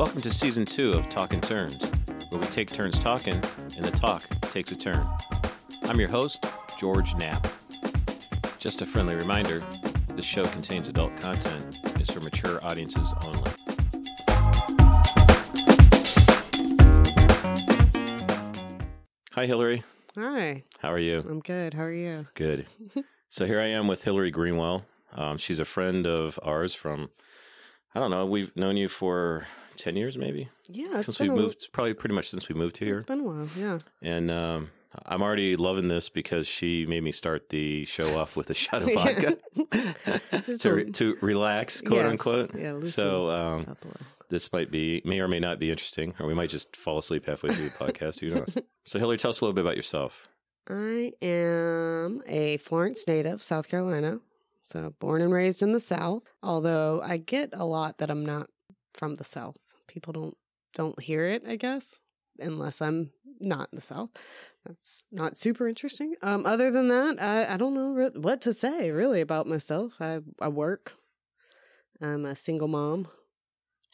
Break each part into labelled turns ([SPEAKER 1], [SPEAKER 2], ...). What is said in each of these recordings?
[SPEAKER 1] Welcome to season two of Talkin' Turns, where we take turns talking and the talk takes a turn. I'm your host, George Knapp. Just a friendly reminder this show contains adult content, is for mature audiences only. Hi, Hillary.
[SPEAKER 2] Hi,
[SPEAKER 1] How are you?
[SPEAKER 2] I'm good. How are you?
[SPEAKER 1] Good. so here I am with Hillary Greenwell. Um, she's a friend of ours from, I don't know, we've known you for 10 years maybe?
[SPEAKER 2] Yeah,
[SPEAKER 1] since we moved, probably pretty much since we moved here.
[SPEAKER 2] It's been a while. Yeah.
[SPEAKER 1] And um, I'm already loving this because she made me start the show off with a shot of vodka to, re- to relax, quote
[SPEAKER 2] Yes.
[SPEAKER 1] unquote.
[SPEAKER 2] Yeah,
[SPEAKER 1] So um,
[SPEAKER 2] up a little.
[SPEAKER 1] this might be, may or may not be interesting, or we might just fall asleep halfway through the podcast. Who knows? So, Hillary, tell us a little bit about yourself.
[SPEAKER 2] I am a Florence native, South Carolina. So born and raised in the South. Although I get a lot that I'm not from the South. People don't don't hear it, I guess, unless I'm not in the South. That's not super interesting. Um, other than that, I, I don't know what to say really about myself. I I work. I'm a single mom.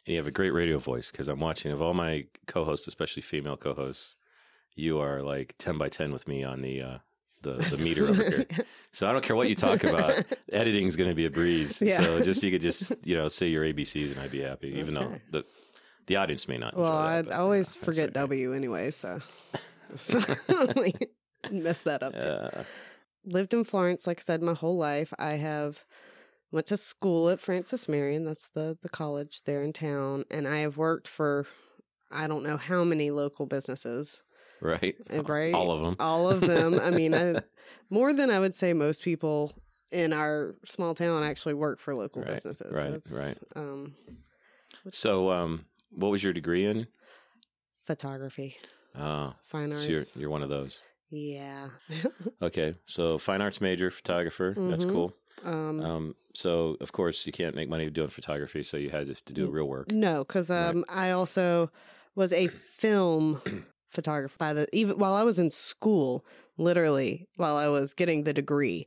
[SPEAKER 1] And you have a great radio voice because I'm watching of all my co-hosts, especially female co-hosts. You are like ten by ten with me on the uh, the the meter over here. So I don't care what you talk about. Editing is going to be a breeze.
[SPEAKER 2] Yeah.
[SPEAKER 1] So just you could just you know say your ABCs and I'd be happy, even though
[SPEAKER 2] Okay.
[SPEAKER 1] the the audience may not.
[SPEAKER 2] Well, I
[SPEAKER 1] that, but,
[SPEAKER 2] always
[SPEAKER 1] that's
[SPEAKER 2] forget
[SPEAKER 1] okay.
[SPEAKER 2] W anyway, so, so mess that up too.
[SPEAKER 1] Uh,
[SPEAKER 2] Lived in Florence, like I said, my whole life. I have went to school at Francis Marion. That's the the college there in town, and I have worked for I don't know how many local businesses.
[SPEAKER 1] right,
[SPEAKER 2] Uh, right?
[SPEAKER 1] all of them.
[SPEAKER 2] All of them. I mean, I, more than I would say most people in our small town actually work for local
[SPEAKER 1] Right,
[SPEAKER 2] businesses.
[SPEAKER 1] right,
[SPEAKER 2] It's,
[SPEAKER 1] right.
[SPEAKER 2] Um,
[SPEAKER 1] So, um, what was your degree in?
[SPEAKER 2] photography,
[SPEAKER 1] Uh,
[SPEAKER 2] fine arts.
[SPEAKER 1] so you're you're one of those.
[SPEAKER 2] yeah.
[SPEAKER 1] Okay, so fine arts major, photographer. That's
[SPEAKER 2] Mhm.
[SPEAKER 1] cool.
[SPEAKER 2] um,
[SPEAKER 1] Um, so of course you can't make money doing photography, so you had to, do real work.
[SPEAKER 2] No, because
[SPEAKER 1] Right.
[SPEAKER 2] um, I also was a film photographer by the even while I was in school. Literally, while I was getting the degree,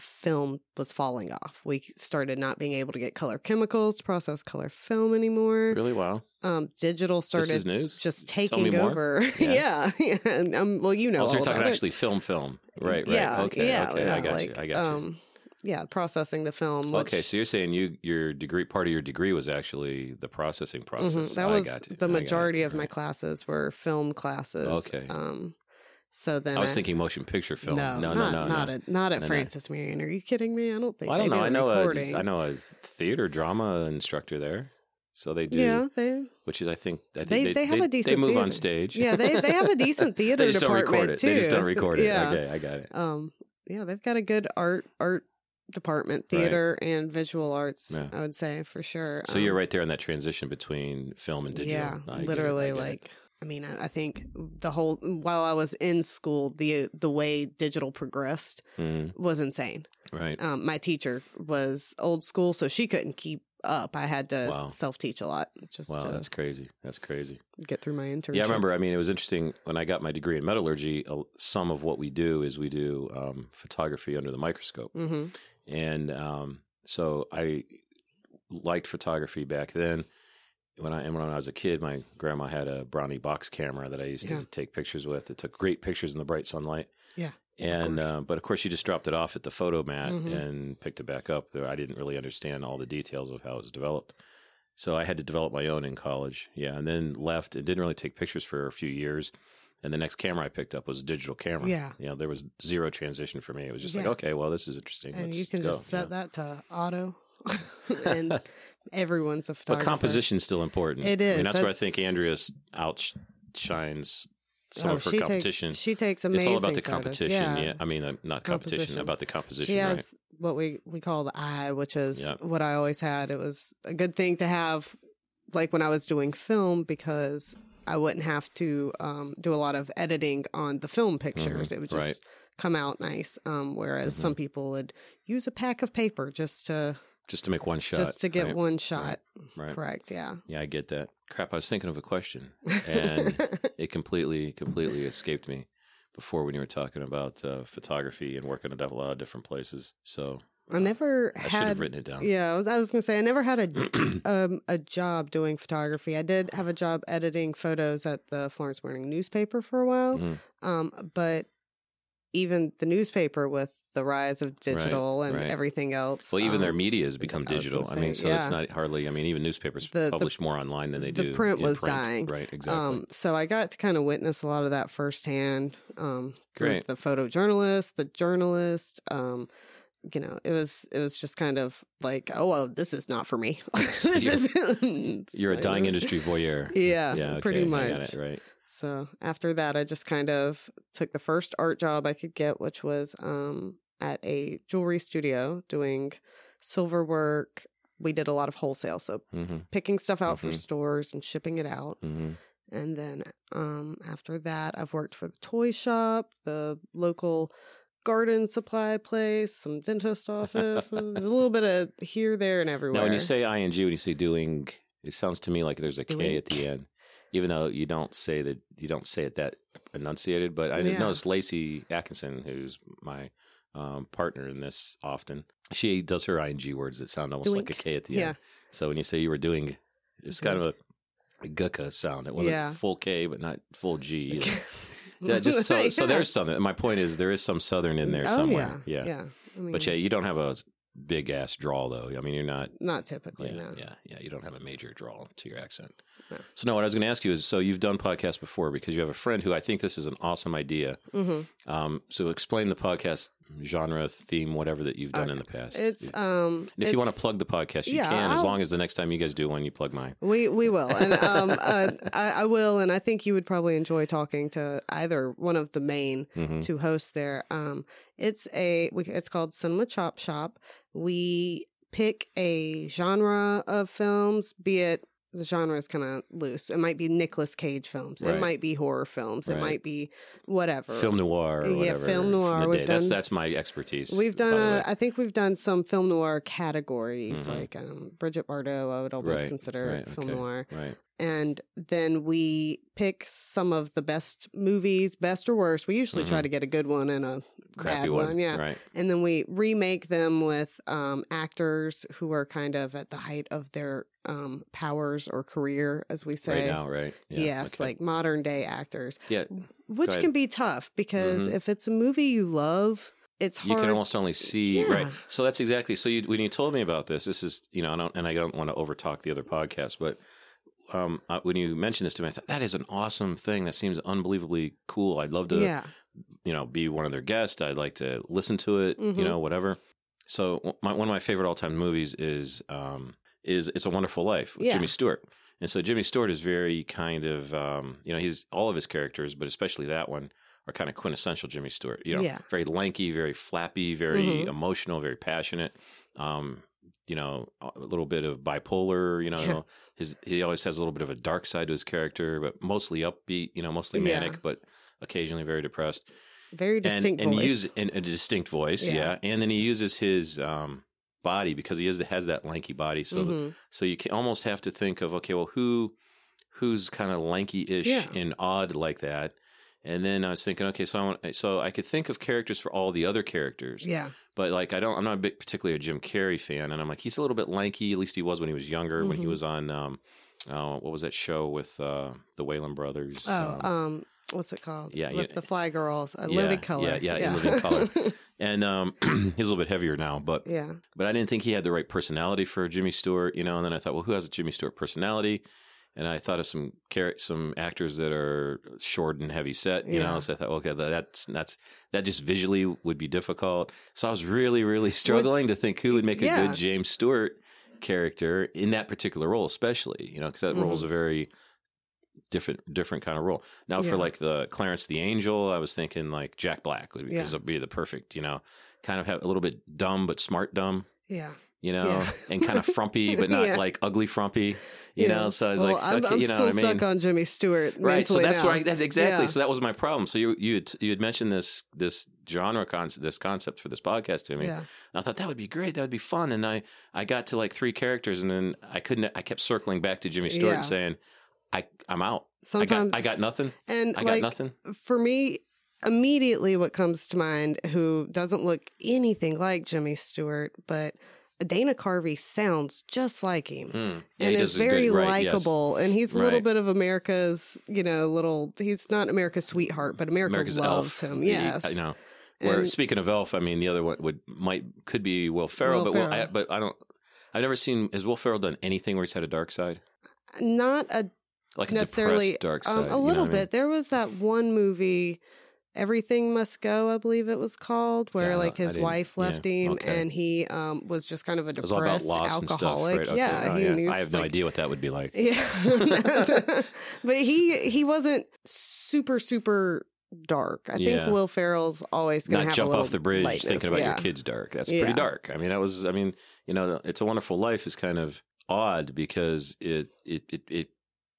[SPEAKER 2] film was falling off. We started not being able to get color chemicals to process color film anymore.
[SPEAKER 1] Really? Wow.
[SPEAKER 2] Um, digital started just taking over.
[SPEAKER 1] Yeah.
[SPEAKER 2] Yeah. And, um, well, you know,
[SPEAKER 1] also, you're talking
[SPEAKER 2] about it.
[SPEAKER 1] actually film, film. Right. Right.
[SPEAKER 2] Yeah,
[SPEAKER 1] okay.
[SPEAKER 2] yeah,
[SPEAKER 1] okay.
[SPEAKER 2] yeah,
[SPEAKER 1] I got
[SPEAKER 2] like,
[SPEAKER 1] you. I got you.
[SPEAKER 2] Um, yeah, processing the film. Which,
[SPEAKER 1] Okay, so you're saying you your degree part of your degree was actually the processing
[SPEAKER 2] Mhm,
[SPEAKER 1] process.
[SPEAKER 2] That
[SPEAKER 1] I
[SPEAKER 2] was
[SPEAKER 1] got
[SPEAKER 2] the
[SPEAKER 1] it.
[SPEAKER 2] majority of my classes were film classes.
[SPEAKER 1] Okay.
[SPEAKER 2] Um, so then
[SPEAKER 1] I was thinking motion picture film.
[SPEAKER 2] No,
[SPEAKER 1] no,
[SPEAKER 2] not,
[SPEAKER 1] no, no.
[SPEAKER 2] not
[SPEAKER 1] no.
[SPEAKER 2] at not at
[SPEAKER 1] No, no.
[SPEAKER 2] Francis Marion. Are you kidding me? I don't think.
[SPEAKER 1] Well, I don't know. I know. A. I know a theater drama instructor there, so they do.
[SPEAKER 2] Yeah, they
[SPEAKER 1] Which is, I think, I think
[SPEAKER 2] They-
[SPEAKER 1] they,
[SPEAKER 2] they have a decent.
[SPEAKER 1] They move on stage.
[SPEAKER 2] yeah they they have a decent theater
[SPEAKER 1] they just don't record it.
[SPEAKER 2] too.
[SPEAKER 1] They just don't record it.
[SPEAKER 2] Yeah.
[SPEAKER 1] Okay, I got it.
[SPEAKER 2] Um. Yeah, they've got a good art art department,
[SPEAKER 1] Right.
[SPEAKER 2] theater and visual arts.
[SPEAKER 1] Yeah.
[SPEAKER 2] I would say for sure.
[SPEAKER 1] So you're
[SPEAKER 2] Um,
[SPEAKER 1] right there in that transition between film and digital.
[SPEAKER 2] Yeah,
[SPEAKER 1] I
[SPEAKER 2] literally,
[SPEAKER 1] it.
[SPEAKER 2] like I mean, I, I think the whole while I was in school, the the way digital progressed
[SPEAKER 1] Mhm,
[SPEAKER 2] was insane.
[SPEAKER 1] right.
[SPEAKER 2] Um, my teacher was old school, so she couldn't keep up. I had to
[SPEAKER 1] Wow.
[SPEAKER 2] self teach a lot just
[SPEAKER 1] Wow, that's crazy. That's crazy.
[SPEAKER 2] get through my internship.
[SPEAKER 1] Yeah, I remember. I mean, it was interesting when I got my degree in metallurgy. uh, Some of what we do is we do um, photography under the microscope,
[SPEAKER 2] hmm
[SPEAKER 1] and um, so I liked photography back then. When I and when I was a kid, my grandma had a Brownie box camera that I used
[SPEAKER 2] Yeah.
[SPEAKER 1] to take pictures with. It took great pictures in the bright sunlight.
[SPEAKER 2] Yeah,
[SPEAKER 1] and
[SPEAKER 2] course.
[SPEAKER 1] uh, but of course, she just dropped it off at the photo mat
[SPEAKER 2] Mhm.
[SPEAKER 1] and picked it back up. I didn't really understand all the details of how it was developed. So I had to develop my own in college. Yeah, and then left. and didn't really take pictures for a few years. And the next camera I picked up was a digital camera.
[SPEAKER 2] Yeah.
[SPEAKER 1] You know, there was zero transition for me. It was just like, okay, well, this is interesting.
[SPEAKER 2] and
[SPEAKER 1] Let's
[SPEAKER 2] you can
[SPEAKER 1] go,
[SPEAKER 2] just set
[SPEAKER 1] know.
[SPEAKER 2] that to auto, and everyone's a
[SPEAKER 1] But
[SPEAKER 2] photographer.
[SPEAKER 1] composition's still important.
[SPEAKER 2] It is.
[SPEAKER 1] I mean, that's, where I think Andrea outshines some
[SPEAKER 2] Oh,
[SPEAKER 1] of her
[SPEAKER 2] she
[SPEAKER 1] competition.
[SPEAKER 2] Takes, she takes amazing.
[SPEAKER 1] it's all about the
[SPEAKER 2] photos.
[SPEAKER 1] competition.
[SPEAKER 2] Yeah.
[SPEAKER 1] Yeah. I mean, uh, not competition, about the composition.
[SPEAKER 2] She
[SPEAKER 1] right?
[SPEAKER 2] has what we we call the eye, which is
[SPEAKER 1] Yeah.
[SPEAKER 2] what I always had. It was a good thing to have, like when I was doing film, because I wouldn't have to um, do a lot of editing on the film pictures. It would just
[SPEAKER 1] Mm-hmm. right.
[SPEAKER 2] come out nice. Um, whereas
[SPEAKER 1] Mhm.
[SPEAKER 2] some people would use a pack of paper just to
[SPEAKER 1] Just to make one shot.
[SPEAKER 2] just to get
[SPEAKER 1] right?
[SPEAKER 2] one shot
[SPEAKER 1] Right.
[SPEAKER 2] correct. Yeah,
[SPEAKER 1] Yeah, I get that. Crap, I was thinking of a question and it completely, completely escaped me. before when you were talking about uh, photography and working at a lot of different places. So
[SPEAKER 2] I never
[SPEAKER 1] I should have written it down.
[SPEAKER 2] Yeah, I was, I was gonna say I never had a um, a job doing photography. I did have a job editing photos at the Florence Morning newspaper for a while,
[SPEAKER 1] Mhm.
[SPEAKER 2] um, but even the newspaper with the rise of digital and
[SPEAKER 1] right.
[SPEAKER 2] everything else.
[SPEAKER 1] Well, even their
[SPEAKER 2] um,
[SPEAKER 1] media has become digital.
[SPEAKER 2] gonna
[SPEAKER 1] I mean, so it's not hardly. I mean, even newspapers
[SPEAKER 2] The- the-
[SPEAKER 1] publish more online than they
[SPEAKER 2] the
[SPEAKER 1] do.
[SPEAKER 2] print
[SPEAKER 1] in
[SPEAKER 2] was dying.
[SPEAKER 1] Right. Exactly.
[SPEAKER 2] Um, so I got to kind of witness a lot of that firsthand. Um,
[SPEAKER 1] Great.
[SPEAKER 2] The photojournalist, the journalist. Um, you know, it was it was just kind of like, oh, well, this is not for me. Is-
[SPEAKER 1] You're a dying industry voyeur.
[SPEAKER 2] Yeah,
[SPEAKER 1] Yeah.
[SPEAKER 2] pretty
[SPEAKER 1] okay, I
[SPEAKER 2] much.
[SPEAKER 1] it, right.
[SPEAKER 2] So after that, I just kind of took the first art job I could get, which was um, at a jewelry studio doing silver work. We did a lot of wholesale, so
[SPEAKER 1] hmm
[SPEAKER 2] picking stuff out for
[SPEAKER 1] Mhm.
[SPEAKER 2] stores and shipping it out.
[SPEAKER 1] hmm
[SPEAKER 2] And then um, after that, I've worked for the toy shop, the local garden supply place, some dentist office. There's a little bit of here, there, and everywhere.
[SPEAKER 1] Now, when you say ing, when you say doing, it sounds to me like there's a K
[SPEAKER 2] Doing.
[SPEAKER 1] at the end, even though you don't say that you don't say it that enunciated. But I
[SPEAKER 2] Yeah.
[SPEAKER 1] notice Lacey Atkinson, who's my um, partner in this, often she does her ing words that sound almost like a K at the
[SPEAKER 2] Yeah.
[SPEAKER 1] end. So when you say you were doing, it's kind of a, a gucka sound. It wasn't
[SPEAKER 2] Yeah.
[SPEAKER 1] full K, but not full G. Yeah, just so so there's something. My point is there is some southern in there
[SPEAKER 2] oh,
[SPEAKER 1] somewhere.
[SPEAKER 2] Yeah. Yeah. I mean,
[SPEAKER 1] But yeah, you don't have a big ass drawl though. I mean, you're not
[SPEAKER 2] not typically,
[SPEAKER 1] yeah,
[SPEAKER 2] no.
[SPEAKER 1] yeah, yeah. You don't have a major draw to your accent.
[SPEAKER 2] No.
[SPEAKER 1] So no, what I was going to ask you is, so you've done podcasts before because you have a friend who I think this is an awesome idea.
[SPEAKER 2] hmm
[SPEAKER 1] Um, so explain the podcast genre, theme, whatever that you've done in the past.
[SPEAKER 2] It's
[SPEAKER 1] and
[SPEAKER 2] um.
[SPEAKER 1] if you want to plug the podcast, you
[SPEAKER 2] Yeah,
[SPEAKER 1] can, as
[SPEAKER 2] I'll-
[SPEAKER 1] long as the next time you guys do one, you plug mine.
[SPEAKER 2] We we will, and um, uh, I, I will, and I think you would probably enjoy talking to either one of the main
[SPEAKER 1] hmm
[SPEAKER 2] two hosts there. Um, it's a it's called Cinema Chop Shop. We pick a genre of films, be it the genre is kind of loose. It might be Nicolas Cage films.
[SPEAKER 1] Right.
[SPEAKER 2] It might be horror films. It might be whatever.
[SPEAKER 1] Film noir, or
[SPEAKER 2] Yeah,
[SPEAKER 1] whatever.
[SPEAKER 2] film noir. We've
[SPEAKER 1] day. That's
[SPEAKER 2] done-
[SPEAKER 1] that's my expertise.
[SPEAKER 2] We've done, a. I think we've done some film noir categories,
[SPEAKER 1] Mhm.
[SPEAKER 2] like um, Brigitte Bardot. I would almost
[SPEAKER 1] Right,
[SPEAKER 2] consider
[SPEAKER 1] right,
[SPEAKER 2] film
[SPEAKER 1] okay.
[SPEAKER 2] noir
[SPEAKER 1] right.
[SPEAKER 2] And then we pick some of the best movies, best or worst. We usually try
[SPEAKER 1] Mhm.
[SPEAKER 2] to get a good one and a
[SPEAKER 1] Crappy
[SPEAKER 2] bad
[SPEAKER 1] one.
[SPEAKER 2] one, yeah.
[SPEAKER 1] Right.
[SPEAKER 2] And then we remake them with um, actors who are kind of at the height of their um, powers or career, as we say.
[SPEAKER 1] Right now, right. Yeah,
[SPEAKER 2] yes,
[SPEAKER 1] okay.
[SPEAKER 2] like modern day actors,
[SPEAKER 1] yeah,
[SPEAKER 2] which can be tough because
[SPEAKER 1] Mhm.
[SPEAKER 2] if it's a movie you love, it's hard.
[SPEAKER 1] you can almost only see right so that's exactly so you, when you told me about this this is you know I don't, and i don't want to overtalk the other podcast but um, when you mentioned this to me i thought that is an awesome thing that seems unbelievably cool i'd love to
[SPEAKER 2] yeah,
[SPEAKER 1] you know be one of their guests i'd like to listen to it
[SPEAKER 2] Mhm.
[SPEAKER 1] you know whatever so my, one of my favorite all-time movies is um, is it's a wonderful life with
[SPEAKER 2] Yeah.
[SPEAKER 1] jimmy stewart and so jimmy stewart is very kind of um, you know he's all of his characters but especially that one are kind of quintessential Jimmy Stewart. You know,
[SPEAKER 2] Yeah.
[SPEAKER 1] very lanky, very flappy, very
[SPEAKER 2] Mhm.
[SPEAKER 1] emotional, very passionate. Um, you know, a little bit of bipolar. You know,
[SPEAKER 2] Yeah.
[SPEAKER 1] his he always has a little bit of a dark side to his character, but mostly upbeat. You know, mostly
[SPEAKER 2] Yeah.
[SPEAKER 1] manic, but occasionally very depressed.
[SPEAKER 2] very distinct
[SPEAKER 1] and, and
[SPEAKER 2] voice.
[SPEAKER 1] use and a distinct voice, yeah.
[SPEAKER 2] Yeah.
[SPEAKER 1] And then he uses his um, body because he is has that lanky body. So
[SPEAKER 2] Mhm.
[SPEAKER 1] so you can almost have to think of okay, well, who who's kind of lanky-ish
[SPEAKER 2] Yeah.
[SPEAKER 1] and odd like that. And then I was thinking, okay, so I want, so I could think of characters for all the other characters,
[SPEAKER 2] yeah,
[SPEAKER 1] but like I don't, I'm not a big, particularly a Jim Carrey fan, and I'm like he's a little bit lanky. At least he was when he was younger, when he
[SPEAKER 2] Mhm.
[SPEAKER 1] was on, um, uh, what was that show with uh, the Wayans brothers?
[SPEAKER 2] Oh,
[SPEAKER 1] um,
[SPEAKER 2] um, what's it called?
[SPEAKER 1] yeah,
[SPEAKER 2] with
[SPEAKER 1] yeah.
[SPEAKER 2] the Fly Girls, a
[SPEAKER 1] Yeah,
[SPEAKER 2] Living Color.
[SPEAKER 1] yeah, yeah, In Living Color. and um, he's a little bit heavier now, but
[SPEAKER 2] yeah,
[SPEAKER 1] but I didn't think he had the right personality for Jimmy Stewart, you know. And then I thought, well, who has a Jimmy Stewart personality? And I thought of some char- some actors that are short and heavy set, you know. So I thought, okay, that's that's that just visually would be difficult. So I was really, really struggling to think who would make a good James Stewart character in that particular role, especially, you know, because that role is a very different different kind of role. Now
[SPEAKER 2] Mm-hmm. Yeah.
[SPEAKER 1] for like the Clarence the Angel, I was thinking like Jack Black would be,
[SPEAKER 2] Yeah.
[SPEAKER 1] would be the perfect, you know, kind of have a little bit dumb but smart dumb
[SPEAKER 2] yeah.
[SPEAKER 1] You know,
[SPEAKER 2] Yeah.
[SPEAKER 1] and kind of frumpy, but not
[SPEAKER 2] Yeah.
[SPEAKER 1] like ugly frumpy, you
[SPEAKER 2] Yeah.
[SPEAKER 1] know. So I was
[SPEAKER 2] well,
[SPEAKER 1] like,
[SPEAKER 2] I'm,
[SPEAKER 1] okay,
[SPEAKER 2] I'm
[SPEAKER 1] you know
[SPEAKER 2] still
[SPEAKER 1] what I mean?
[SPEAKER 2] stuck on Jimmy Stewart.
[SPEAKER 1] Right, so that's
[SPEAKER 2] now.
[SPEAKER 1] where I, that's exactly. So that was my problem. So you you had, you had mentioned this this genre concept, this concept for this podcast to me.
[SPEAKER 2] Yeah,
[SPEAKER 1] And I thought that would be great. That would be fun. And I I got to like three characters, and then I couldn't. I kept circling back to Jimmy Stewart and saying, I I'm out.
[SPEAKER 2] sometimes
[SPEAKER 1] I got I got nothing.
[SPEAKER 2] And
[SPEAKER 1] I got
[SPEAKER 2] like
[SPEAKER 1] nothing.
[SPEAKER 2] for me, immediately what comes to mind who doesn't look anything like Jimmy Stewart, but Dana Carvey sounds just like him.
[SPEAKER 1] Hmm. Yeah,
[SPEAKER 2] and
[SPEAKER 1] he
[SPEAKER 2] is very
[SPEAKER 1] right, yes.
[SPEAKER 2] likable. And he's a little
[SPEAKER 1] Right.
[SPEAKER 2] bit of America's, you know, little. He's not America's sweetheart, but America
[SPEAKER 1] America's
[SPEAKER 2] loves
[SPEAKER 1] Elf.
[SPEAKER 2] him.
[SPEAKER 1] He-
[SPEAKER 2] Yes,
[SPEAKER 1] I know. Where
[SPEAKER 2] And-
[SPEAKER 1] speaking of Elf, I mean the other one would might could be Will Ferrell,
[SPEAKER 2] Will
[SPEAKER 1] but Will, I, but I don't. I've never seen. Has Will Ferrell done anything where he's had a dark side,
[SPEAKER 2] not a
[SPEAKER 1] like a
[SPEAKER 2] necessarily
[SPEAKER 1] depressed dark
[SPEAKER 2] um,
[SPEAKER 1] side?
[SPEAKER 2] a
[SPEAKER 1] you know
[SPEAKER 2] little
[SPEAKER 1] I mean?
[SPEAKER 2] bit. There was that one movie. Everything Must Go, I believe it was called, where
[SPEAKER 1] Yeah,
[SPEAKER 2] like his wife left
[SPEAKER 1] yeah,
[SPEAKER 2] him
[SPEAKER 1] okay.
[SPEAKER 2] and he um, was just kind of a
[SPEAKER 1] It was all about
[SPEAKER 2] depressed
[SPEAKER 1] stuff,
[SPEAKER 2] alcoholic.
[SPEAKER 1] right? Okay,
[SPEAKER 2] Yeah,
[SPEAKER 1] oh,
[SPEAKER 2] he,
[SPEAKER 1] yeah.
[SPEAKER 2] he
[SPEAKER 1] I have no
[SPEAKER 2] like-
[SPEAKER 1] idea what that would be like.
[SPEAKER 2] Yeah, but he he wasn't super super dark. I think Will Ferrell's always going to
[SPEAKER 1] jump
[SPEAKER 2] a little
[SPEAKER 1] off the bridge
[SPEAKER 2] lightness,
[SPEAKER 1] thinking about your kids dark. That's pretty dark. I mean, that was. I mean, you know, it's a Wonderful Life is kind of odd because it it it, it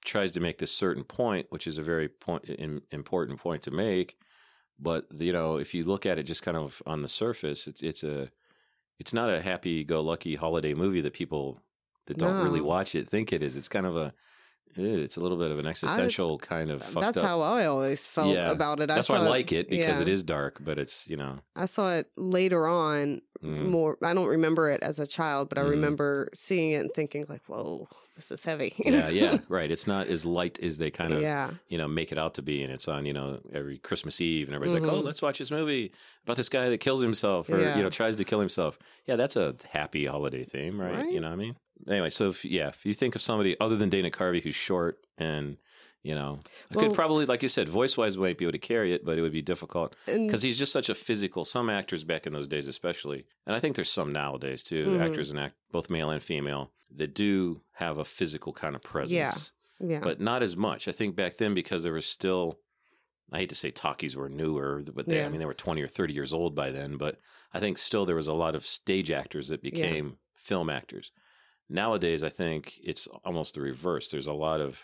[SPEAKER 1] tries to make this certain point, which is a very point in, important point to make. But you know, if you look at it just kind of on the surface, it's it's a it's not a happy-go-lucky holiday movie that people that don't really watch it think it is. It's kind of a it's a little bit of an existential kind of fucked
[SPEAKER 2] That's
[SPEAKER 1] up.
[SPEAKER 2] how I always felt
[SPEAKER 1] Yeah.
[SPEAKER 2] about it.
[SPEAKER 1] That's why I like it because
[SPEAKER 2] yeah.
[SPEAKER 1] it is dark, but it's you know
[SPEAKER 2] I saw it later on.
[SPEAKER 1] mm,
[SPEAKER 2] More, I don't remember it as a child, but I
[SPEAKER 1] Mhm.
[SPEAKER 2] remember seeing it and thinking like, "Whoa, this is heavy."
[SPEAKER 1] yeah, yeah, right. It's not as light as they kind of
[SPEAKER 2] yeah,
[SPEAKER 1] you know make it out to be, and it's on you know every Christmas Eve, and everybody's like, "Oh,
[SPEAKER 2] Mhm.
[SPEAKER 1] let's watch this movie about this guy that kills himself or
[SPEAKER 2] Yeah.
[SPEAKER 1] you know tries to kill himself." Yeah, that's a happy holiday theme, right?
[SPEAKER 2] Right.
[SPEAKER 1] You know what I mean? Anyway, so if, yeah, if you think of somebody other than Dana Carvey who's short and you know, I
[SPEAKER 2] Well-
[SPEAKER 1] could probably, like you said, voice wise might be able to carry it, but it would be difficult because he's just such a physical. Some actors back in those days, especially, and I think there's some nowadays too,
[SPEAKER 2] Mhm.
[SPEAKER 1] actors and act both male and female that do have a physical kind of presence
[SPEAKER 2] yeah, Yeah.
[SPEAKER 1] but not as much. I think back then because there was still, I hate to say talkies were newer, but they, I mean they were twenty or thirty years old by then. But I think still there was a lot of stage actors that became film actors. Nowadays, I think it's almost the reverse. There's a lot of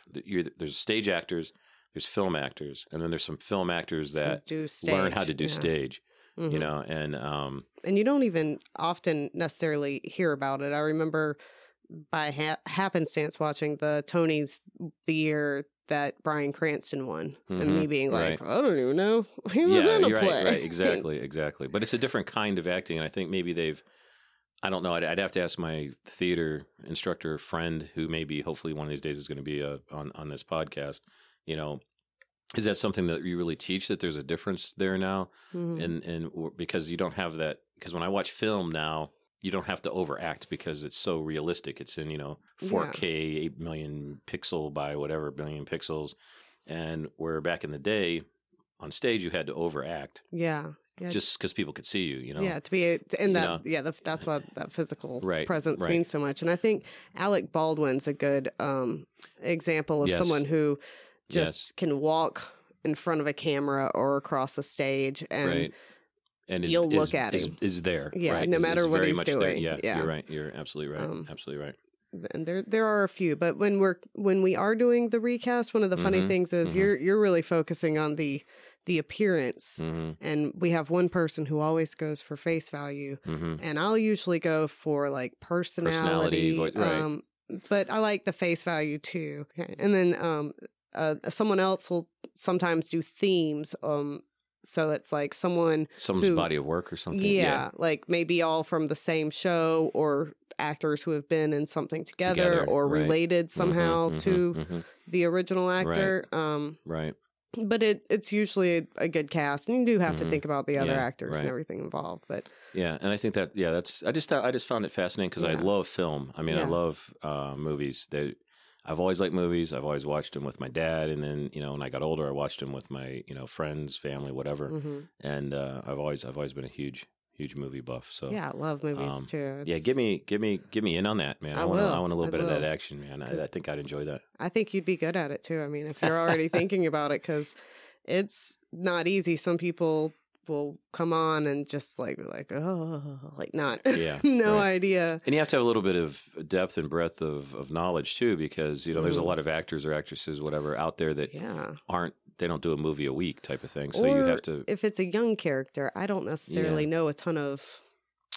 [SPEAKER 1] there's stage actors, there's film actors, and then there's some film actors that
[SPEAKER 2] do
[SPEAKER 1] learn how to do
[SPEAKER 2] yeah.
[SPEAKER 1] stage.
[SPEAKER 2] Mhm.
[SPEAKER 1] You know, and um,
[SPEAKER 2] and you don't even often necessarily hear about it. I remember by ha- happenstance watching the Tonys the year that Bryan Cranston won, and
[SPEAKER 1] Mhm,
[SPEAKER 2] me being like,
[SPEAKER 1] right.
[SPEAKER 2] I don't even know he was
[SPEAKER 1] yeah,
[SPEAKER 2] in a play.
[SPEAKER 1] right, right, exactly, exactly. But it's a different kind of acting, and I think maybe they've. I don't know. I'd, I'd have to ask my theater instructor friend, who maybe hopefully one of these days is going to be uh, on on this podcast. You know, is that something that you really teach that there's a difference there now,
[SPEAKER 2] Mhm.
[SPEAKER 1] and and because you don't have that because when I watch film now. You don't have to overact because it's so realistic. It's in, you know, 4K, 8 million pixel by whatever billion pixels. And where back in the day, on stage, you had to overact
[SPEAKER 2] yeah, yeah,
[SPEAKER 1] just because people could see you, you know.
[SPEAKER 2] yeah, to be in
[SPEAKER 1] You
[SPEAKER 2] that,
[SPEAKER 1] know?
[SPEAKER 2] yeah, the, that's what that physical
[SPEAKER 1] Right,
[SPEAKER 2] presence
[SPEAKER 1] right.
[SPEAKER 2] means so much. And I think Alec Baldwin's a good um, example of
[SPEAKER 1] Yes.
[SPEAKER 2] someone who just
[SPEAKER 1] Yes.
[SPEAKER 2] can walk in front of a camera or across a stage and
[SPEAKER 1] right. And is,
[SPEAKER 2] you'll
[SPEAKER 1] is-
[SPEAKER 2] look at
[SPEAKER 1] is,
[SPEAKER 2] him.
[SPEAKER 1] is there.
[SPEAKER 2] Yeah,
[SPEAKER 1] right?
[SPEAKER 2] no
[SPEAKER 1] Is-
[SPEAKER 2] matter
[SPEAKER 1] is
[SPEAKER 2] what he's
[SPEAKER 1] there.
[SPEAKER 2] doing.
[SPEAKER 1] Yeah,
[SPEAKER 2] Yeah.
[SPEAKER 1] you're right. You're absolutely right.
[SPEAKER 2] Um,
[SPEAKER 1] absolutely right.
[SPEAKER 2] and there there are a few but when we're when we are doing the recast one of the funny
[SPEAKER 1] Mhm,
[SPEAKER 2] things is
[SPEAKER 1] mhm.
[SPEAKER 2] you're you're really focusing on the the appearance
[SPEAKER 1] hmm
[SPEAKER 2] and we have one person who always goes for face value
[SPEAKER 1] hmm
[SPEAKER 2] and i'll usually go for like personality,
[SPEAKER 1] Personality, right.
[SPEAKER 2] um but i like the face value too and then um uh, someone else will sometimes do themes um so it's like someone
[SPEAKER 1] Someone's
[SPEAKER 2] who-
[SPEAKER 1] body of work or something.
[SPEAKER 2] yeah, like maybe all from the same show or actors who have been in something together,
[SPEAKER 1] Together,
[SPEAKER 2] or
[SPEAKER 1] right.
[SPEAKER 2] related
[SPEAKER 1] Mhm,
[SPEAKER 2] somehow
[SPEAKER 1] mhm,
[SPEAKER 2] to
[SPEAKER 1] mhm.
[SPEAKER 2] the original actor. Um,
[SPEAKER 1] Right.
[SPEAKER 2] But it it's usually a, a good cast, and you do have
[SPEAKER 1] Mhm.
[SPEAKER 2] to think about the other
[SPEAKER 1] Yeah,
[SPEAKER 2] actors and everything involved. But
[SPEAKER 1] Yeah, and I think that yeah, that's I just thought, I just found it fascinating because I love film. I mean, I love uh, movies. That I've always liked movies. I've always watched them with my dad, and then you know when I got older, I watched them with my you know friends, family, whatever.
[SPEAKER 2] mhm.
[SPEAKER 1] And uh, I've always I've always been a huge huge movie buff. So
[SPEAKER 2] yeah, I love movies
[SPEAKER 1] um,
[SPEAKER 2] too.
[SPEAKER 1] yeah, give me give me give me in on that, man. I,
[SPEAKER 2] I
[SPEAKER 1] want
[SPEAKER 2] will.
[SPEAKER 1] I want a little
[SPEAKER 2] I
[SPEAKER 1] bit of that action, man. I, I think I'd enjoy that.
[SPEAKER 2] I think you'd be good at it too. I mean, if you're already thinking about it, because it's not easy. Some people will come on and just like like, oh, like not,
[SPEAKER 1] Yeah,
[SPEAKER 2] no
[SPEAKER 1] right.
[SPEAKER 2] idea.
[SPEAKER 1] And you have to have a little bit of depth and breadth of, of knowledge too, because you know there's a
[SPEAKER 2] Mhm.
[SPEAKER 1] lot of actors or actresses, whatever, out there that
[SPEAKER 2] Yeah.
[SPEAKER 1] aren't they don't do a movie a week type of thing. So
[SPEAKER 2] or
[SPEAKER 1] you have to
[SPEAKER 2] if it's a young character, I don't necessarily know a ton of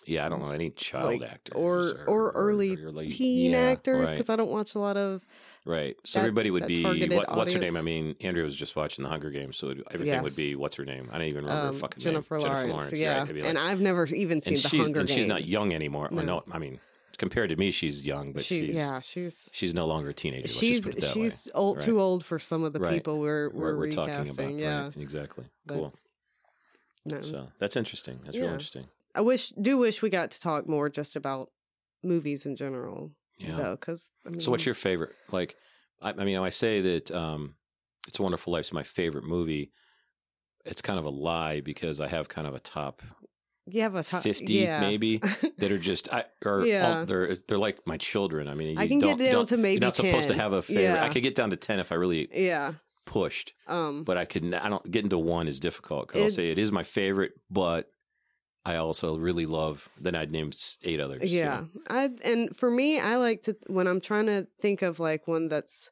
[SPEAKER 1] Yeah, I don't know any child
[SPEAKER 2] Like,
[SPEAKER 1] actors
[SPEAKER 2] or or early
[SPEAKER 1] late-
[SPEAKER 2] teen
[SPEAKER 1] yeah,
[SPEAKER 2] actors
[SPEAKER 1] right.
[SPEAKER 2] because I don't watch a lot of.
[SPEAKER 1] Right. So
[SPEAKER 2] that-
[SPEAKER 1] everybody would be what, what's her name? I mean, Andrea was just watching the Hunger Games, so everything would be what's her name? I don't even remember
[SPEAKER 2] Um,
[SPEAKER 1] her fucking
[SPEAKER 2] Jennifer
[SPEAKER 1] name.
[SPEAKER 2] Lawrence,
[SPEAKER 1] right?
[SPEAKER 2] yeah,
[SPEAKER 1] It'd like-
[SPEAKER 2] and I've never even seen
[SPEAKER 1] and
[SPEAKER 2] the Hunger
[SPEAKER 1] and
[SPEAKER 2] Games.
[SPEAKER 1] she's not young anymore.
[SPEAKER 2] No.
[SPEAKER 1] No. I mean, compared to me, she's young, but
[SPEAKER 2] she,
[SPEAKER 1] she's
[SPEAKER 2] yeah, she's
[SPEAKER 1] she's no longer a teenager.
[SPEAKER 2] She's
[SPEAKER 1] just put it that
[SPEAKER 2] she's old,
[SPEAKER 1] Right.
[SPEAKER 2] too old for some of the
[SPEAKER 1] Right.
[SPEAKER 2] people we're we're,
[SPEAKER 1] We're, talking about.
[SPEAKER 2] yeah,
[SPEAKER 1] Right. Exactly.
[SPEAKER 2] But-
[SPEAKER 1] cool.
[SPEAKER 2] no.
[SPEAKER 1] So that's interesting. That's
[SPEAKER 2] Yeah.
[SPEAKER 1] real interesting.
[SPEAKER 2] I wish do wish we got to talk more just about movies in general,
[SPEAKER 1] Yeah.
[SPEAKER 2] though. Because I mean,
[SPEAKER 1] So what's your favorite? Like, I, I mean, I say that um, "It's a Wonderful Life" is my favorite movie. It's kind of a lie because I have kind of a top
[SPEAKER 2] you have a top
[SPEAKER 1] fifty,
[SPEAKER 2] yeah.
[SPEAKER 1] maybe that are just I or
[SPEAKER 2] Yeah.
[SPEAKER 1] all, they're they're like my children. I mean,
[SPEAKER 2] I
[SPEAKER 1] you
[SPEAKER 2] can
[SPEAKER 1] don't,
[SPEAKER 2] get down to maybe
[SPEAKER 1] You're not supposed to have a favorite. I could get down to ten if I really
[SPEAKER 2] yeah.
[SPEAKER 1] pushed,
[SPEAKER 2] Um,
[SPEAKER 1] but I could. I don't get into one is difficult because I'll say
[SPEAKER 2] It's-
[SPEAKER 1] my favorite, but I also really love. Then I'd name eight others.
[SPEAKER 2] yeah.
[SPEAKER 1] know?
[SPEAKER 2] I and for me, I like to when I'm trying to think of like one that's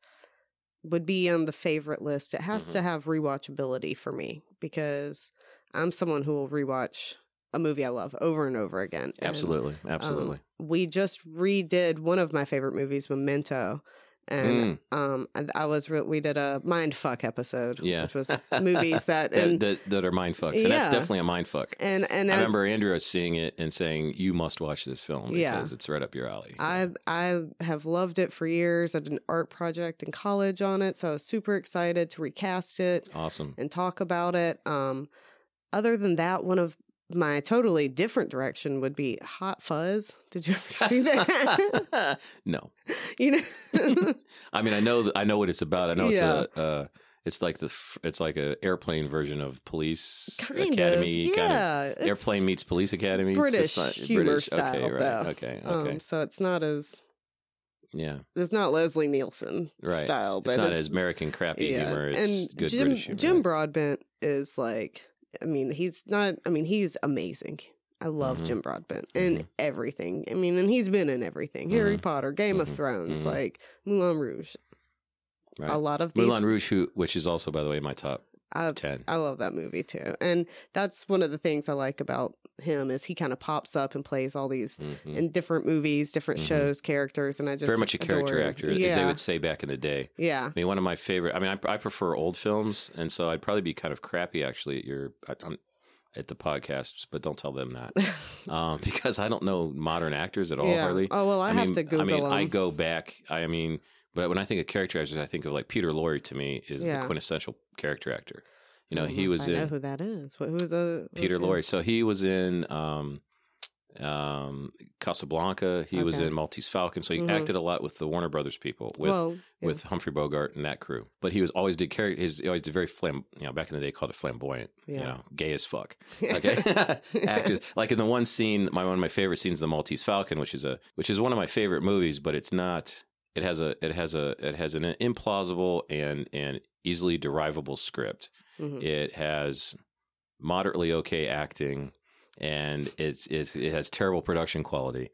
[SPEAKER 2] would be on the favorite list. It has
[SPEAKER 1] Mm-hmm.
[SPEAKER 2] to have rewatchability for me because I'm someone who will rewatch a movie I love over and over again. And,
[SPEAKER 1] absolutely,
[SPEAKER 2] um,
[SPEAKER 1] absolutely.
[SPEAKER 2] we just redid one of my favorite movies, Memento. And
[SPEAKER 1] Mm.
[SPEAKER 2] um, I, I was re- we did a mind fuck episode,
[SPEAKER 1] Yeah.
[SPEAKER 2] which was movies that
[SPEAKER 1] that,
[SPEAKER 2] and
[SPEAKER 1] that that are mind fucks, and that's definitely a mind fuck.
[SPEAKER 2] and and
[SPEAKER 1] I
[SPEAKER 2] I,
[SPEAKER 1] remember Andrea seeing it and saying, "You must watch this film because
[SPEAKER 2] Yeah.
[SPEAKER 1] it's right up your alley."
[SPEAKER 2] I I have loved it for years. I did an art project in college on it, so I was super excited to recast it
[SPEAKER 1] awesome.
[SPEAKER 2] and talk about it. Um, other than that, one of my totally different direction would be Hot Fuzz. Did you ever see that?
[SPEAKER 1] no,
[SPEAKER 2] you know,
[SPEAKER 1] I mean I know I know what it's about. I know
[SPEAKER 2] Yeah.
[SPEAKER 1] it's a uh, it's like the it's like a airplane version of Police
[SPEAKER 2] kind
[SPEAKER 1] Academy
[SPEAKER 2] of,
[SPEAKER 1] kind of
[SPEAKER 2] it's
[SPEAKER 1] airplane meets Police Academy. It's
[SPEAKER 2] British humor
[SPEAKER 1] British.
[SPEAKER 2] style,
[SPEAKER 1] Okay, right.
[SPEAKER 2] though.
[SPEAKER 1] Okay, okay,
[SPEAKER 2] Um, so it's not as
[SPEAKER 1] yeah.
[SPEAKER 2] it's not Leslie Nielsen
[SPEAKER 1] Right.
[SPEAKER 2] style, but
[SPEAKER 1] It's not as American crappy
[SPEAKER 2] yeah.
[SPEAKER 1] humor. It's
[SPEAKER 2] and
[SPEAKER 1] good
[SPEAKER 2] Jim
[SPEAKER 1] British humor.
[SPEAKER 2] Jim Broadbent is like, I mean, he's not. I mean, he's amazing. I love
[SPEAKER 1] Mhm.
[SPEAKER 2] Jim Broadbent and
[SPEAKER 1] Mhm.
[SPEAKER 2] everything. I mean, and he's been in everything: Harry
[SPEAKER 1] Mhm.
[SPEAKER 2] Potter, Game of
[SPEAKER 1] Mhm.
[SPEAKER 2] Thrones,
[SPEAKER 1] Mhm.
[SPEAKER 2] like Moulin Rouge.
[SPEAKER 1] Right.
[SPEAKER 2] A lot of these.
[SPEAKER 1] Moulin Rouge, who, which is also by the way my top
[SPEAKER 2] I,
[SPEAKER 1] ten.
[SPEAKER 2] I love that movie too, and that's one of the things I like about him is he kind of pops up and plays all these
[SPEAKER 1] Mhm.
[SPEAKER 2] in different movies, different
[SPEAKER 1] Mhm.
[SPEAKER 2] shows, characters, and I just
[SPEAKER 1] Very much a character
[SPEAKER 2] adore-
[SPEAKER 1] actor, as they would say back in the day.
[SPEAKER 2] yeah.
[SPEAKER 1] I mean, one of my favorite. I mean, I, I prefer old films, and so I'd probably be kind of crappy actually at your at, um, at the podcasts, but don't tell them that um, because I don't know modern actors at all.
[SPEAKER 2] yeah.
[SPEAKER 1] Hardly.
[SPEAKER 2] Oh well, I, have
[SPEAKER 1] mean,
[SPEAKER 2] to Google
[SPEAKER 1] I mean,
[SPEAKER 2] them.
[SPEAKER 1] I go back. I mean, but when I think of character actors, I think of like Peter Lorre. To me, is
[SPEAKER 2] Yeah.
[SPEAKER 1] the quintessential character actor. You know, he was
[SPEAKER 2] I know who that is. What, who's a
[SPEAKER 1] Peter
[SPEAKER 2] who's
[SPEAKER 1] Lorre. So he was in um, um, Casablanca. He was in Maltese Falcon. So he
[SPEAKER 2] Mhm.
[SPEAKER 1] acted a lot with the Warner Brothers people. With
[SPEAKER 2] well, yeah.
[SPEAKER 1] with Humphrey Bogart and that crew. But he was always did carry his he always did very flam you know, back in the day called it flamboyant. You
[SPEAKER 2] Yeah.
[SPEAKER 1] know, gay as fuck. Okay. Actors. Like in the one scene, my one of my favorite scenes, the Maltese Falcon, which is a which is one of my favorite movies, but it's not it has a it has a it has an implausible and and easily derivable script.
[SPEAKER 2] Mhm.
[SPEAKER 1] It has moderately okay acting and it's, it's it has terrible production quality.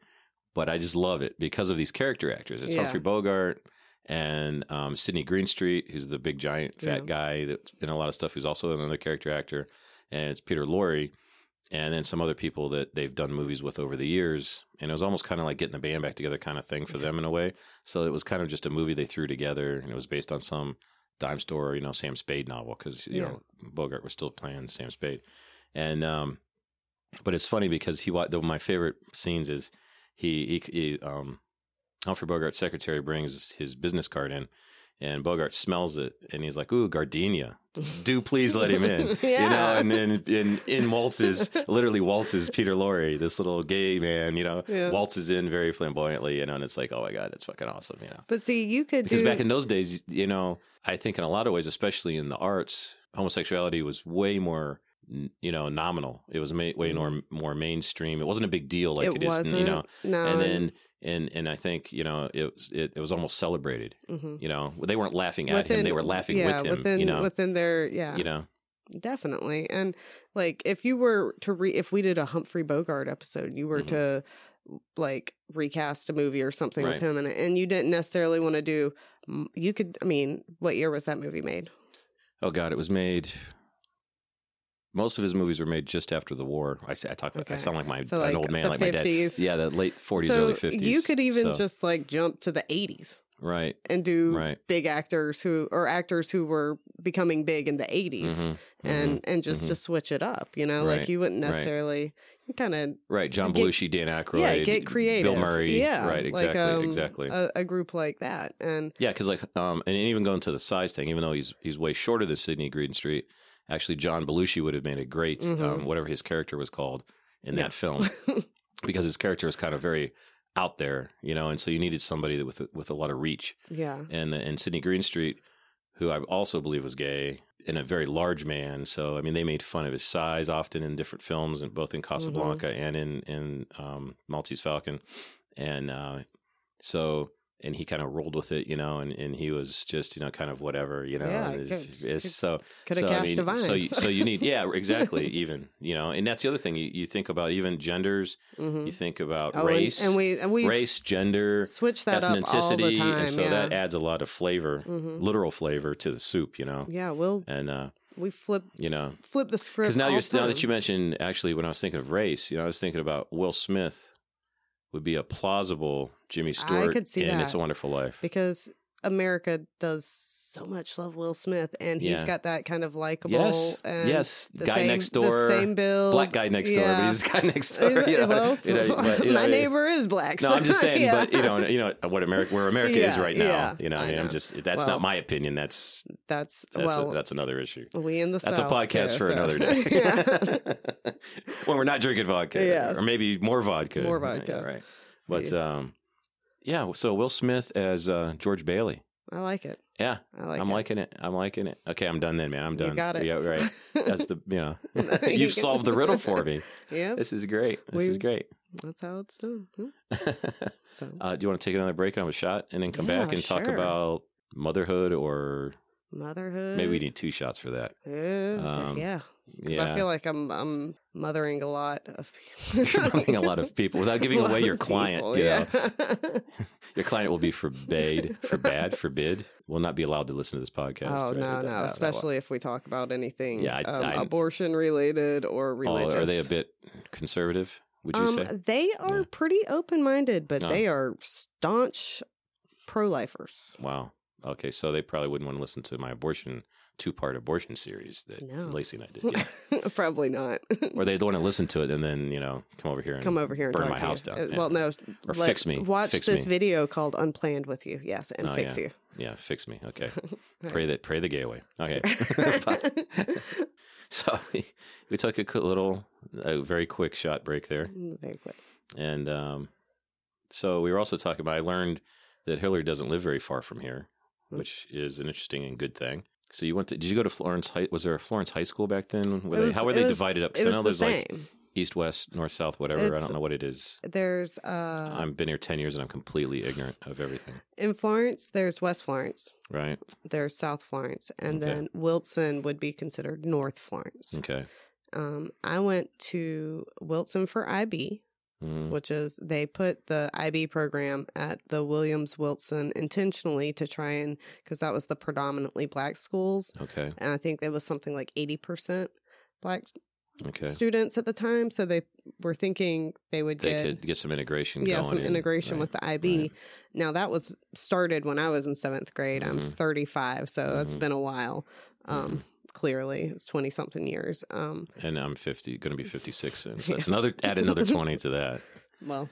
[SPEAKER 1] But I just love it because of these character actors. It's
[SPEAKER 2] Yeah.
[SPEAKER 1] Humphrey Bogart and um, Sidney Greenstreet, who's the big giant fat
[SPEAKER 2] Yeah.
[SPEAKER 1] guy that's in a lot of stuff, who's also another character actor, and it's Peter Lorre, and then some other people that they've done movies with over the years. And it was almost kind of like getting the band back together kind of thing for them in a way. So it was kind of just a movie they threw together, and it was based on some dime store, you know, Sam Spade novel because you
[SPEAKER 2] Yeah.
[SPEAKER 1] know Bogart was still playing Sam Spade, and um, but it's funny because he the, my favorite scenes is he he, he um, Humphrey Bogart's secretary brings his business card in, and Bogart smells it, and he's like, "Ooh, gardenia." Do please let him in, you know. And then in in waltzes, literally waltzes Peter Lorre, this little gay man, you know,
[SPEAKER 2] Yeah.
[SPEAKER 1] waltzes in very flamboyantly, you know, and it's like, oh my god, it's fucking awesome, you know.
[SPEAKER 2] But see, you could
[SPEAKER 1] Because
[SPEAKER 2] do
[SPEAKER 1] back in those days, you know, I think in a lot of ways, especially in the arts, homosexuality was way more, you know, nominal. It was way more more mainstream. It wasn't a big deal like
[SPEAKER 2] Mm-hmm. it
[SPEAKER 1] it is, you know.
[SPEAKER 2] no,
[SPEAKER 1] And then and and I think you know it was it, it was almost celebrated.
[SPEAKER 2] mhm.
[SPEAKER 1] You know, they weren't laughing at him; they were laughing
[SPEAKER 2] yeah,
[SPEAKER 1] with him.
[SPEAKER 2] Within,
[SPEAKER 1] you know,
[SPEAKER 2] within their yeah,
[SPEAKER 1] you know,
[SPEAKER 2] definitely. And like, if you were to re, if we did a Humphrey Bogart episode, you were
[SPEAKER 1] Mhm.
[SPEAKER 2] to like recast a movie or something
[SPEAKER 1] Right.
[SPEAKER 2] with him it, and you didn't necessarily want to do. You could, I mean, what year was that movie made?
[SPEAKER 1] oh god, it was made most of his movies were made just after the war. I say I talk. I
[SPEAKER 2] Okay.
[SPEAKER 1] sound like my
[SPEAKER 2] So,
[SPEAKER 1] an old man, like my dad. Yeah, the late forties,
[SPEAKER 2] so
[SPEAKER 1] early fifties.
[SPEAKER 2] you could even just like jump to the 80s
[SPEAKER 1] right,
[SPEAKER 2] and do
[SPEAKER 1] right,
[SPEAKER 2] big actors who or actors who were becoming big in the 80s
[SPEAKER 1] Mhm,
[SPEAKER 2] and and just
[SPEAKER 1] mhm.
[SPEAKER 2] to switch it up you know
[SPEAKER 1] Right,
[SPEAKER 2] like you wouldn't
[SPEAKER 1] right.
[SPEAKER 2] necessarily kind of
[SPEAKER 1] right. John
[SPEAKER 2] get-
[SPEAKER 1] Belushi, Dan Aykroyd,
[SPEAKER 2] yeah get creative
[SPEAKER 1] Bill Murray.
[SPEAKER 2] yeah
[SPEAKER 1] right, exactly,
[SPEAKER 2] like, um,
[SPEAKER 1] exactly.
[SPEAKER 2] a, a group like that and
[SPEAKER 1] Yeah, because like, um, and even going to the size thing, even though he's he's way shorter than Sidney Greenstreet, actually John Belushi would have made a great
[SPEAKER 2] Mhm.
[SPEAKER 1] um, whatever his character was called in
[SPEAKER 2] Yeah.
[SPEAKER 1] that film, because his character was kind of very out there, you know, and so you needed somebody that with with a lot of reach,
[SPEAKER 2] yeah
[SPEAKER 1] and and Sidney Greenstreet, who I also believe was gay. And a very large man, so I mean, they made fun of his size often in different films, and both in Casablanca
[SPEAKER 2] Mm-hmm.
[SPEAKER 1] and in in um, Maltese Falcon, and uh, so and he kind of rolled with it, you know, and, and he was just, you know, kind of whatever, you know.
[SPEAKER 2] Yeah, good.
[SPEAKER 1] it's, so
[SPEAKER 2] could
[SPEAKER 1] so,
[SPEAKER 2] cast
[SPEAKER 1] I mean,
[SPEAKER 2] divine
[SPEAKER 1] So you, so you need, yeah, exactly, even, you know, and that's the other thing. You, you think about even genders,
[SPEAKER 2] Mhm.
[SPEAKER 1] you think about
[SPEAKER 2] Oh,
[SPEAKER 1] race,
[SPEAKER 2] and, we and we
[SPEAKER 1] race, gender,
[SPEAKER 2] switch that up all the
[SPEAKER 1] ethnicity,
[SPEAKER 2] time
[SPEAKER 1] and so
[SPEAKER 2] yeah
[SPEAKER 1] that adds a lot of flavor,
[SPEAKER 2] Mhm.
[SPEAKER 1] literal flavor to the soup, you know,
[SPEAKER 2] yeah we'll
[SPEAKER 1] and uh,
[SPEAKER 2] we flip
[SPEAKER 1] you know,
[SPEAKER 2] flip the script
[SPEAKER 1] because now you're
[SPEAKER 2] the
[SPEAKER 1] now that you mentioned actually when I was thinking of race, you know, I was thinking about Will Smith would be a plausible Jimmy Stewart
[SPEAKER 2] could see
[SPEAKER 1] in
[SPEAKER 2] that.
[SPEAKER 1] It's a Wonderful Life.
[SPEAKER 2] because America does so much love Will Smith, and he's
[SPEAKER 1] Yeah.
[SPEAKER 2] got that kind of likable.
[SPEAKER 1] Yes,
[SPEAKER 2] and
[SPEAKER 1] yes,
[SPEAKER 2] the
[SPEAKER 1] guy
[SPEAKER 2] same,
[SPEAKER 1] next door,
[SPEAKER 2] same build,
[SPEAKER 1] black guy next door, but he's guy next door. You know,
[SPEAKER 2] well,
[SPEAKER 1] you know, but, you know,
[SPEAKER 2] my neighbor is black.
[SPEAKER 1] No,
[SPEAKER 2] so,
[SPEAKER 1] I'm just saying,
[SPEAKER 2] yeah.
[SPEAKER 1] but you know, you know what America, where America is right now.
[SPEAKER 2] yeah,
[SPEAKER 1] you know, I I'm just that's
[SPEAKER 2] Well,
[SPEAKER 1] not my opinion. That's
[SPEAKER 2] that's,
[SPEAKER 1] that's
[SPEAKER 2] well,
[SPEAKER 1] a, that's another issue.
[SPEAKER 2] we in the
[SPEAKER 1] That's
[SPEAKER 2] South
[SPEAKER 1] a podcast
[SPEAKER 2] too,
[SPEAKER 1] for
[SPEAKER 2] so-
[SPEAKER 1] another day. when we're not drinking vodka,
[SPEAKER 2] Yes.
[SPEAKER 1] or maybe more vodka,
[SPEAKER 2] More
[SPEAKER 1] Yeah,
[SPEAKER 2] vodka.
[SPEAKER 1] right? But um, yeah. So Will Smith as uh, George Bailey.
[SPEAKER 2] I like it.
[SPEAKER 1] Yeah,
[SPEAKER 2] I like
[SPEAKER 1] I'm
[SPEAKER 2] it.
[SPEAKER 1] liking it. I'm liking it. Okay, I'm done then, man. I'm done.
[SPEAKER 2] You got it.
[SPEAKER 1] Yeah, right. That's the you know
[SPEAKER 2] You
[SPEAKER 1] you've solved the riddle for me.
[SPEAKER 2] yeah,
[SPEAKER 1] This is great. This is great.
[SPEAKER 2] that's how it's done. So
[SPEAKER 1] uh, do you want to take another break and have a shot, and then come
[SPEAKER 2] Yeah,
[SPEAKER 1] back and talk about motherhood, or
[SPEAKER 2] motherhood.
[SPEAKER 1] maybe we need two shots for that?
[SPEAKER 2] Okay,
[SPEAKER 1] um,
[SPEAKER 2] yeah. 'Cause
[SPEAKER 1] Yeah,
[SPEAKER 2] I feel like I'm I'm mothering a lot of people.
[SPEAKER 1] mothering a lot of people without giving away your client.
[SPEAKER 2] people,
[SPEAKER 1] you
[SPEAKER 2] yeah.
[SPEAKER 1] Your client will be forbade, forbade, forbid. Will not be allowed to listen to this podcast.
[SPEAKER 2] oh
[SPEAKER 1] right?
[SPEAKER 2] no, no! Especially if we talk about anything
[SPEAKER 1] Yeah, I-
[SPEAKER 2] um,
[SPEAKER 1] I-
[SPEAKER 2] abortion related or
[SPEAKER 1] Oh,
[SPEAKER 2] religious.
[SPEAKER 1] are they a bit conservative? Would you
[SPEAKER 2] um,
[SPEAKER 1] say?
[SPEAKER 2] they are
[SPEAKER 1] Yeah.
[SPEAKER 2] pretty open minded, but
[SPEAKER 1] Oh.
[SPEAKER 2] they are staunch pro lifers.
[SPEAKER 1] Wow. Okay, so they probably wouldn't want to listen to my abortion two-part abortion series that
[SPEAKER 2] No.
[SPEAKER 1] Lacey and I did. Yeah.
[SPEAKER 2] Probably not.
[SPEAKER 1] or they'd want to listen to it and then you know come over here and
[SPEAKER 2] Come over here and
[SPEAKER 1] burn
[SPEAKER 2] talk
[SPEAKER 1] my
[SPEAKER 2] to you.
[SPEAKER 1] house down.
[SPEAKER 2] Uh, Well, no.
[SPEAKER 1] Or
[SPEAKER 2] let-
[SPEAKER 1] fix me.
[SPEAKER 2] Watch
[SPEAKER 1] Fix
[SPEAKER 2] this
[SPEAKER 1] me.
[SPEAKER 2] video called "Unplanned" with you. Yes, and
[SPEAKER 1] Oh,
[SPEAKER 2] fix
[SPEAKER 1] yeah.
[SPEAKER 2] you.
[SPEAKER 1] Yeah, fix me. Okay.
[SPEAKER 2] Right.
[SPEAKER 1] Pray that pray the gay away. Okay. so we took a little, a very quick shot break there,
[SPEAKER 2] Very quick.
[SPEAKER 1] and um, so we were also talking about. I learned that Hillary doesn't live very far from here,
[SPEAKER 2] Hmm.
[SPEAKER 1] which is an interesting and good thing. So you went to? Did you go to Florence? High, was there a Florence High School back then? Were
[SPEAKER 2] It
[SPEAKER 1] they, how were they
[SPEAKER 2] was-
[SPEAKER 1] divided up?
[SPEAKER 2] Was
[SPEAKER 1] know
[SPEAKER 2] the
[SPEAKER 1] there's
[SPEAKER 2] same.
[SPEAKER 1] like east, west, north, south, whatever. I don't know what it is.
[SPEAKER 2] There's uh
[SPEAKER 1] I've been here ten years and I'm completely ignorant of everything.
[SPEAKER 2] in Florence. There's West Florence.
[SPEAKER 1] Right?
[SPEAKER 2] There's South Florence, and
[SPEAKER 1] Okay.
[SPEAKER 2] then Wilson would be considered North Florence.
[SPEAKER 1] Okay.
[SPEAKER 2] Um, I went to Wilson for IB,
[SPEAKER 1] Mm,
[SPEAKER 2] which is they put the IB program at the Williams Wilson intentionally to try and because that was the predominantly black schools,
[SPEAKER 1] okay.
[SPEAKER 2] and I think there was something like eighty percent black
[SPEAKER 1] Okay.
[SPEAKER 2] students at the time. So they were thinking they would
[SPEAKER 1] They
[SPEAKER 2] get
[SPEAKER 1] could get some integration.
[SPEAKER 2] yeah some
[SPEAKER 1] in.
[SPEAKER 2] integration
[SPEAKER 1] Right.
[SPEAKER 2] with the IB.
[SPEAKER 1] right.
[SPEAKER 2] Now that was started when I was in seventh grade. I'm
[SPEAKER 1] Mhm.
[SPEAKER 2] 35, so that's
[SPEAKER 1] Mhm.
[SPEAKER 2] been a while. Um,
[SPEAKER 1] Mm-hmm.
[SPEAKER 2] Clearly, it's 20 something years. Um,
[SPEAKER 1] And I'm 50, going to be 56 soon. So that's another, add another 20 to that.
[SPEAKER 2] well,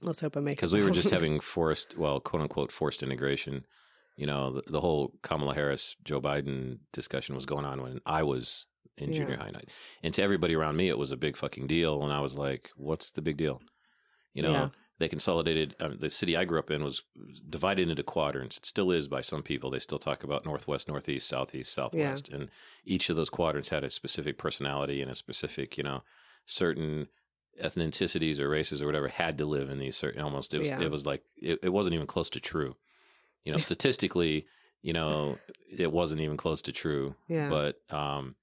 [SPEAKER 2] let's hope I make.
[SPEAKER 1] Because we were just having forced, well, quote unquote, forced integration. You know, the, the whole Kamala Harris, Joe Biden discussion was going on when I was in junior high night. And to everybody around me, it was a big fucking deal. And I was like, what's the big deal? You know,
[SPEAKER 2] Yeah.
[SPEAKER 1] They consolidated, uh, the city I grew up in was divided into quadrants. It still is by some people. They still talk about northwest, northeast, southeast, southwest. And each of those quadrants had a specific personality and a specific, you know, certain ethnicities or races or whatever had to live in these certain almost it was,
[SPEAKER 2] Yeah.
[SPEAKER 1] it was like it, it wasn't even close to true you know statistically you know it wasn't even close to true
[SPEAKER 2] yeah,
[SPEAKER 1] but um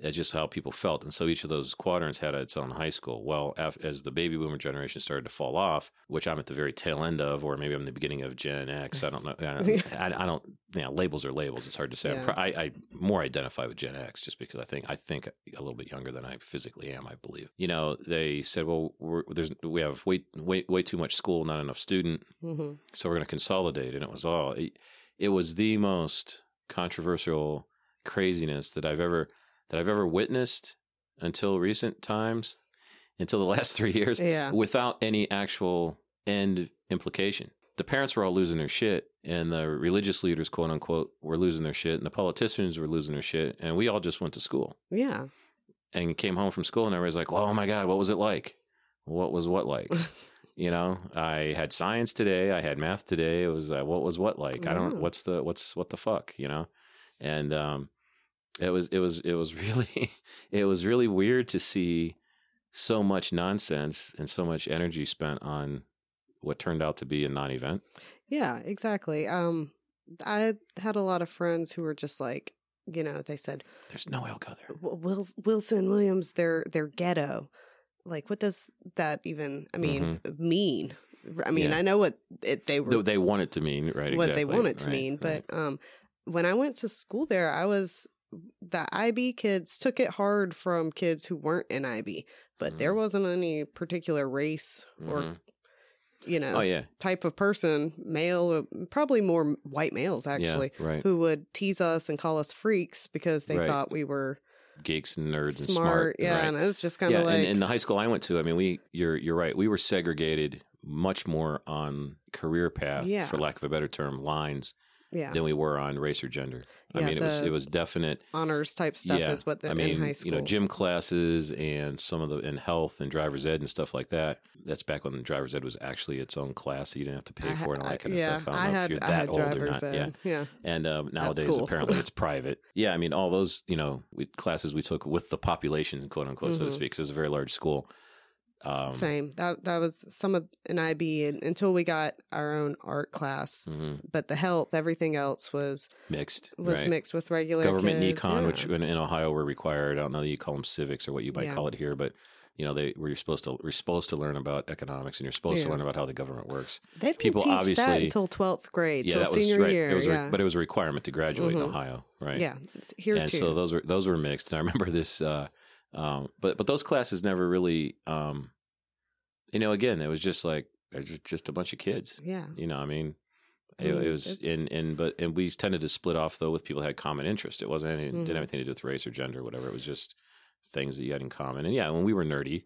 [SPEAKER 1] That's just how people felt. And so each of those quadrants had its own high school. Well, as the baby boomer generation started to fall off, which I'm at the very tail end of, or maybe I'm the beginning of Gen X. I don't know. I, I, I don't. You know, labels are labels. It's hard to say. I'm
[SPEAKER 2] Yeah.
[SPEAKER 1] I, I more identify with Gen X just because I think I think a little bit younger than I physically am. I believe. You know, they said, well, we're, there's we have way way way too much school, not enough student
[SPEAKER 2] hmm
[SPEAKER 1] so we're going to consolidate and it was all it, it was the most controversial craziness that i've ever that i've ever witnessed until recent times until the last three years
[SPEAKER 2] Yeah.
[SPEAKER 1] without any actual end implication. The parents were all losing their shit and the religious leaders quote unquote were losing their shit and the politicians were losing their shit and we all just went to school.
[SPEAKER 2] Yeah.
[SPEAKER 1] and came home from school and everybody's like well, oh my god what was it like? What was what like? You know i had science today i had math today it was uh, what was what like? I don't what's the what's what the fuck you know? And um it was it was it was really it was really weird to see so much nonsense and so much energy spent on what turned out to be a non-event
[SPEAKER 2] Yeah, exactly. Um, I had a lot of friends who were just like, you know, they said
[SPEAKER 1] there's no way i'll go there
[SPEAKER 2] Wilson Williams, they're they're ghetto. Like, what does that even? I mean, mean. I mean,
[SPEAKER 1] Mm-hmm. Yeah.
[SPEAKER 2] I know what it, they were
[SPEAKER 1] they want it to mean right
[SPEAKER 2] what
[SPEAKER 1] exactly,
[SPEAKER 2] they want it to
[SPEAKER 1] right,
[SPEAKER 2] mean.
[SPEAKER 1] right.
[SPEAKER 2] But um, when I went to school there, I was the IB kids took it hard from kids who weren't in IB, but there
[SPEAKER 1] Mhm.
[SPEAKER 2] wasn't any particular race or
[SPEAKER 1] Mhm.
[SPEAKER 2] you know
[SPEAKER 1] oh yeah
[SPEAKER 2] type of person, male, uh, probably more white males actually,
[SPEAKER 1] yeah, right
[SPEAKER 2] who would tease us and call us freaks because they
[SPEAKER 1] Right.
[SPEAKER 2] thought we were
[SPEAKER 1] geeks and nerds
[SPEAKER 2] smart.
[SPEAKER 1] and smart
[SPEAKER 2] yeah,
[SPEAKER 1] right.
[SPEAKER 2] and it was just kind of
[SPEAKER 1] yeah,
[SPEAKER 2] like
[SPEAKER 1] and in the high school I went to, I mean, we you're you're right. We were segregated much more on career path,
[SPEAKER 2] Yeah.
[SPEAKER 1] for lack of a better term, lines
[SPEAKER 2] yeah,
[SPEAKER 1] than we were on race or gender. I mean, it was it was definite.
[SPEAKER 2] honors type stuff
[SPEAKER 1] yeah,
[SPEAKER 2] is what the
[SPEAKER 1] I mean,
[SPEAKER 2] in high school.
[SPEAKER 1] you know, gym classes and some of the in health and driver's ed and stuff like that. That's back when driver's ed was actually its own class. So you didn't have to pay for it and all that kind of
[SPEAKER 2] yeah,
[SPEAKER 1] stuff. I
[SPEAKER 2] I had
[SPEAKER 1] if you're
[SPEAKER 2] I
[SPEAKER 1] that
[SPEAKER 2] had
[SPEAKER 1] old or
[SPEAKER 2] driver's
[SPEAKER 1] not.
[SPEAKER 2] ed.
[SPEAKER 1] Yeah.
[SPEAKER 2] yeah.
[SPEAKER 1] And um, nowadays, apparently, it's private. Yeah, I mean, all those you know we, classes we took with the population, quote unquote, so to
[SPEAKER 2] speak.
[SPEAKER 1] speak. 'cause it was a very large school. Um,
[SPEAKER 2] Same. That that was some of an IB and, until we got our own art class.
[SPEAKER 1] mhm.
[SPEAKER 2] But the health, everything else was
[SPEAKER 1] Mixed,
[SPEAKER 2] was
[SPEAKER 1] right?
[SPEAKER 2] mixed with regular
[SPEAKER 1] Government
[SPEAKER 2] kids.
[SPEAKER 1] econ,
[SPEAKER 2] yeah.
[SPEAKER 1] which in, in Ohio were required. I don't know that you call them civics or what you might
[SPEAKER 2] Yeah.
[SPEAKER 1] call it here, but you know they were you're supposed to we're supposed to learn about economics and you're supposed to learn about how the government works.
[SPEAKER 2] they didn't
[SPEAKER 1] people
[SPEAKER 2] teach that until twelfth grade,
[SPEAKER 1] yeah,
[SPEAKER 2] till
[SPEAKER 1] that was
[SPEAKER 2] senior
[SPEAKER 1] right.
[SPEAKER 2] year.
[SPEAKER 1] It was a,
[SPEAKER 2] yeah,
[SPEAKER 1] but it was a requirement to graduate in
[SPEAKER 2] Mhm.
[SPEAKER 1] Ohio, right?
[SPEAKER 2] yeah, here
[SPEAKER 1] and
[SPEAKER 2] too.
[SPEAKER 1] so those were those were mixed. And I remember this, uh, um, but but those classes never really, um, you know, again, it was just like just, just a bunch of kids.
[SPEAKER 2] yeah,
[SPEAKER 1] You know, I mean, it, it was in in but and we tended to split off though with people who had common interest. It wasn't any,
[SPEAKER 2] Mhm.
[SPEAKER 1] didn't have anything to do with race or gender or whatever. It was just things that you had in common. And yeah, when we were nerdy,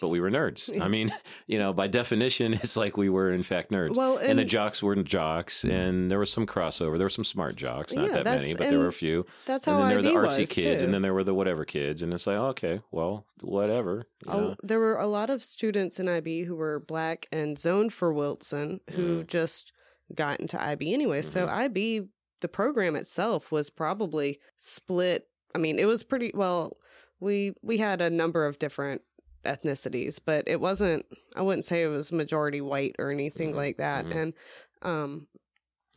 [SPEAKER 1] but we were nerds. I mean, you know, by definition, it's like we were in fact nerds.
[SPEAKER 2] well,
[SPEAKER 1] and, the jocks weren't jocks, and there was some crossover. There were some smart jocks, not
[SPEAKER 2] Yeah,
[SPEAKER 1] that many, but there were a few.
[SPEAKER 2] that's
[SPEAKER 1] And
[SPEAKER 2] how
[SPEAKER 1] then there were
[SPEAKER 2] IB
[SPEAKER 1] the artsy
[SPEAKER 2] was
[SPEAKER 1] kids,
[SPEAKER 2] too.
[SPEAKER 1] and then there were the whatever kids, and it's like, okay, well, whatever.
[SPEAKER 2] Oh, there were a lot of students in IB who were black and zoned for Wilson who
[SPEAKER 1] Mhm.
[SPEAKER 2] just got into IB anyway. So
[SPEAKER 1] Mhm.
[SPEAKER 2] IB, the program itself was probably split. I mean, it was pretty well. We we had a number of different ethnicities, but it wasn't. I wouldn't say it was majority white or anything
[SPEAKER 1] Mhm.
[SPEAKER 2] like that.
[SPEAKER 1] Mhm.
[SPEAKER 2] And um,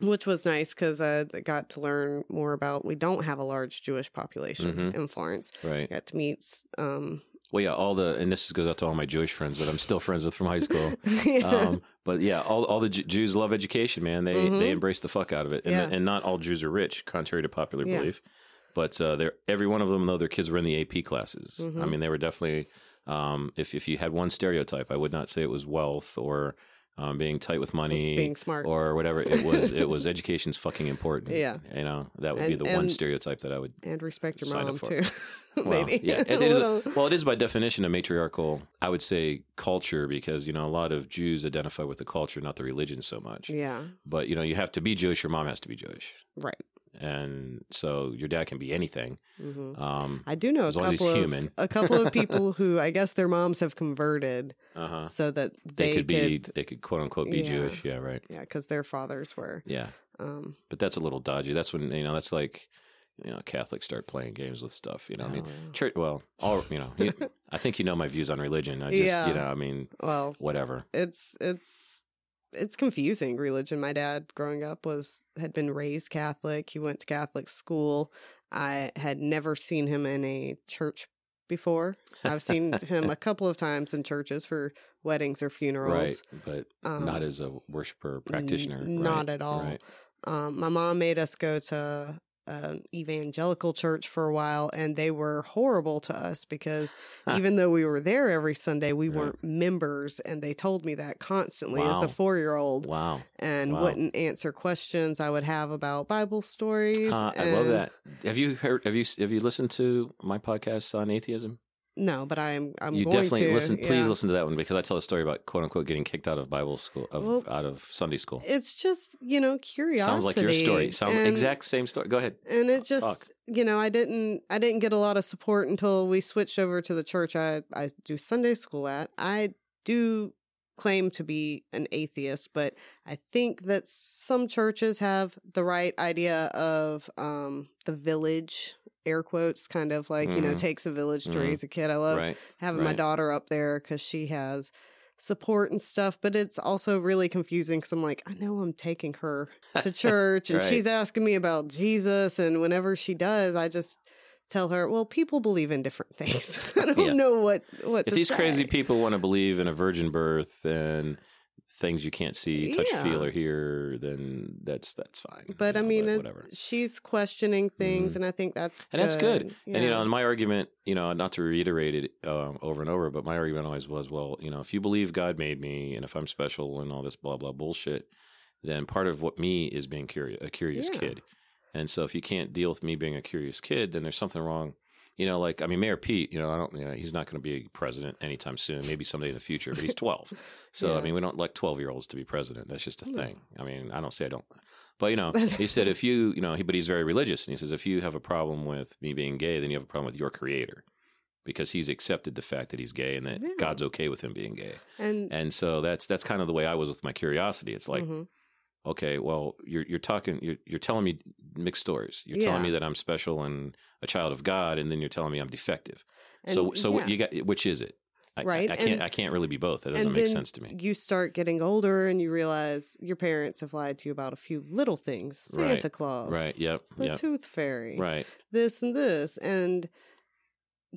[SPEAKER 2] which was nice because I got to learn more about. We don't have a large Jewish population
[SPEAKER 1] Mhm.
[SPEAKER 2] in Florence.
[SPEAKER 1] Right.
[SPEAKER 2] Got to meet um,
[SPEAKER 1] Well, yeah, all the and this goes out to all my Jewish friends that I'm still friends with from high school.
[SPEAKER 2] yeah.
[SPEAKER 1] Um, but yeah, all all the Ju- Jews love education, man. They
[SPEAKER 2] Mhm.
[SPEAKER 1] they embrace the fuck out of it, and
[SPEAKER 2] Yeah.
[SPEAKER 1] and not all Jews are rich, contrary to popular
[SPEAKER 2] Yeah.
[SPEAKER 1] belief. But uh, they're every one of them, though, their kids were in the AP classes. I
[SPEAKER 2] Mhm.
[SPEAKER 1] mean, they were definitely. Um, if if you had one stereotype, I would not say it was wealth or um, being tight with money
[SPEAKER 2] being smart.
[SPEAKER 1] or whatever. It was it was education's fucking important.
[SPEAKER 2] Yeah.
[SPEAKER 1] you know that would be
[SPEAKER 2] And-
[SPEAKER 1] the one stereotype that I would
[SPEAKER 2] and respect your mom too.
[SPEAKER 1] it. Well,
[SPEAKER 2] Maybe.
[SPEAKER 1] yeah, it
[SPEAKER 2] A
[SPEAKER 1] well, it is by definition a matriarchal. I would say culture because you know a lot of Jews identify with the culture, not the religion so much.
[SPEAKER 2] yeah.
[SPEAKER 1] But you know, you have to be Jewish. Your mom has to be Jewish,
[SPEAKER 2] Right.
[SPEAKER 1] And so your dad can be anything.
[SPEAKER 2] hmm
[SPEAKER 1] Um,
[SPEAKER 2] I do know
[SPEAKER 1] As
[SPEAKER 2] a
[SPEAKER 1] long as he's
[SPEAKER 2] couple of
[SPEAKER 1] human.
[SPEAKER 2] a couple of people who I guess their moms have converted
[SPEAKER 1] uh-huh.
[SPEAKER 2] so that
[SPEAKER 1] They,
[SPEAKER 2] they,
[SPEAKER 1] could be. They could quote unquote be
[SPEAKER 2] Yeah.
[SPEAKER 1] Jewish. Yeah, right.
[SPEAKER 2] yeah, because their fathers were.
[SPEAKER 1] Yeah,
[SPEAKER 2] Um,
[SPEAKER 1] but that's a little dodgy. That's when you know. That's like you know, Catholics start playing games with stuff. You know, I mean,
[SPEAKER 2] oh,
[SPEAKER 1] church. Well, all you know. You, I think you know my views on religion. I just,
[SPEAKER 2] Yeah.
[SPEAKER 1] you know, I mean,
[SPEAKER 2] well,
[SPEAKER 1] whatever.
[SPEAKER 2] it's it's it's confusing religion. My dad growing up was had been raised Catholic. He went to Catholic school. I had never seen him in a church before. I've seen him a couple of times in churches for weddings or funerals.
[SPEAKER 1] Right, but
[SPEAKER 2] Um,
[SPEAKER 1] not as a worshiper practitioner.
[SPEAKER 2] n- not at all.
[SPEAKER 1] Right.
[SPEAKER 2] Um, my mom made us go to an evangelical church for a while, and they were horrible to us because even though we were there every Sunday, we
[SPEAKER 1] Right.
[SPEAKER 2] weren't members, and they told me that constantly as a four year old,
[SPEAKER 1] Wow.
[SPEAKER 2] and
[SPEAKER 1] Wow.
[SPEAKER 2] wouldn't answer questions I would have about Bible stories.
[SPEAKER 1] Uh, I love that. Have you heard? Have you have you listened to my podcast on atheism?
[SPEAKER 2] No, but I'm I'm
[SPEAKER 1] you
[SPEAKER 2] going
[SPEAKER 1] definitely
[SPEAKER 2] to
[SPEAKER 1] listen. Please
[SPEAKER 2] yeah.
[SPEAKER 1] listen to that one because I tell a story about quote unquote getting kicked out of Bible school, of,
[SPEAKER 2] Well,
[SPEAKER 1] out of Sunday school.
[SPEAKER 2] It's just you know curiosity.
[SPEAKER 1] Sounds like your story. Sounds
[SPEAKER 2] and-
[SPEAKER 1] exact same story. Go ahead.
[SPEAKER 2] and it just
[SPEAKER 1] Talk.
[SPEAKER 2] you know i didn't i didn't get a lot of support until we switched over to the church i i do sunday school at i do claim to be an atheist but i think that some churches have the right idea of um the village air quotes kind of like you know
[SPEAKER 1] Mhm.
[SPEAKER 2] takes a village to
[SPEAKER 1] Mhm.
[SPEAKER 2] raise a kid i love
[SPEAKER 1] right.
[SPEAKER 2] having my daughter up there because she has support and stuff but it's also really confusing because i'm like i know i'm taking her to church and
[SPEAKER 1] Right.
[SPEAKER 2] she's asking me about jesus and whenever she does i just tell her well people believe in different things i don't
[SPEAKER 1] Yeah.
[SPEAKER 2] know what what
[SPEAKER 1] If these crazy people want to believe in a virgin birth and things you can't see, touch, feel, or hear, then that's that's fine.
[SPEAKER 2] but
[SPEAKER 1] you
[SPEAKER 2] i mean it-
[SPEAKER 1] whatever.
[SPEAKER 2] she's questioning things
[SPEAKER 1] Mhm.
[SPEAKER 2] and i think that's
[SPEAKER 1] And that's good.
[SPEAKER 2] Yeah.
[SPEAKER 1] And you know, and my argument, you know, not to reiterate it um, over and over, but my argument always was, well, you know, if you believe God made me, and if I'm special, and all this blah blah bullshit, then part of what me is being curious, a curious
[SPEAKER 2] Yeah.
[SPEAKER 1] kid. And so, if you can't deal with me being a curious kid, then there's something wrong. You know, like I mean, Mayor Pete. You know, I don't. You know, he's not going to be president anytime soon. Maybe someday in the future, but he's 12. So I mean, we don't elect 12 year olds to be president. That's just a
[SPEAKER 2] No.
[SPEAKER 1] thing. I mean, I don't say I don't. But you know, he said if you, you know, he, but he's very religious, and he says if you have a problem with me being gay, then you have a problem with your creator, because he's accepted the fact that he's gay and that
[SPEAKER 2] Yeah.
[SPEAKER 1] God's okay with him being gay.
[SPEAKER 2] and
[SPEAKER 1] And so that's that's kind of the way I was with my curiosity. It's like,
[SPEAKER 2] mhm.
[SPEAKER 1] Okay, well, you're you're talking, you're you're telling me mixed stories. You're telling me that I'm special and a child of God, and then you're telling me I'm defective. so
[SPEAKER 2] And,
[SPEAKER 1] so what
[SPEAKER 2] yeah.
[SPEAKER 1] you got? Which is it? I, I-
[SPEAKER 2] Right,
[SPEAKER 1] I, can't
[SPEAKER 2] and-
[SPEAKER 1] I can't really be both. That doesn't make sense to me.
[SPEAKER 2] You start getting older and you realize your parents have lied to you about a few little things.
[SPEAKER 1] Right,
[SPEAKER 2] Santa Claus.
[SPEAKER 1] Right. Yep.
[SPEAKER 2] The
[SPEAKER 1] Yep.
[SPEAKER 2] tooth fairy.
[SPEAKER 1] Right.
[SPEAKER 2] This and this. And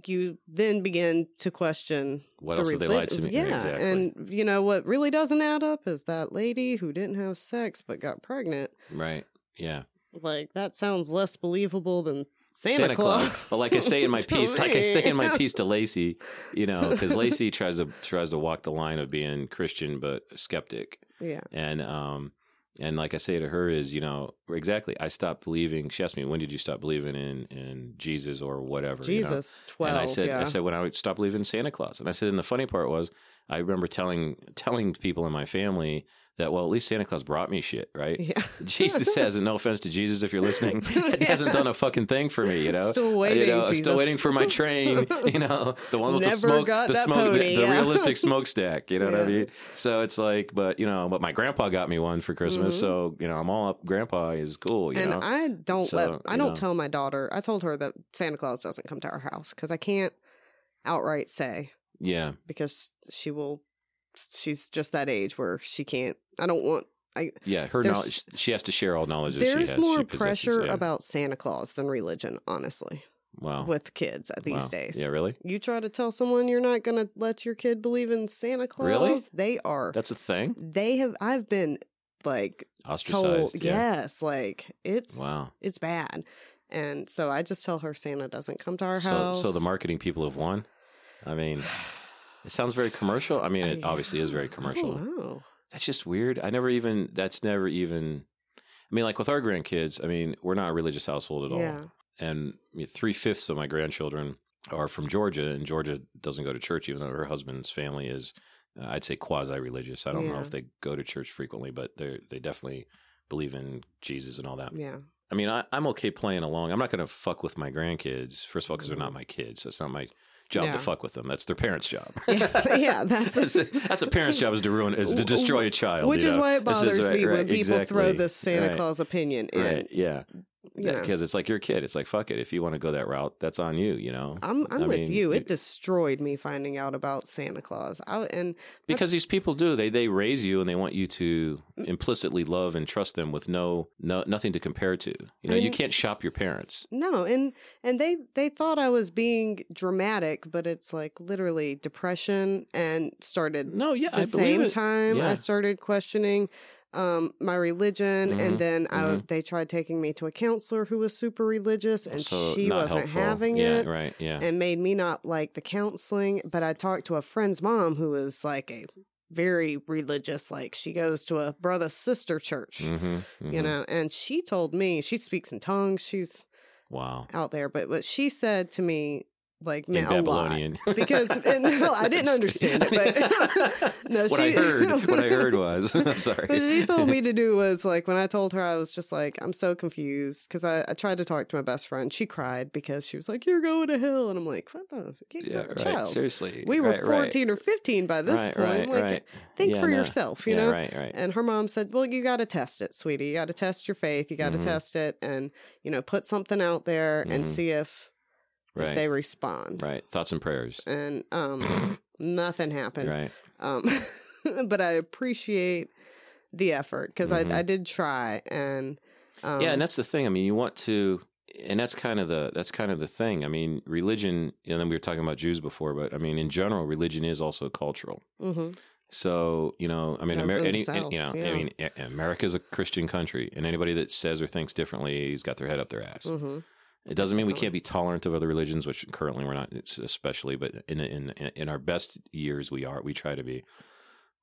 [SPEAKER 2] you then begin to question
[SPEAKER 1] What
[SPEAKER 2] the
[SPEAKER 1] else have they lied to me?
[SPEAKER 2] Yeah.
[SPEAKER 1] Exactly.
[SPEAKER 2] And you know what really doesn't add up is that lady who didn't have sex but got pregnant.
[SPEAKER 1] right. Yeah.
[SPEAKER 2] Like that sounds less believable than Santa,
[SPEAKER 1] Well, like I say in my piece, like I say in my piece to Lacey, you know, because Lacey tries to tries to walk the line of being Christian but skeptic,
[SPEAKER 2] Yeah.
[SPEAKER 1] and um, and like I say to her is, you know, exactly. I stopped believing. She asked me, when did you stop believing in in Jesus or whatever? you know?
[SPEAKER 2] Jesus. Twelve.
[SPEAKER 1] And I said,
[SPEAKER 2] yeah.
[SPEAKER 1] I said when I stopped believing in Santa Claus. And I said, and the funny part was, I remember telling telling people in my family that, well, at least Santa Claus brought me shit, right?
[SPEAKER 2] yeah.
[SPEAKER 1] Jesus hasn't. No offense to Jesus, if you're listening, it hasn't done a fucking thing for me. You know,
[SPEAKER 2] Still waiting,
[SPEAKER 1] You know, still waiting for my train. You know, the one with
[SPEAKER 2] Never
[SPEAKER 1] the smoke,
[SPEAKER 2] got
[SPEAKER 1] the smoke, the,
[SPEAKER 2] pony,
[SPEAKER 1] the
[SPEAKER 2] yeah.
[SPEAKER 1] realistic smokestack. You know what I mean? So it's like, but you know, but my grandpa got me one for Christmas,
[SPEAKER 2] Mhm.
[SPEAKER 1] so you know, I'm all up. Grandpa is cool. You
[SPEAKER 2] and
[SPEAKER 1] know,
[SPEAKER 2] I don't
[SPEAKER 1] So,
[SPEAKER 2] let I don't
[SPEAKER 1] know.
[SPEAKER 2] tell my daughter. I told her that Santa Claus doesn't come to our house because I can't outright say
[SPEAKER 1] yeah,
[SPEAKER 2] because she will. She's just that age where she can't. I don't want.
[SPEAKER 1] I Yeah. Her knowledge, she has to share all knowledge that she
[SPEAKER 2] There's
[SPEAKER 1] has.
[SPEAKER 2] more
[SPEAKER 1] she
[SPEAKER 2] pressure
[SPEAKER 1] yeah.
[SPEAKER 2] about Santa Claus than religion, honestly,
[SPEAKER 1] wow
[SPEAKER 2] with kids these
[SPEAKER 1] Wow.
[SPEAKER 2] days.
[SPEAKER 1] Yeah, really?
[SPEAKER 2] You try to tell someone you're not going to let your kid believe in Santa Claus.
[SPEAKER 1] Really?
[SPEAKER 2] They are.
[SPEAKER 1] That's a thing.
[SPEAKER 2] they have. I've been like
[SPEAKER 1] Ostracized.
[SPEAKER 2] told.
[SPEAKER 1] yeah.
[SPEAKER 2] Yes, like it's
[SPEAKER 1] Wow.
[SPEAKER 2] it's bad. And so I just tell her Santa doesn't come to our
[SPEAKER 1] So,
[SPEAKER 2] house.
[SPEAKER 1] so the marketing people have won. I mean, it sounds very commercial. I mean, it
[SPEAKER 2] I-
[SPEAKER 1] obviously is very commercial. That's just weird. I never even. That's never even. I mean, like with our grandkids. I mean, we're not a religious household at
[SPEAKER 2] Yeah.
[SPEAKER 1] all, and three fifths of my grandchildren are from Georgia, and Georgia doesn't go to church, even though her husband's family is. Uh, I'd say quasi-religious. I don't know if they go to church frequently, but they they definitely believe in Jesus and all that.
[SPEAKER 2] Yeah.
[SPEAKER 1] I mean, I, I'm okay playing along. I'm not going to fuck with my grandkids. First of all, because they're not my kids, so it's not my job
[SPEAKER 2] Yeah.
[SPEAKER 1] to fuck with them. That's their parents' job.
[SPEAKER 2] Yeah, yeah, that's-
[SPEAKER 1] that's, a, that's a parent's job is to ruin is to destroy a child.
[SPEAKER 2] Which is
[SPEAKER 1] know?
[SPEAKER 2] why it
[SPEAKER 1] This is
[SPEAKER 2] bothers
[SPEAKER 1] right-
[SPEAKER 2] me when people throw
[SPEAKER 1] exactly.
[SPEAKER 2] this Santa
[SPEAKER 1] Right,
[SPEAKER 2] Claus opinion in.
[SPEAKER 1] Yeah. Because it's like your kid. It's like fuck it. If you want to go that route, that's on you. You know.
[SPEAKER 2] I'm I'm
[SPEAKER 1] I
[SPEAKER 2] with
[SPEAKER 1] mean,
[SPEAKER 2] you. It
[SPEAKER 1] it-
[SPEAKER 2] destroyed me finding out about Santa Claus. I and
[SPEAKER 1] because these people do they they raise you and they want you to implicitly love and trust them with no no nothing to compare to you know you can't shop your parents
[SPEAKER 2] no, and and they they thought I was being dramatic, but it's like literally depression and started
[SPEAKER 1] no yeah
[SPEAKER 2] the
[SPEAKER 1] i believe
[SPEAKER 2] same time
[SPEAKER 1] Yeah.
[SPEAKER 2] I started questioning um my religion
[SPEAKER 1] Mhm,
[SPEAKER 2] and then I
[SPEAKER 1] mhm.
[SPEAKER 2] they tried taking me to a counselor who was super religious and
[SPEAKER 1] So
[SPEAKER 2] she wasn't
[SPEAKER 1] helpful.
[SPEAKER 2] having
[SPEAKER 1] yeah
[SPEAKER 2] it
[SPEAKER 1] right yeah
[SPEAKER 2] and made me not like the counseling but I talked to a friend's mom who was like a very religious like she goes to a brother sister church
[SPEAKER 1] hmm
[SPEAKER 2] you know and she told me she speaks in tongues she's
[SPEAKER 1] wow
[SPEAKER 2] out there but what she said to me like
[SPEAKER 1] in
[SPEAKER 2] meant a lot because and, no, I didn't understand it, but no,
[SPEAKER 1] what i heard what i heard was i'm sorry
[SPEAKER 2] What she told me to do was like when I told her I was just like I'm so confused because I, I tried to talk to my best friend. She cried because she was like you're going to hell, and I'm like what the
[SPEAKER 1] yeah right
[SPEAKER 2] child.
[SPEAKER 1] seriously
[SPEAKER 2] We were
[SPEAKER 1] Right, right.
[SPEAKER 2] 14 or 15 by this
[SPEAKER 1] right,
[SPEAKER 2] point.
[SPEAKER 1] right,
[SPEAKER 2] like
[SPEAKER 1] right.
[SPEAKER 2] think
[SPEAKER 1] Yeah,
[SPEAKER 2] for
[SPEAKER 1] no.
[SPEAKER 2] yourself, you
[SPEAKER 1] yeah,
[SPEAKER 2] know.
[SPEAKER 1] right right
[SPEAKER 2] And her mom said, "Well, you got to test it, sweetie. You got to test your faith. You got to
[SPEAKER 1] Mhm.
[SPEAKER 2] test it, and you know, put something out there and
[SPEAKER 1] Mhm.
[SPEAKER 2] see if if they respond."
[SPEAKER 1] right thoughts and prayers
[SPEAKER 2] And um, nothing happened.
[SPEAKER 1] right
[SPEAKER 2] Um, but I appreciate the effort because
[SPEAKER 1] Mhm.
[SPEAKER 2] I I did try and um,
[SPEAKER 1] yeah and that's the thing i mean you want to and that's kind of the that's kind of the thing i mean religion and then we were talking about jews before but i mean in general religion is also cultural
[SPEAKER 2] mhm.
[SPEAKER 1] so you know i mean
[SPEAKER 2] Yeah,
[SPEAKER 1] Amer-
[SPEAKER 2] in the
[SPEAKER 1] any,
[SPEAKER 2] South,
[SPEAKER 1] you know
[SPEAKER 2] yeah.
[SPEAKER 1] i mean A- america's a christian country and anybody that says or thinks differently he's got their head up their ass
[SPEAKER 2] Mhm.
[SPEAKER 1] It doesn't mean we can't be tolerant of other religions which currently we're not especially but in in in our best years we are we try to be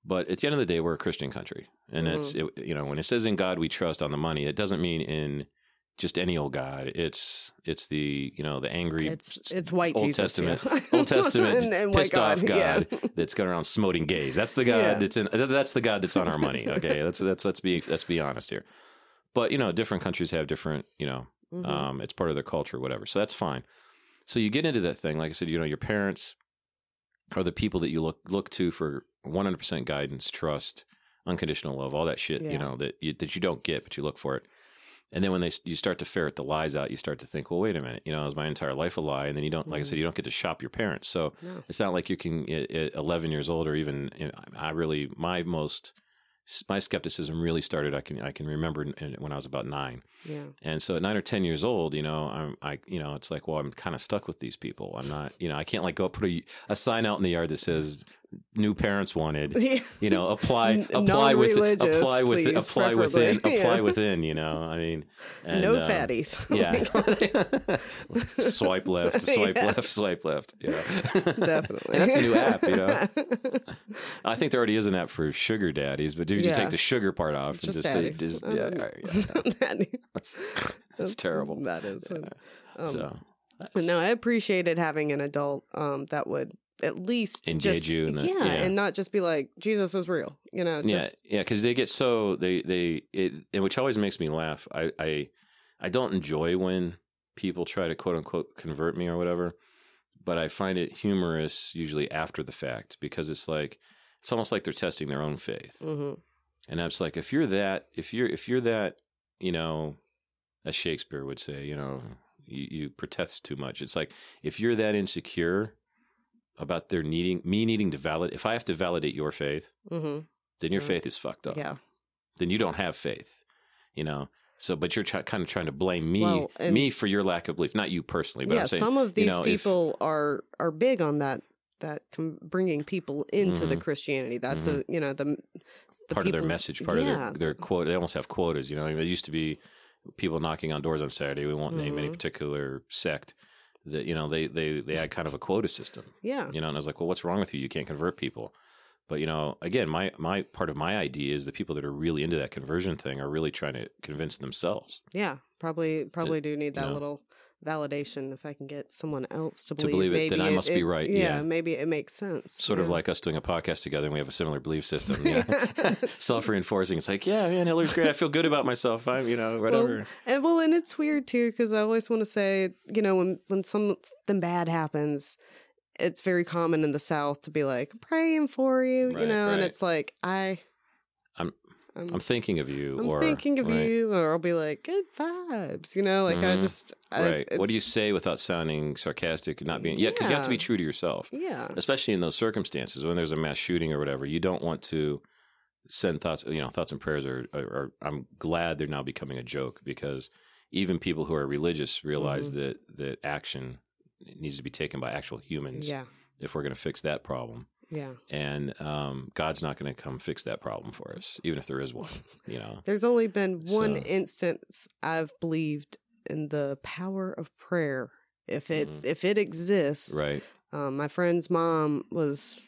[SPEAKER 1] but at the end of the day we're a christian country and
[SPEAKER 2] Mm-hmm.
[SPEAKER 1] it, you know when it says in god we trust on the money it doesn't mean in just any old god it's it's the you know the angry
[SPEAKER 2] It's it's white
[SPEAKER 1] Old
[SPEAKER 2] Jesus,
[SPEAKER 1] Testament-
[SPEAKER 2] yeah.
[SPEAKER 1] Old Testament
[SPEAKER 2] and, and white
[SPEAKER 1] pissed off
[SPEAKER 2] yeah.
[SPEAKER 1] God that's going around smoting gays. That's the God
[SPEAKER 2] Yeah.
[SPEAKER 1] that's in. That's the God that's on our money. Okay, that's that's let's be let's be honest here. But you know, different countries have different. You know,
[SPEAKER 2] Mhm.
[SPEAKER 1] um, it's part of their culture, whatever. So that's fine. So you get into that thing, like I said, you know, your parents are the people that you look look to for 100 percent guidance, trust, unconditional love, all that shit.
[SPEAKER 2] Yeah.
[SPEAKER 1] You know that you, that you don't get, but you look for it. And then when they you start to ferret the lies out, you start to think, well, wait a minute, you know, is my entire life a lie? And then you don't, like I
[SPEAKER 2] Mhm.
[SPEAKER 1] said, you don't get to shop your parents. So
[SPEAKER 2] No.
[SPEAKER 1] it's not like you can at, at 11 years old or even you know, I really my most my skepticism really started I can I can remember when I was about 9.
[SPEAKER 2] Yeah.
[SPEAKER 1] And so at 9 or 10 years old, you know, I'm I you know, it's like, well, I'm kind of stuck with these people. I'm not, you know, I can't like go put a, a sign out in the yard that says new parents wanted you know apply apply with apply with
[SPEAKER 2] please,
[SPEAKER 1] apply within apply
[SPEAKER 2] Yeah.
[SPEAKER 1] within you know i mean and,
[SPEAKER 2] no
[SPEAKER 1] um,
[SPEAKER 2] fatties.
[SPEAKER 1] yeah swipe left swipe
[SPEAKER 2] Yeah.
[SPEAKER 1] left swipe left yeah
[SPEAKER 2] Definitely.
[SPEAKER 1] and that's a new app you know i think there already is an app for sugar daddies but if you
[SPEAKER 2] Yeah.
[SPEAKER 1] take the sugar part off and
[SPEAKER 2] Just
[SPEAKER 1] just say just,
[SPEAKER 2] Um,
[SPEAKER 1] yeah, right, yeah, that's, that's terrible
[SPEAKER 2] That is. Um,
[SPEAKER 1] so
[SPEAKER 2] But no, I appreciated having an adult um, that would at least
[SPEAKER 1] Engage
[SPEAKER 2] just,
[SPEAKER 1] you the-
[SPEAKER 2] yeah,
[SPEAKER 1] yeah.
[SPEAKER 2] and not just be like Jesus is real. You know, just
[SPEAKER 1] yeah, yeah, because they get so they they it, and which always makes me laugh. I I I don't enjoy when people try to quote unquote convert me or whatever, but I find it humorous usually after the fact because it's like it's almost like they're testing their own faith,
[SPEAKER 2] hmm
[SPEAKER 1] and I'm just like if you're that if you're if you're that you know, as Shakespeare would say, you know, you, you protest too much. It's like if you're that insecure about their needing me needing to validate if I have to validate your faith
[SPEAKER 2] hmm
[SPEAKER 1] then your
[SPEAKER 2] Mm.
[SPEAKER 1] faith is fucked up.
[SPEAKER 2] yeah,
[SPEAKER 1] Then you don't have faith, you know. So, but you're try, kind of trying to blame me,
[SPEAKER 2] Well,
[SPEAKER 1] me for your lack of belief, not you personally. But
[SPEAKER 2] yeah.
[SPEAKER 1] I'm saying,
[SPEAKER 2] Some of
[SPEAKER 1] you
[SPEAKER 2] these
[SPEAKER 1] know, if-
[SPEAKER 2] people are are big on that that com- bringing people into the
[SPEAKER 1] Mhm.
[SPEAKER 2] Christianity. That's a you know the, the
[SPEAKER 1] part of their message, part
[SPEAKER 2] yeah,
[SPEAKER 1] of their their quote. They almost have quotas, you know. It used to be people knocking on doors on Saturday. We won't name any
[SPEAKER 2] Mhm.
[SPEAKER 1] particular sect. That you know, they they they had kind of a quota system,
[SPEAKER 2] yeah,
[SPEAKER 1] you know. And I was like, well, what's wrong with you? You can't convert people. But you know, again, my my part of my idea is the people that are really into that conversion thing are really trying to convince themselves.
[SPEAKER 2] yeah. Probably probably do need that
[SPEAKER 1] know.
[SPEAKER 2] little validation if I can get someone else to
[SPEAKER 1] To
[SPEAKER 2] believe,
[SPEAKER 1] believe it, then I must be right, yeah.
[SPEAKER 2] maybe it makes sense.
[SPEAKER 1] sort of like us doing a podcast together and we have a similar belief system. Yeah. Self reinforcing. It's like, yeah, man, Hillary's great. I feel good about myself. I'm, you know, whatever.
[SPEAKER 2] And well, and it's weird too because I always want to say, you know, when when something bad happens, it's very common in the South to be like praying for you, you
[SPEAKER 1] Right,
[SPEAKER 2] know, and it's like I,
[SPEAKER 1] I'm-
[SPEAKER 2] I'm,
[SPEAKER 1] thinking of you.
[SPEAKER 2] I'm
[SPEAKER 1] or,
[SPEAKER 2] thinking of
[SPEAKER 1] right,
[SPEAKER 2] you, or I'll be like, good vibes. You know, like I
[SPEAKER 1] Mhm.
[SPEAKER 2] just, I,
[SPEAKER 1] Right. What do you say without sounding sarcastic and not being? Yeah, because you have to be true to yourself,
[SPEAKER 2] Yeah.
[SPEAKER 1] especially in those circumstances when there's a mass shooting or whatever. You don't want to send thoughts. You know, thoughts and prayers are. are, are I'm glad they're now becoming a joke because even people who are religious realize
[SPEAKER 2] Mm-hmm.
[SPEAKER 1] that that action needs to be taken by actual humans
[SPEAKER 2] Yeah.
[SPEAKER 1] if we're going to fix that problem.
[SPEAKER 2] Yeah.
[SPEAKER 1] And um, God's not going to come fix that problem for us, even if there is one. You know.
[SPEAKER 2] There's only been one
[SPEAKER 1] So-
[SPEAKER 2] instance I've believed in the power of prayer. If it's
[SPEAKER 1] Mhm.
[SPEAKER 2] if it exists,
[SPEAKER 1] Right.
[SPEAKER 2] Um, my friend's mom was,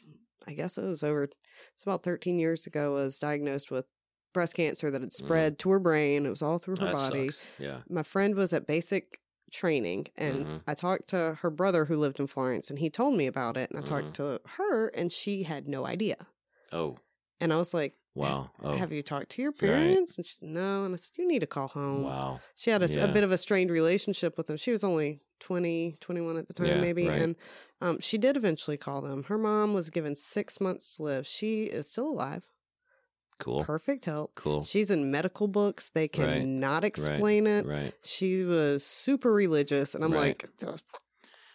[SPEAKER 2] I guess it was over, it's about 13 years ago, was diagnosed with breast cancer that had spread to her brain. It was all through her
[SPEAKER 1] Mm. That
[SPEAKER 2] body.
[SPEAKER 1] sucks. Yeah.
[SPEAKER 2] My friend was at basic training and
[SPEAKER 1] Mhm.
[SPEAKER 2] I talked to her brother who lived in Florence and he told me about it. And I
[SPEAKER 1] Mhm.
[SPEAKER 2] talked to her and she had no idea.
[SPEAKER 1] Oh.
[SPEAKER 2] And I was like,
[SPEAKER 1] Wow. Oh.
[SPEAKER 2] Have you talked to your
[SPEAKER 1] Right.
[SPEAKER 2] parents? And she said, No. And I said, You need to call home.
[SPEAKER 1] Wow.
[SPEAKER 2] She had a,
[SPEAKER 1] Yeah.
[SPEAKER 2] bit of a strained relationship with them. She was only 20, 21 at the time,
[SPEAKER 1] Yeah,
[SPEAKER 2] maybe.
[SPEAKER 1] right.
[SPEAKER 2] And um, she did eventually call them. Her mom was given six months to live. She is still alive,
[SPEAKER 1] Cool.
[SPEAKER 2] perfect help.
[SPEAKER 1] Cool.
[SPEAKER 2] She's in medical books. They
[SPEAKER 1] Right,
[SPEAKER 2] cannot explain it.
[SPEAKER 1] Right.
[SPEAKER 2] She was super religious. And I'm
[SPEAKER 1] Right.
[SPEAKER 2] like,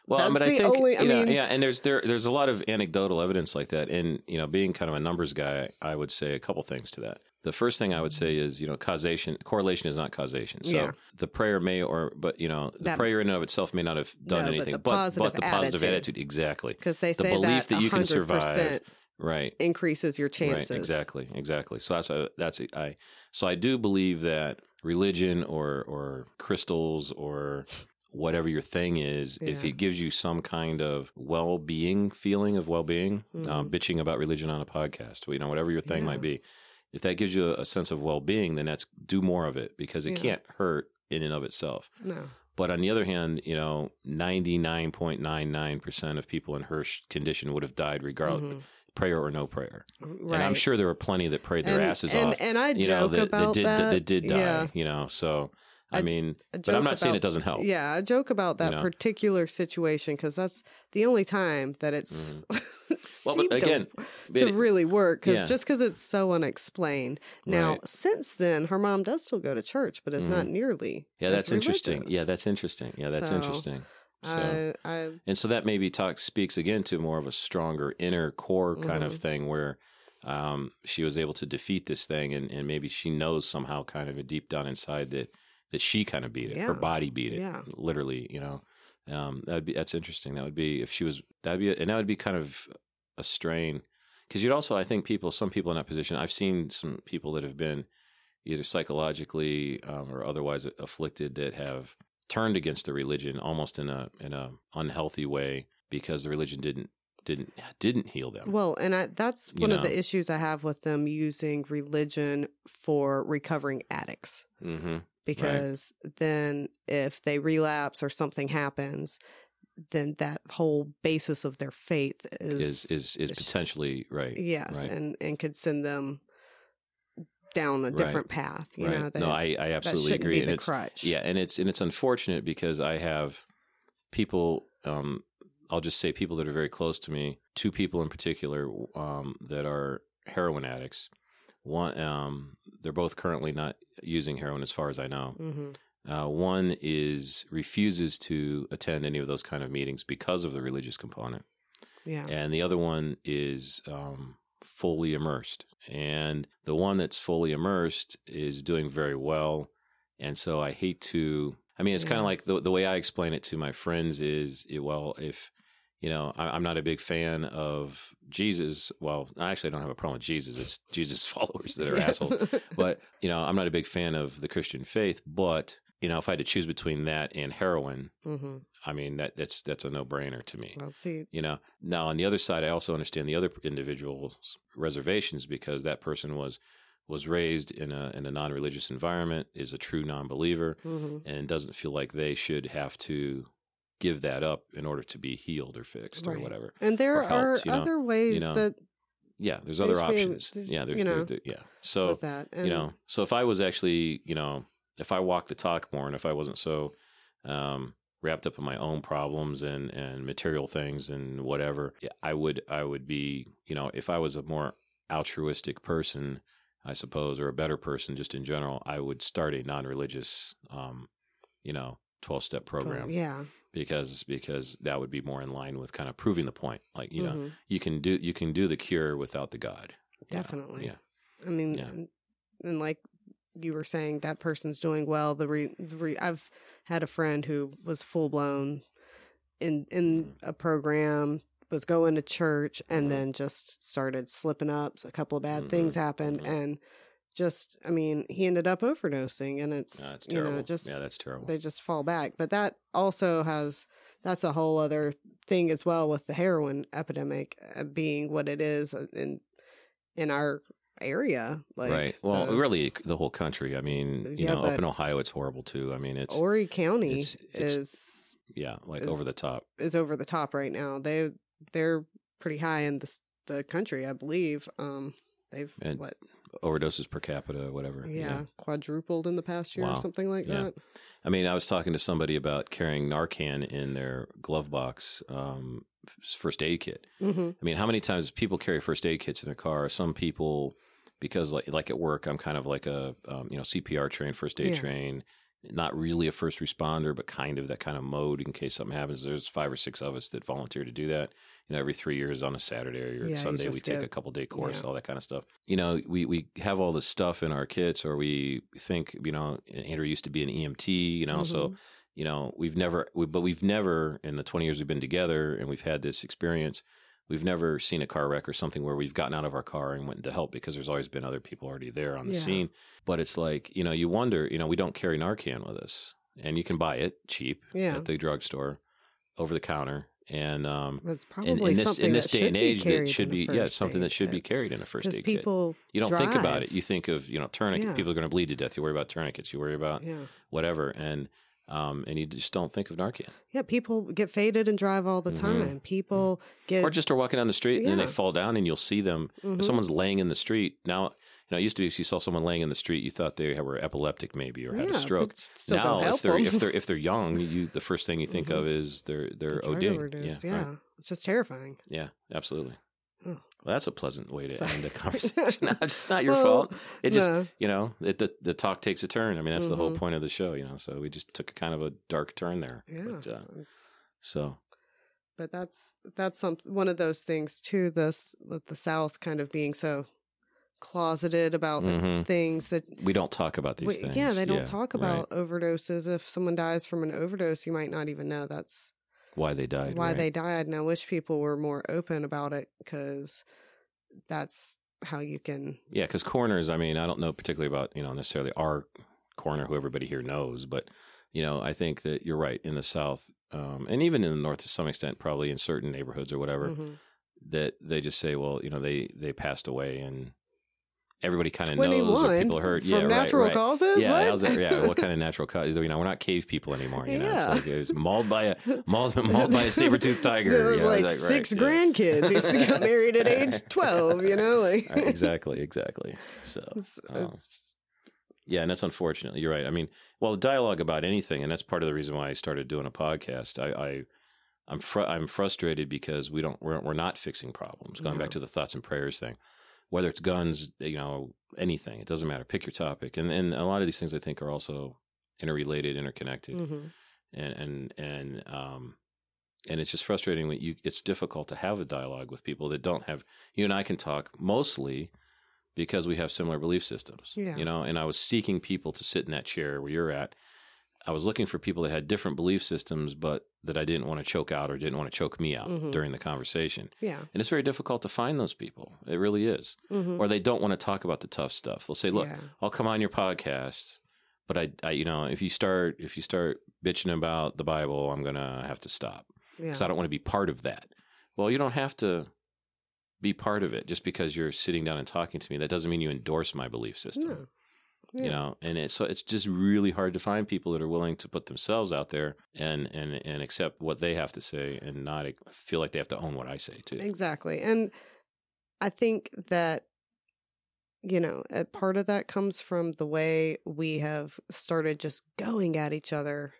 [SPEAKER 1] Well,
[SPEAKER 2] That's
[SPEAKER 1] but I think
[SPEAKER 2] only- I
[SPEAKER 1] you know,
[SPEAKER 2] mean-
[SPEAKER 1] yeah, and there's there there's a lot of anecdotal evidence like that, and you know, being kind of a numbers guy, I would say a couple things to that. The first thing I would say is, you know, causation correlation is not causation. So
[SPEAKER 2] Yeah.
[SPEAKER 1] the prayer may or but you know, the
[SPEAKER 2] That-
[SPEAKER 1] prayer in and of itself may not have done
[SPEAKER 2] No, but
[SPEAKER 1] anything,
[SPEAKER 2] the
[SPEAKER 1] but but, the positive
[SPEAKER 2] attitude.
[SPEAKER 1] attitude, exactly.
[SPEAKER 2] because they say
[SPEAKER 1] The
[SPEAKER 2] say
[SPEAKER 1] belief
[SPEAKER 2] that,
[SPEAKER 1] that you can survive. Right.
[SPEAKER 2] increases your chances.
[SPEAKER 1] Right, exactly, exactly. So that's a, that's a, I. So I do believe that religion or or crystals or whatever your thing is, if it gives you some kind of well being feeling of well being, um,
[SPEAKER 2] Mhm.
[SPEAKER 1] bitching about religion on a podcast, you know, whatever your thing
[SPEAKER 2] Yeah.
[SPEAKER 1] might be, if that gives you a, a sense of well being, then that's do more of it because it
[SPEAKER 2] Yeah.
[SPEAKER 1] can't hurt in and of itself.
[SPEAKER 2] No.
[SPEAKER 1] But on the other hand, you know, ninety nine point nine nine percent of people in her condition would have died regardless,
[SPEAKER 2] Mhm.
[SPEAKER 1] Prayer or no prayer.
[SPEAKER 2] Right.
[SPEAKER 1] And I'm sure there were plenty that prayed their
[SPEAKER 2] and,
[SPEAKER 1] asses
[SPEAKER 2] and,
[SPEAKER 1] off.
[SPEAKER 2] And I
[SPEAKER 1] you know,
[SPEAKER 2] joke
[SPEAKER 1] that,
[SPEAKER 2] about
[SPEAKER 1] that did
[SPEAKER 2] that.
[SPEAKER 1] that did die.
[SPEAKER 2] Yeah.
[SPEAKER 1] You know, so I,
[SPEAKER 2] I-
[SPEAKER 1] mean, but I'm not saying it doesn't help.
[SPEAKER 2] Yeah, I joke about that
[SPEAKER 1] You know?
[SPEAKER 2] particular situation because that's the only time that it's
[SPEAKER 1] Mm-hmm. Well,
[SPEAKER 2] to-
[SPEAKER 1] again,
[SPEAKER 2] to,
[SPEAKER 1] it-
[SPEAKER 2] really work. Because
[SPEAKER 1] yeah.
[SPEAKER 2] just because it's so unexplained. Now,
[SPEAKER 1] Right.
[SPEAKER 2] since then, her mom does still go to church, but it's not
[SPEAKER 1] Mhm.
[SPEAKER 2] nearly.
[SPEAKER 1] yeah, that's interesting. Yeah, that's interesting. Yeah, that's
[SPEAKER 2] So,
[SPEAKER 1] interesting. So,
[SPEAKER 2] I, I
[SPEAKER 1] and so that maybe talks speaks again to more of a stronger inner core kind of
[SPEAKER 2] Mhm.
[SPEAKER 1] thing where um, she was able to defeat this thing, and, and maybe she knows somehow, kind of a deep down inside that that she kind of beat it. Her body beat it.
[SPEAKER 2] Yeah.
[SPEAKER 1] literally. You know, um, that would be that's interesting. That would be if she was that'd be and that would be kind of a strain because you'd also I think people some people in that position I've seen some people that have been either psychologically um, or otherwise afflicted that have turned against the religion almost in a in a unhealthy way because the religion didn't didn't didn't heal them.
[SPEAKER 2] well, and I, that's
[SPEAKER 1] You
[SPEAKER 2] one of the issues I have with them using religion for recovering addicts.
[SPEAKER 1] hmm
[SPEAKER 2] because then if they relapse or something happens then that whole basis of their faith
[SPEAKER 1] Is
[SPEAKER 2] is
[SPEAKER 1] is is
[SPEAKER 2] is-
[SPEAKER 1] potentially right?
[SPEAKER 2] yes
[SPEAKER 1] right.
[SPEAKER 2] and and could send them down a
[SPEAKER 1] Right.
[SPEAKER 2] different path you
[SPEAKER 1] right.
[SPEAKER 2] know that,
[SPEAKER 1] no, I, I absolutely agree.
[SPEAKER 2] be
[SPEAKER 1] and
[SPEAKER 2] the
[SPEAKER 1] it's,
[SPEAKER 2] crutch
[SPEAKER 1] Yeah, and it's and it's unfortunate because I have people. Um, I'll just say people that are very close to me. Two people in particular um, that are heroin addicts. One, um, they're both currently not using heroin, as far as I know.
[SPEAKER 2] hmm
[SPEAKER 1] Uh, one is refuses to attend any of those kind of meetings because of the religious component,
[SPEAKER 2] yeah
[SPEAKER 1] and the other one is um, fully immersed. And the one that's fully immersed is doing very well. And so I hate to. I mean, it's kind of like the the way I explain it to my friends is, eh, well, if you know, I, I'm not a big fan of Jesus. Well, I actually don't have a problem with Jesus. It's Jesus followers that are assholes but you know i'm not a big fan of the christian faith but you know if i had to choose between that and heroin
[SPEAKER 2] hmm
[SPEAKER 1] i mean that that's that's a no-brainer to me
[SPEAKER 2] well see
[SPEAKER 1] you know? Now on the other side i also understand the other individual's reservations because that person was was raised in a in a non-religious environment is a true non-believer
[SPEAKER 2] hmm
[SPEAKER 1] and doesn't feel like they should have to give that up in order to be healed or fixed or whatever
[SPEAKER 2] and there
[SPEAKER 1] or
[SPEAKER 2] are
[SPEAKER 1] you know,
[SPEAKER 2] other ways
[SPEAKER 1] know,
[SPEAKER 2] that
[SPEAKER 1] yeah there's
[SPEAKER 2] They
[SPEAKER 1] other
[SPEAKER 2] should be able
[SPEAKER 1] options.
[SPEAKER 2] to-
[SPEAKER 1] yeah there's
[SPEAKER 2] you know,
[SPEAKER 1] there- yeah. So
[SPEAKER 2] that
[SPEAKER 1] you know so if i was actually you know if i walked the talk more and if i wasn't so um wrapped up in my own problems and and material things and whatever i would i would be you know if i was a more altruistic person I suppose, or a better person just in general, I would start a non-religious, um, you know, twelve-step program
[SPEAKER 2] Yeah.
[SPEAKER 1] because because that would be more in line with kind of proving the point. Like you know,
[SPEAKER 2] Mhm.
[SPEAKER 1] you can do you can do the cure without the God. you know?
[SPEAKER 2] Definitely.
[SPEAKER 1] Yeah.
[SPEAKER 2] I mean,
[SPEAKER 1] Yeah.
[SPEAKER 2] and like you were saying, that person's doing well. The re, the re, I've had a friend who was full blown in in
[SPEAKER 1] Mm-hmm.
[SPEAKER 2] a program, was going to church, and
[SPEAKER 1] Mhm.
[SPEAKER 2] then just started slipping up. So a couple of bad
[SPEAKER 1] Mhm.
[SPEAKER 2] things happened,
[SPEAKER 1] Mhm.
[SPEAKER 2] and just, I mean, he ended up overdosing, and it's
[SPEAKER 1] Yeah, that's
[SPEAKER 2] you know just
[SPEAKER 1] yeah, that's terrible.
[SPEAKER 2] they just fall back. But that also has that's a whole other thing as well with the heroin epidemic uh, being what it is uh, in in our area. Like
[SPEAKER 1] right. Well,
[SPEAKER 2] the
[SPEAKER 1] really, the whole country. I mean, you
[SPEAKER 2] Yeah,
[SPEAKER 1] know, up in Ohio, it's horrible too. I mean, it's
[SPEAKER 2] Horry County
[SPEAKER 1] it's- it's-
[SPEAKER 2] is
[SPEAKER 1] yeah, like
[SPEAKER 2] is-
[SPEAKER 1] over the top.
[SPEAKER 2] is over the top right now. They they're pretty high in the the country, I believe. Um, they've
[SPEAKER 1] And
[SPEAKER 2] what
[SPEAKER 1] Overdoses per capita, whatever.
[SPEAKER 2] yeah, quadrupled in the past year
[SPEAKER 1] Wow.
[SPEAKER 2] or something like
[SPEAKER 1] Yeah.
[SPEAKER 2] that.
[SPEAKER 1] I mean, I was talking to somebody about carrying Narcan in their glove box, um, first aid kit.
[SPEAKER 2] hmm
[SPEAKER 1] I mean, how many times people carry first aid kits in their car? Some people, because like, like at work, I'm kind of like a um, you know CPR trained, first aid
[SPEAKER 2] Yeah.
[SPEAKER 1] trained, not really a first responder, but kind of that kind of mode in case something happens. There's five or six of us that volunteer to do that. You know, every three years on a Saturday or
[SPEAKER 2] Yeah,
[SPEAKER 1] Sunday, we take
[SPEAKER 2] get-
[SPEAKER 1] a couple day course,
[SPEAKER 2] yeah.
[SPEAKER 1] all that kind of stuff. You know, we we have all this stuff in our kits, or we think, you know, Andrew used to be an EMT, you know, so
[SPEAKER 2] Mhm.
[SPEAKER 1] you know we've never we, but we've never in the 20 years we've been together and we've had this experience we've never seen a car wreck or something where we've gotten out of our car and went to help because there's always been other people already there on the
[SPEAKER 2] Yeah.
[SPEAKER 1] scene. But it's like you know you wonder you know we don't carry narcan with us. And you can buy it cheap
[SPEAKER 2] Yeah.
[SPEAKER 1] at the drugstore over the counter. And um in,
[SPEAKER 2] probably
[SPEAKER 1] in this
[SPEAKER 2] something
[SPEAKER 1] in this
[SPEAKER 2] that
[SPEAKER 1] day and
[SPEAKER 2] should be
[SPEAKER 1] age that should be yeah something that should be carried in a first aid kit.
[SPEAKER 2] people
[SPEAKER 1] you don't think about it. you think of you know tourniquet
[SPEAKER 2] Yeah.
[SPEAKER 1] people are going to bleed to death. You worry about tourniquets. You worry about whatever. And um and you just don't think of narcan
[SPEAKER 2] yeah people get faded and drive all the
[SPEAKER 1] Mhm.
[SPEAKER 2] time. People get
[SPEAKER 1] or just are walking down the street and then they fall down and you'll see them. If someone's laying in the street now, you know, it used to be if you saw someone laying in the street, you thought they were epileptic maybe or had
[SPEAKER 2] Yeah,
[SPEAKER 1] a stroke. now, if they're
[SPEAKER 2] them.
[SPEAKER 1] if they're if they're young, you the first thing you think
[SPEAKER 2] Mhm.
[SPEAKER 1] of is they're they're ODing. Yeah,
[SPEAKER 2] Yeah,
[SPEAKER 1] right.
[SPEAKER 2] it's just terrifying.
[SPEAKER 1] yeah, absolutely.
[SPEAKER 2] Oh.
[SPEAKER 1] Well, that's a pleasant way to
[SPEAKER 2] Sorry.
[SPEAKER 1] end the conversation. no, it's not your
[SPEAKER 2] Well,
[SPEAKER 1] fault. It just
[SPEAKER 2] no.
[SPEAKER 1] you know it, the the talk takes a turn. I mean, that's the whole
[SPEAKER 2] Mhm.
[SPEAKER 1] point of the show. You know, so we just took a kind of a dark turn there.
[SPEAKER 2] yeah,
[SPEAKER 1] But, uh, so
[SPEAKER 2] but that's that's some one of those things too. This with the South kind of being so closeted about the
[SPEAKER 1] Mhm.
[SPEAKER 2] things that
[SPEAKER 1] we don't talk about these
[SPEAKER 2] Wait,
[SPEAKER 1] things.
[SPEAKER 2] yeah, they don't
[SPEAKER 1] Yeah,
[SPEAKER 2] talk
[SPEAKER 1] right.
[SPEAKER 2] about overdoses. If someone dies from an overdose, you might not even know that's
[SPEAKER 1] why they died.
[SPEAKER 2] why
[SPEAKER 1] right.
[SPEAKER 2] they died. And I wish people were more open about it because that's how you can.
[SPEAKER 1] Yeah, because coroners, I mean, I don't know particularly about, you know, necessarily our coroner, who everybody here knows, but, you know, I think that you're right in the South, um, and even in the North to some extent, probably in certain neighborhoods or whatever,
[SPEAKER 2] Mhm.
[SPEAKER 1] that they just say, well, you know, they, they passed away and everybody kind of knows or people hurt.
[SPEAKER 2] from
[SPEAKER 1] yeah, right,
[SPEAKER 2] natural
[SPEAKER 1] right.
[SPEAKER 2] causes.
[SPEAKER 1] Yeah,
[SPEAKER 2] what?
[SPEAKER 1] how's that? Yeah, what kind of natural cause? You know, we're not cave people anymore. You know, it's
[SPEAKER 2] Yeah.
[SPEAKER 1] like it was mauled by a mauled, mauled by a saber toothed tiger.
[SPEAKER 2] There was
[SPEAKER 1] you know,
[SPEAKER 2] like
[SPEAKER 1] right,
[SPEAKER 2] six
[SPEAKER 1] yeah.
[SPEAKER 2] grandkids. He got married at age twelve. You know, like
[SPEAKER 1] Right, exactly, exactly. So
[SPEAKER 2] it's,
[SPEAKER 1] um,
[SPEAKER 2] it's just,
[SPEAKER 1] Yeah, and that's unfortunate. You're right. I mean, well, dialogue about anything, and that's part of the reason why I started doing a podcast. I, I I'm fr- I'm frustrated because we don't we're we're not fixing problems. Going
[SPEAKER 2] No.
[SPEAKER 1] back to the thoughts and prayers thing, whether it's guns, you know, anything, it doesn't matter. Pick your topic, and and a lot of these things I think are also interrelated, interconnected,
[SPEAKER 2] mhm.
[SPEAKER 1] and and and um. And it's just frustrating when you. It's difficult to have a dialogue with people that don't have. You and I can talk mostly because we have similar belief systems.
[SPEAKER 2] Yeah.
[SPEAKER 1] You know, and I was seeking people to sit in that chair where you're at. I was looking for people that had different belief systems, but that I didn't want to choke out or didn't want to choke me out
[SPEAKER 2] Mhm.
[SPEAKER 1] during the conversation.
[SPEAKER 2] yeah,
[SPEAKER 1] And it's very difficult to find those people. It really is.
[SPEAKER 2] mhm.
[SPEAKER 1] Or they don't want to talk about the tough stuff. They'll say, "Look,
[SPEAKER 2] yeah.
[SPEAKER 1] I'll come on your podcast, but I, I, you know, if you start if you start bitching about the Bible, I'm gonna have to stop
[SPEAKER 2] yeah.
[SPEAKER 1] because I don't want to be part of that." Well, you don't have to be part of it just because you're sitting down and talking to me. That doesn't mean you endorse my belief system
[SPEAKER 2] No.
[SPEAKER 1] You know and it's so it's just really hard to find people that are willing to put themselves out there and and and accept what they have to say and not feel like they have to own what i say too
[SPEAKER 2] Exactly. And I think that, you know, a part of that comes from the way we have started just going at each other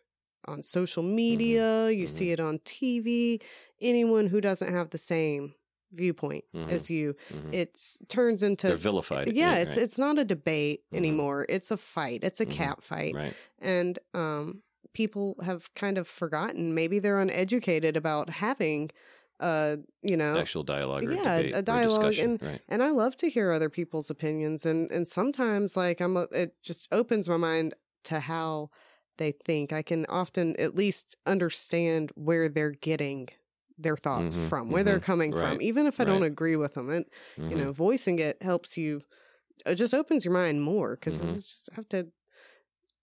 [SPEAKER 2] on social media. You
[SPEAKER 1] mhm.
[SPEAKER 2] see it on TV. Anyone who doesn't have the same viewpoint
[SPEAKER 1] Mhm.
[SPEAKER 2] as you.
[SPEAKER 1] Mhm.
[SPEAKER 2] It's turns into
[SPEAKER 1] They're vilified.
[SPEAKER 2] yeah, it's it's not a debate
[SPEAKER 1] Mhm.
[SPEAKER 2] anymore. It's a fight. It's a
[SPEAKER 1] Mhm.
[SPEAKER 2] cat fight,
[SPEAKER 1] right.
[SPEAKER 2] and um, people have kind of forgotten. Maybe they're uneducated about having, uh, you know,
[SPEAKER 1] Actual dialogue or
[SPEAKER 2] yeah, a
[SPEAKER 1] or
[SPEAKER 2] dialogue,
[SPEAKER 1] discussion. right.
[SPEAKER 2] and I love to hear other people's opinions, and and sometimes like I'm, a, it just opens my mind to how they think. I can often at least understand where they're getting their thoughts
[SPEAKER 1] Mhm,
[SPEAKER 2] from, where they're
[SPEAKER 1] mhm,
[SPEAKER 2] coming from, even if I don't agree with them. And
[SPEAKER 1] Mhm.
[SPEAKER 2] you know, voicing it helps you. It just opens your mind more because you just have to.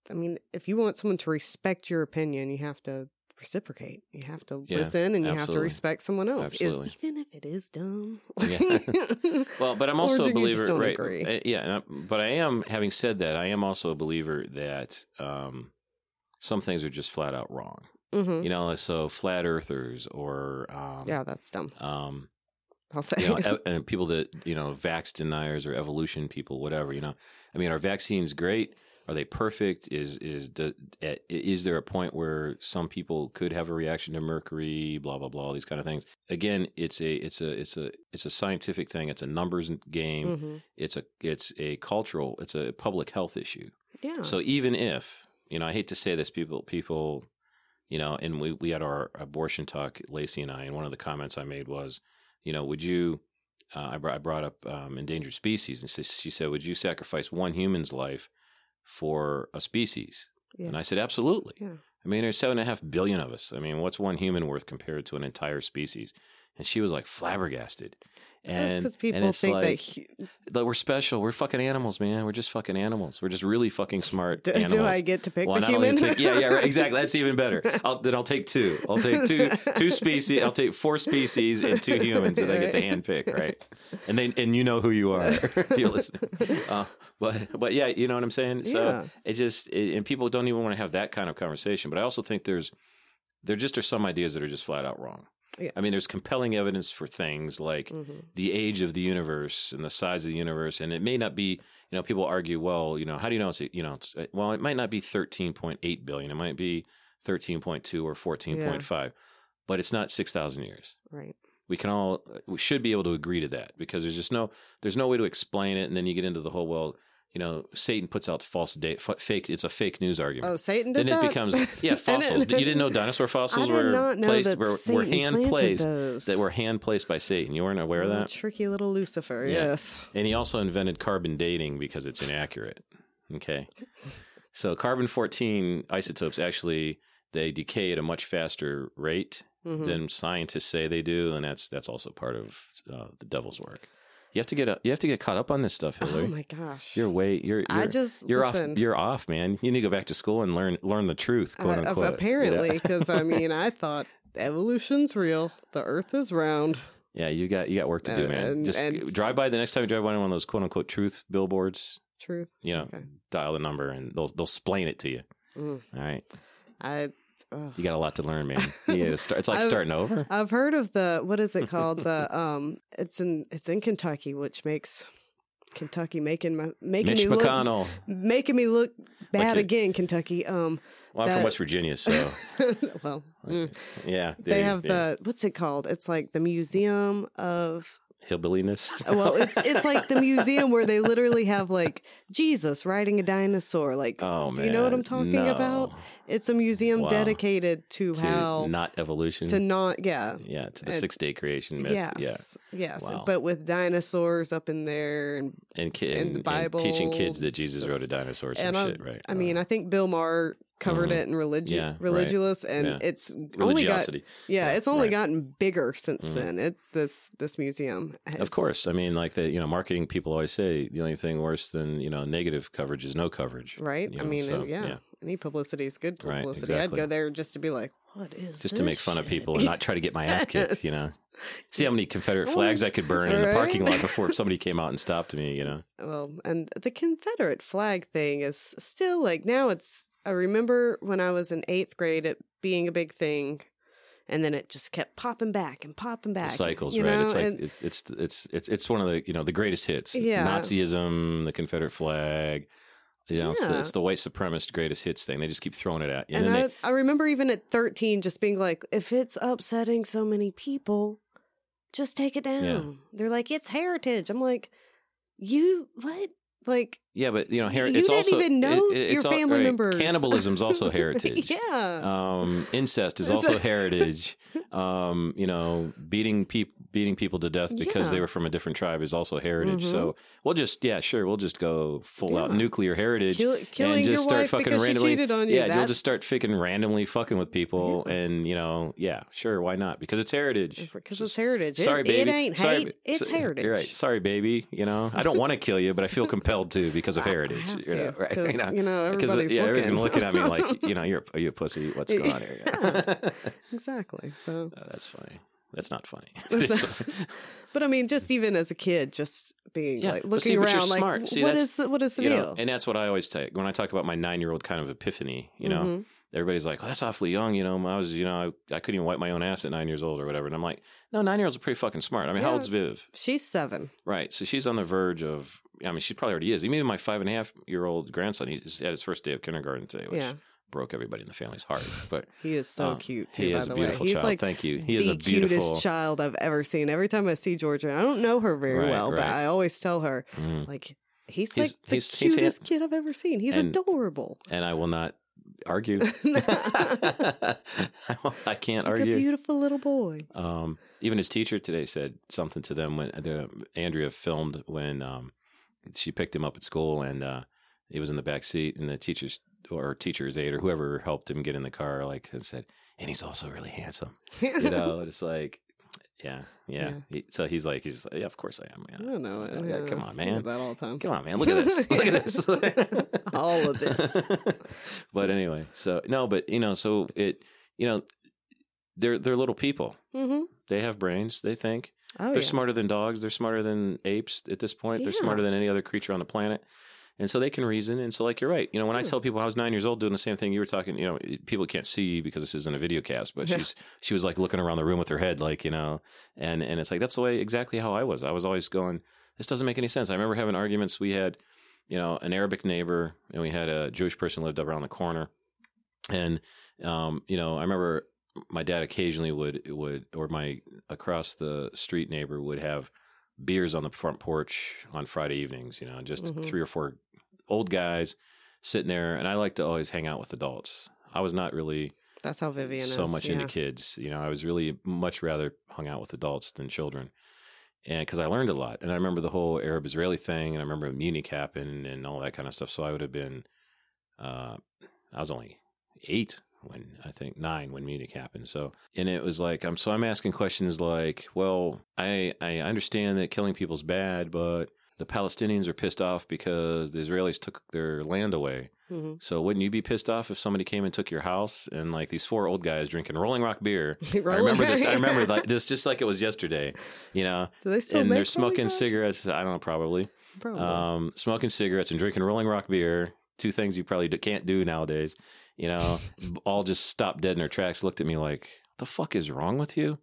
[SPEAKER 2] I mean, if you want someone to respect your opinion, you have to reciprocate. You have to
[SPEAKER 1] Yeah,
[SPEAKER 2] listen, and you have to respect someone else, is, even if it is dumb.
[SPEAKER 1] Yeah. Well, but I'm also a believer, right?
[SPEAKER 2] agree?
[SPEAKER 1] uh, Yeah, and I- but I am. Having said that, I am also a believer that um, some things are just flat out wrong.
[SPEAKER 2] Hmm
[SPEAKER 1] You know, so flat earthers or um,
[SPEAKER 2] Yeah, that's dumb.
[SPEAKER 1] um,
[SPEAKER 2] I'll say.
[SPEAKER 1] you know, and people that you know, vax deniers or evolution people, whatever. You know, I mean, are vaccines great? Are they perfect? Is is eh, is there a point where some people could have a reaction to mercury? Blah blah blah. All these kind of things. Again, it's a it's a it's a it's a scientific thing. It's a numbers game.
[SPEAKER 2] hmm
[SPEAKER 1] It's a it's a cultural. It's a public health issue.
[SPEAKER 2] Yeah.
[SPEAKER 1] So even if you know, I hate to say this, people people, you know, and we we had our abortion talk, Lacey and I, and one of the comments I made was, you know, would you? Uh, I, brought, I brought up um, endangered species, and she she said, "Would you sacrifice one human's life for a species?"
[SPEAKER 2] Yeah.
[SPEAKER 1] And I said, "Absolutely."
[SPEAKER 2] Yeah.
[SPEAKER 1] I mean, there's seven and a half billion of us. I mean, what's one human worth compared to an entire species? And she was like flabbergasted.
[SPEAKER 2] That's
[SPEAKER 1] And
[SPEAKER 2] because people
[SPEAKER 1] it's
[SPEAKER 2] think
[SPEAKER 1] like,
[SPEAKER 2] that. hu-
[SPEAKER 1] that we're special. We're fucking animals, man. We're just fucking animals. We're just really fucking smart
[SPEAKER 2] Do,
[SPEAKER 1] animals.
[SPEAKER 2] do I get to pick
[SPEAKER 1] Well,
[SPEAKER 2] the human?
[SPEAKER 1] think- yeah, yeah, right, exactly. That's even better. I'll, then I'll take two. I'll take two, two species. I'll take four species and two humans that I get to handpick, right? And then, and you know who you are if you're listening. Uh, but, but yeah, you know what I'm saying. So
[SPEAKER 2] Yeah.
[SPEAKER 1] it just, it, and people don't even want to have that kind of conversation. But I also think there's, there just are some ideas that are just flat out wrong.
[SPEAKER 2] Yeah.
[SPEAKER 1] I mean, there's compelling evidence for things like
[SPEAKER 2] Mhm.
[SPEAKER 1] the age of the universe and the size of the universe, and it may not be. You know, people argue, well, you know, how do you know it's you know, it's, uh, well, it might not be 13.8 billion. It might be 13.2 or 14.5, but it's not 6,000 years.
[SPEAKER 2] Right.
[SPEAKER 1] We can all we should be able to agree to that because there's just no there's no way to explain it, and then you get into the whole well, you know, Satan puts out false data, fake. It's a fake news argument.
[SPEAKER 2] Oh, Satan did
[SPEAKER 1] then it
[SPEAKER 2] that?
[SPEAKER 1] becomes yeah fossils. you didn't know dinosaur fossils were
[SPEAKER 2] know
[SPEAKER 1] placed were, were hand placed
[SPEAKER 2] those.
[SPEAKER 1] that were hand placed by Satan. You weren't aware of
[SPEAKER 2] Oh,
[SPEAKER 1] that.
[SPEAKER 2] tricky little Lucifer.
[SPEAKER 1] Yeah.
[SPEAKER 2] Yes.
[SPEAKER 1] And he also invented carbon dating because it's inaccurate. Okay. So carbon 14 isotopes actually they decay at a much faster rate
[SPEAKER 2] Mhm.
[SPEAKER 1] than scientists say they do and that's that's also part of uh, the devil's work. You have to get a, you have to get caught up on this stuff, Hillary.
[SPEAKER 2] Oh my gosh.
[SPEAKER 1] you're way you're, you're
[SPEAKER 2] I just
[SPEAKER 1] you're
[SPEAKER 2] listen.
[SPEAKER 1] off you're off, man. You need to go back to school and learn learn the truth, quote
[SPEAKER 2] I-
[SPEAKER 1] unquote.
[SPEAKER 2] apparently, because I mean, I thought evolution's real. The Earth is round.
[SPEAKER 1] Yeah, you got you got work to do,
[SPEAKER 2] Uh,
[SPEAKER 1] man.
[SPEAKER 2] and-
[SPEAKER 1] Just
[SPEAKER 2] and-
[SPEAKER 1] drive by the next time you drive by one of those quote unquote truth billboards.
[SPEAKER 2] Truth.
[SPEAKER 1] You know,
[SPEAKER 2] Okay.
[SPEAKER 1] dial the number and they'll they'll explain it to you.
[SPEAKER 2] Mm.
[SPEAKER 1] All right,
[SPEAKER 2] I. ugh.
[SPEAKER 1] you got a lot to learn, man. Yeah, start, it's like starting over.
[SPEAKER 2] I've heard of the what is it called? the um, it's in it's in Kentucky, which makes Kentucky making my making
[SPEAKER 1] Mitch
[SPEAKER 2] me look
[SPEAKER 1] McConnell.
[SPEAKER 2] making me look bad
[SPEAKER 1] it-
[SPEAKER 2] again. Kentucky. Um,
[SPEAKER 1] Well, I'm from West Virginia, so
[SPEAKER 2] well, mm.
[SPEAKER 1] yeah.
[SPEAKER 2] they
[SPEAKER 1] there-
[SPEAKER 2] have
[SPEAKER 1] yeah.
[SPEAKER 2] the what's it called? It's like the Museum of
[SPEAKER 1] hillbilliness.
[SPEAKER 2] well, it's it's like the museum where they literally have like Jesus riding a dinosaur. Like,
[SPEAKER 1] oh man,
[SPEAKER 2] do you know what I'm talking
[SPEAKER 1] No.
[SPEAKER 2] about? It's a museum
[SPEAKER 1] Wow.
[SPEAKER 2] dedicated to,
[SPEAKER 1] To
[SPEAKER 2] how
[SPEAKER 1] not evolution.
[SPEAKER 2] to not yeah.
[SPEAKER 1] yeah, to the six day creation myth.
[SPEAKER 2] Yes,
[SPEAKER 1] Yeah,
[SPEAKER 2] yes,
[SPEAKER 1] Wow.
[SPEAKER 2] but with dinosaurs up in there, and
[SPEAKER 1] and, ki- and,
[SPEAKER 2] the
[SPEAKER 1] and teaching kids that Jesus rode a dinosaur.
[SPEAKER 2] and
[SPEAKER 1] Some
[SPEAKER 2] I,
[SPEAKER 1] shit, right?
[SPEAKER 2] I mean, I think Bill Maher covered
[SPEAKER 1] Mhm.
[SPEAKER 2] it in religi-
[SPEAKER 1] Yeah, right.
[SPEAKER 2] religious, and
[SPEAKER 1] Yeah.
[SPEAKER 2] it's only got
[SPEAKER 1] Religulous.
[SPEAKER 2] yeah, it's only
[SPEAKER 1] right.
[SPEAKER 2] gotten bigger since
[SPEAKER 1] Mhm.
[SPEAKER 2] then. It this this museum, has,
[SPEAKER 1] Of course, I mean, like the you know, marketing people always say the only thing worse than you know negative coverage is no coverage.
[SPEAKER 2] right?
[SPEAKER 1] you
[SPEAKER 2] I mean,
[SPEAKER 1] so,
[SPEAKER 2] yeah,
[SPEAKER 1] yeah.
[SPEAKER 2] Any publicity is good
[SPEAKER 1] Right,
[SPEAKER 2] publicity.
[SPEAKER 1] exactly.
[SPEAKER 2] I'd go there just to be like, what is
[SPEAKER 1] Just to make fun of people and not try to get my ass kicked, you know. See how many Confederate flags I could burn in the parking lot before somebody came out and stopped me, you know.
[SPEAKER 2] Well, and the Confederate flag thing is still like now it's. I remember when I was in eighth grade it being a big thing, and then it just kept popping back and popping back.
[SPEAKER 1] Cycles, right?
[SPEAKER 2] know,
[SPEAKER 1] it's like
[SPEAKER 2] and-
[SPEAKER 1] it, it's it's it's it's one of the you know the greatest hits.
[SPEAKER 2] Yeah.
[SPEAKER 1] Nazism, the Confederate flag. You know, it's, the,
[SPEAKER 2] Yeah.
[SPEAKER 1] it's the white supremacist greatest hits thing. They just keep throwing it at you.
[SPEAKER 2] And,
[SPEAKER 1] then
[SPEAKER 2] I,
[SPEAKER 1] they,
[SPEAKER 2] I remember even at 13 just being like, if it's upsetting so many people, just take it down. They're like, it's heritage. I'm like, you what? Like,
[SPEAKER 1] Yeah, but you know, her-
[SPEAKER 2] You
[SPEAKER 1] it's
[SPEAKER 2] didn't
[SPEAKER 1] also
[SPEAKER 2] even know
[SPEAKER 1] it's
[SPEAKER 2] your
[SPEAKER 1] al-
[SPEAKER 2] family members.
[SPEAKER 1] Cannibalism's also heritage.
[SPEAKER 2] yeah,
[SPEAKER 1] Um, incest is also heritage. Um, you know, beating people beating people to death because they were from a different tribe is also heritage.
[SPEAKER 2] Mhm.
[SPEAKER 1] So we'll just yeah, sure, we'll just go full out nuclear heritage.
[SPEAKER 2] Kill,
[SPEAKER 1] and just
[SPEAKER 2] your
[SPEAKER 1] start fucking randomly.
[SPEAKER 2] you.
[SPEAKER 1] yeah, you'll just start fucking randomly fucking with people, and you know, yeah, sure, why not? Because it's heritage.
[SPEAKER 2] because it's heritage. It-
[SPEAKER 1] Sorry,
[SPEAKER 2] it,
[SPEAKER 1] baby.
[SPEAKER 2] ain't
[SPEAKER 1] Sorry,
[SPEAKER 2] hate. it's
[SPEAKER 1] so-
[SPEAKER 2] heritage.
[SPEAKER 1] You're right. Sorry, baby. You know, I don't want to kill you, but I feel compelled to because of
[SPEAKER 2] I- I
[SPEAKER 1] heritage.
[SPEAKER 2] have
[SPEAKER 1] you
[SPEAKER 2] to,
[SPEAKER 1] know, right? You know,
[SPEAKER 2] you know, everybody's
[SPEAKER 1] yeah, everybody's gonna at me like, you know, you're are you a pussy? What's going on here?
[SPEAKER 2] Yeah. exactly. So,
[SPEAKER 1] Oh, that's funny. That's not funny.
[SPEAKER 2] But I mean, just even as a kid, just being
[SPEAKER 1] Yeah,
[SPEAKER 2] like looking
[SPEAKER 1] see,
[SPEAKER 2] around, like,
[SPEAKER 1] smart. See,
[SPEAKER 2] what is the what is the
[SPEAKER 1] you know,
[SPEAKER 2] deal?
[SPEAKER 1] and that's what I always take when I talk about my nine year old kind of epiphany. You know,
[SPEAKER 2] Mhm.
[SPEAKER 1] everybody's like, well, "That's awfully young." You know, I was, you know, I, I couldn't even wipe my own ass at nine years old or whatever. And I'm like, no, nine year olds are pretty fucking smart. I mean, how old's Viv?
[SPEAKER 2] she's seven.
[SPEAKER 1] Right. So she's on the verge of. I mean, she probably already is. Even my five and a half year old grandson, he's had his first day of kindergarten today, which
[SPEAKER 2] Yeah,
[SPEAKER 1] broke everybody in the family's heart. But
[SPEAKER 2] he is so
[SPEAKER 1] um,
[SPEAKER 2] cute too.
[SPEAKER 1] he
[SPEAKER 2] by
[SPEAKER 1] is a
[SPEAKER 2] the
[SPEAKER 1] beautiful
[SPEAKER 2] way, he's
[SPEAKER 1] child.
[SPEAKER 2] like
[SPEAKER 1] Thank you. He is a beautiful.
[SPEAKER 2] cutest child I've ever seen. Every time I see Georgia, I don't know her very
[SPEAKER 1] Right,
[SPEAKER 2] well, but. I always tell her
[SPEAKER 1] Mhm.
[SPEAKER 2] like he's,
[SPEAKER 1] He's-
[SPEAKER 2] like the
[SPEAKER 1] he's- he's
[SPEAKER 2] cutest
[SPEAKER 1] hand-
[SPEAKER 2] kid I've ever seen. He's
[SPEAKER 1] and-
[SPEAKER 2] adorable.
[SPEAKER 1] And I will not argue. I can't
[SPEAKER 2] Like a
[SPEAKER 1] argue.
[SPEAKER 2] beautiful little boy.
[SPEAKER 1] Um, even his teacher today said something to them when the Andrea filmed when um, she picked him up at school and uh, he was in the back seat and the teachers or teacher's aide or whoever helped him get in the car like and said, and he's also really handsome. You know, it's like, yeah, yeah.
[SPEAKER 2] Yeah.
[SPEAKER 1] He, so he's like, he's like, yeah, of course I am.
[SPEAKER 2] I
[SPEAKER 1] Yeah.
[SPEAKER 2] don't know.
[SPEAKER 1] Yeah, come on, man.
[SPEAKER 2] That all the time.
[SPEAKER 1] Come on, man. Look at this. Look at this.
[SPEAKER 2] All of this.
[SPEAKER 1] but anyway, so no, but you know, so it, you know, they're they're little people.
[SPEAKER 2] Mm-hmm.
[SPEAKER 1] They have brains. They think.
[SPEAKER 2] Oh
[SPEAKER 1] they're
[SPEAKER 2] yeah.
[SPEAKER 1] smarter than dogs. They're smarter than apes at this point. They're smarter than any other creature on the planet. And so they can reason. And so, like, you're right. You know, when I tell people I was nine years old doing the same thing you were talking, you know, people can't see because this isn't a video cast, but
[SPEAKER 2] Yeah.
[SPEAKER 1] she's, she was like looking around the room with her head, like, you know, and, and it's like, that's the way exactly how I was. I was always going, this doesn't make any sense. I remember having arguments. We had, you know, an Arabic neighbor and we had a Jewish person lived around the corner. And, um, you know, I remember my dad occasionally would, would, or my across the street neighbor would have beers on the front porch on Friday evenings, you know, just
[SPEAKER 2] Mhm.
[SPEAKER 1] three or four old guys sitting there. And I like to always hang out with adults. I was not really
[SPEAKER 2] That's how Vivian
[SPEAKER 1] so
[SPEAKER 2] is.
[SPEAKER 1] much
[SPEAKER 2] yeah.
[SPEAKER 1] into kids. You know, I was really much rather hung out with adults than children. And because I learned a lot. And I remember the whole Arab Israeli thing. And I remember Munich happened and all that kind of stuff. So I would have been, uh, I was only eight when I think nine when Munich happened. So, and it was like, I'm, so I'm asking questions like, well, I, I understand that killing people's bad, but the Palestinians are pissed off because the Israelis took their land away.
[SPEAKER 2] Mhm.
[SPEAKER 1] So wouldn't you be pissed off if somebody came and took your house and like these four old guys drinking Rolling Rock beer? I remember this. I remember like this just like it was yesterday. You know,
[SPEAKER 2] Do they still
[SPEAKER 1] and they're smoking
[SPEAKER 2] Rolling Rock?
[SPEAKER 1] cigarettes. I don't know, probably.
[SPEAKER 2] Probably.
[SPEAKER 1] Um, smoking cigarettes and drinking Rolling Rock beer. Two things you probably can't do nowadays. You know, all just stopped dead in their tracks. Looked at me like, "The fuck is wrong with you?"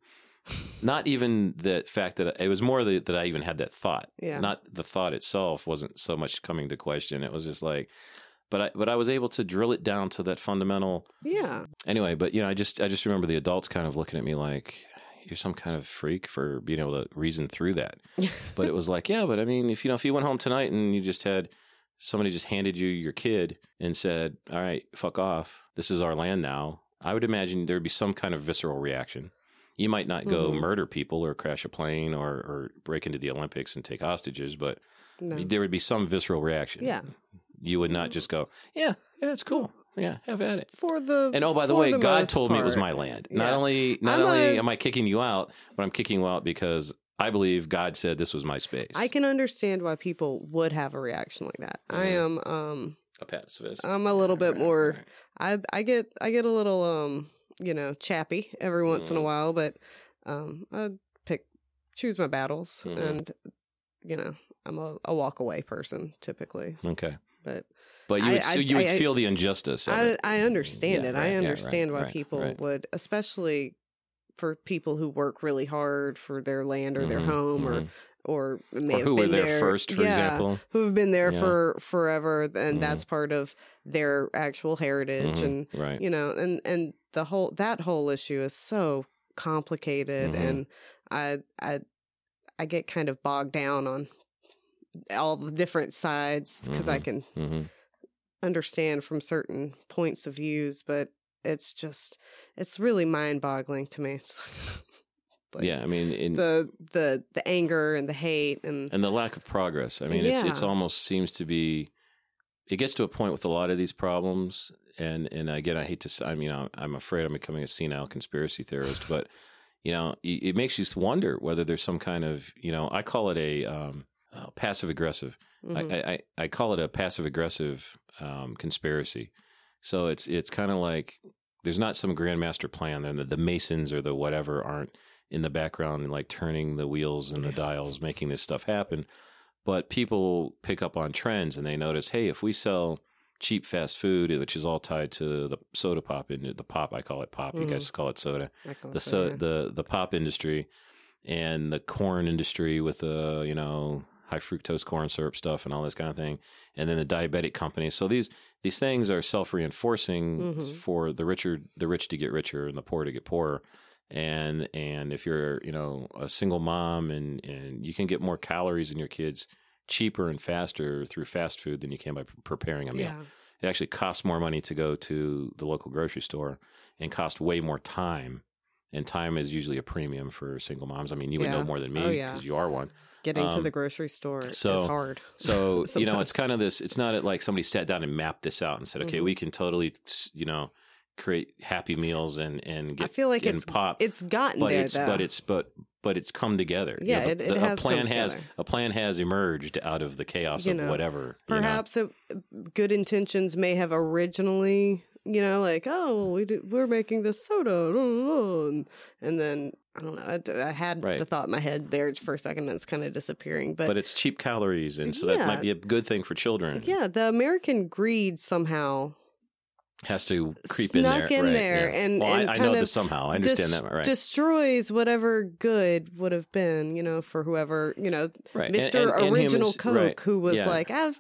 [SPEAKER 1] Not even the fact that it was more the, that I even had that thought.
[SPEAKER 2] Yeah.
[SPEAKER 1] Not the thought itself wasn't so much coming to question. It was just like, but I but I was able to drill it down to that fundamental.
[SPEAKER 2] yeah.
[SPEAKER 1] Anyway, but you know, I just I just remember the adults kind of looking at me like. You're some kind of freak for being able to reason through that. But it was like, yeah, but I mean, if you know, if you went home tonight and you just had somebody just handed you your kid and said, "All right, fuck off. This is our land now." I would imagine there'd be some kind of visceral reaction. You might not go
[SPEAKER 2] Mhm.
[SPEAKER 1] murder people or crash a plane or, or break into the Olympics and take hostages, but
[SPEAKER 2] No.
[SPEAKER 1] there would be some visceral reaction.
[SPEAKER 2] Yeah.
[SPEAKER 1] You would not just go, "Yeah, yeah, it's cool. Yeah, have at it."
[SPEAKER 2] For the
[SPEAKER 1] And oh, by the way, God
[SPEAKER 2] most
[SPEAKER 1] told me it was my land. Not only not
[SPEAKER 2] I'm
[SPEAKER 1] only
[SPEAKER 2] a-
[SPEAKER 1] am I kicking you out, but I'm kicking you out because I believe God said this was my space.
[SPEAKER 2] I can understand why people would have a reaction like that. I
[SPEAKER 1] Mhm.
[SPEAKER 2] am um
[SPEAKER 1] a pacifist.
[SPEAKER 2] I'm a little bit
[SPEAKER 1] Right,
[SPEAKER 2] more
[SPEAKER 1] right.
[SPEAKER 2] I I get I get a little um you know chappy every once in a
[SPEAKER 1] Mhm.
[SPEAKER 2] while, but um I pick choose my battles
[SPEAKER 1] Mhm.
[SPEAKER 2] and you know I'm a, a walk away person typically,
[SPEAKER 1] Okay,
[SPEAKER 2] but
[SPEAKER 1] but you
[SPEAKER 2] I-
[SPEAKER 1] would so
[SPEAKER 2] I-
[SPEAKER 1] you would
[SPEAKER 2] I-
[SPEAKER 1] feel the injustice.
[SPEAKER 2] I. I understand
[SPEAKER 1] Yeah,
[SPEAKER 2] it.
[SPEAKER 1] right,
[SPEAKER 2] I
[SPEAKER 1] yeah, right,
[SPEAKER 2] understand why
[SPEAKER 1] right,
[SPEAKER 2] people would, especially for people who work really hard for their land or their
[SPEAKER 1] Mhm,
[SPEAKER 2] home or
[SPEAKER 1] mhm.
[SPEAKER 2] or may
[SPEAKER 1] or
[SPEAKER 2] have
[SPEAKER 1] who were
[SPEAKER 2] been
[SPEAKER 1] there, first, for
[SPEAKER 2] yeah,
[SPEAKER 1] example.
[SPEAKER 2] who have been there
[SPEAKER 1] Yeah.
[SPEAKER 2] for forever, and
[SPEAKER 1] Mhm.
[SPEAKER 2] that's part of their actual heritage,
[SPEAKER 1] Mhm,
[SPEAKER 2] and
[SPEAKER 1] right.
[SPEAKER 2] you know, and and the whole that whole issue is so complicated,
[SPEAKER 1] Mhm.
[SPEAKER 2] and I I I get kind of bogged down on all the different sides because I can understand from certain points of views, but it's just it's really mind boggling to me. Like
[SPEAKER 1] yeah, I mean, in,
[SPEAKER 2] the the the anger and the hate and
[SPEAKER 1] and the lack of progress. I mean, it's it's almost seems to be. It gets to a point with a lot of these problems, and and again, I hate to. say- I mean, I'm, afraid I'm becoming a senile conspiracy theorist, but you know, it, makes you wonder whether there's some kind of you know, I call it a um, uh, passive aggressive.
[SPEAKER 2] Mhm.
[SPEAKER 1] I, I I call it a passive aggressive um, conspiracy. So it's it's kind of like there's not some grandmaster plan, and the, the Masons or the whatever aren't in the background and like turning the wheels and the dials, making this stuff happen. But people pick up on trends and they notice, hey, if we sell cheap fast food, which is all tied to the soda pop in the pop, I call it pop. You guys call it soda
[SPEAKER 2] call
[SPEAKER 1] the
[SPEAKER 2] so,
[SPEAKER 1] so the the pop industry and the corn industry with the you know high fructose corn syrup stuff and all this kind of thing, and then the diabetic companies. So these these things are self reinforcing
[SPEAKER 2] Mhm.
[SPEAKER 1] for the richer the rich to get richer and the poor to get poorer. And and if you're you know a single mom and and you can get more calories in your kids cheaper and faster through fast food than you can by pre- preparing a meal
[SPEAKER 2] yeah.
[SPEAKER 1] it actually costs more money to go to the local grocery store and cost way more time. And time is usually a premium for single moms. I mean, you would know more than me
[SPEAKER 2] Oh,
[SPEAKER 1] because
[SPEAKER 2] yeah.
[SPEAKER 1] you are one.
[SPEAKER 2] Getting to
[SPEAKER 1] um,
[SPEAKER 2] the grocery store is hard.
[SPEAKER 1] So, you know, it's kind of this, it's not like somebody sat down and mapped this out and said, okay,
[SPEAKER 2] Mhm.
[SPEAKER 1] we can totally, you know, create happy meals and, and get.
[SPEAKER 2] I feel like it's
[SPEAKER 1] pop.
[SPEAKER 2] it's gotten
[SPEAKER 1] but
[SPEAKER 2] there
[SPEAKER 1] it's,
[SPEAKER 2] though.
[SPEAKER 1] but it's, but, but it's come together. You know,
[SPEAKER 2] Yeah,
[SPEAKER 1] the-
[SPEAKER 2] it- it
[SPEAKER 1] the-
[SPEAKER 2] has
[SPEAKER 1] a plan has, a plan has emerged out of the chaos
[SPEAKER 2] You
[SPEAKER 1] of
[SPEAKER 2] know,
[SPEAKER 1] whatever. you know.
[SPEAKER 2] Perhaps it, good intentions may have originally, you know, like, oh, we do, we're making this soda, blah, blah, blah," and, and then I don't know. I, I had
[SPEAKER 1] Right.
[SPEAKER 2] the thought in my head there for a second, and it's kind of disappearing. But,
[SPEAKER 1] but it's cheap calories. And so that might be a good thing for children.
[SPEAKER 2] yeah, the American greed somehow
[SPEAKER 1] has to creep in there,
[SPEAKER 2] in
[SPEAKER 1] right,
[SPEAKER 2] there
[SPEAKER 1] yeah.
[SPEAKER 2] and-
[SPEAKER 1] well,
[SPEAKER 2] and
[SPEAKER 1] I, I know this somehow. I understand
[SPEAKER 2] des-
[SPEAKER 1] that, right?
[SPEAKER 2] destroys whatever good would have been, you know, for whoever, you know,
[SPEAKER 1] right.
[SPEAKER 2] Mr.
[SPEAKER 1] And- and- and
[SPEAKER 2] Original
[SPEAKER 1] humans-
[SPEAKER 2] Coke,
[SPEAKER 1] right,
[SPEAKER 2] who was
[SPEAKER 1] yeah,
[SPEAKER 2] like, I've,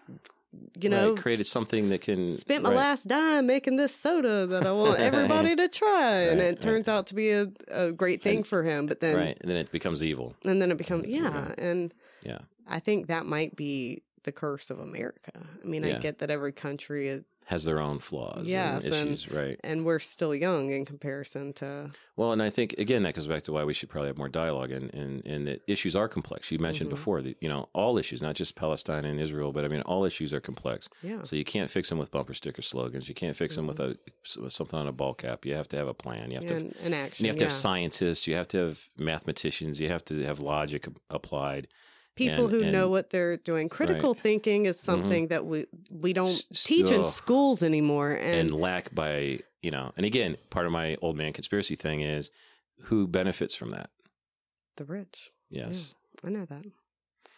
[SPEAKER 2] you
[SPEAKER 1] right,
[SPEAKER 2] know,
[SPEAKER 1] created something that can
[SPEAKER 2] spent my
[SPEAKER 1] right,
[SPEAKER 2] last dime making this soda that I want everybody to try, and it
[SPEAKER 1] right.
[SPEAKER 2] turns out to be a, a great thing
[SPEAKER 1] And-
[SPEAKER 2] for him. But then,
[SPEAKER 1] right, and then it becomes evil.
[SPEAKER 2] and then it becomes yeah, and
[SPEAKER 1] Yeah.
[SPEAKER 2] I think that might be the curse of America. I mean,
[SPEAKER 1] Yeah.
[SPEAKER 2] I get that every country,
[SPEAKER 1] Has their own flaws,
[SPEAKER 2] Yes,
[SPEAKER 1] and
[SPEAKER 2] and-
[SPEAKER 1] issues, right?
[SPEAKER 2] and we're still young in comparison to
[SPEAKER 1] Well, and I think again that goes back to why we should probably have more dialogue, and and and that issues are complex. You mentioned
[SPEAKER 2] Mhm.
[SPEAKER 1] before that you know all issues, not just Palestine and Israel, but I mean all issues are complex.
[SPEAKER 2] yeah,
[SPEAKER 1] So you can't fix them with bumper sticker slogans. You can't fix them with a with something on a ball cap. You have to have a plan. You have to
[SPEAKER 2] and, and
[SPEAKER 1] And
[SPEAKER 2] action.
[SPEAKER 1] you have to
[SPEAKER 2] yeah.
[SPEAKER 1] have scientists. You have to have mathematicians. You have to have logic applied.
[SPEAKER 2] People
[SPEAKER 1] and-
[SPEAKER 2] who
[SPEAKER 1] and-
[SPEAKER 2] know what they're doing. Critical thinking is mm-hmm. something that we we don't
[SPEAKER 1] S-
[SPEAKER 2] teach in schools anymore,
[SPEAKER 1] And,
[SPEAKER 2] and,
[SPEAKER 1] lack by you know. And again, part of my old man conspiracy thing is who benefits from that.
[SPEAKER 2] the rich.
[SPEAKER 1] Yes,
[SPEAKER 2] I know that.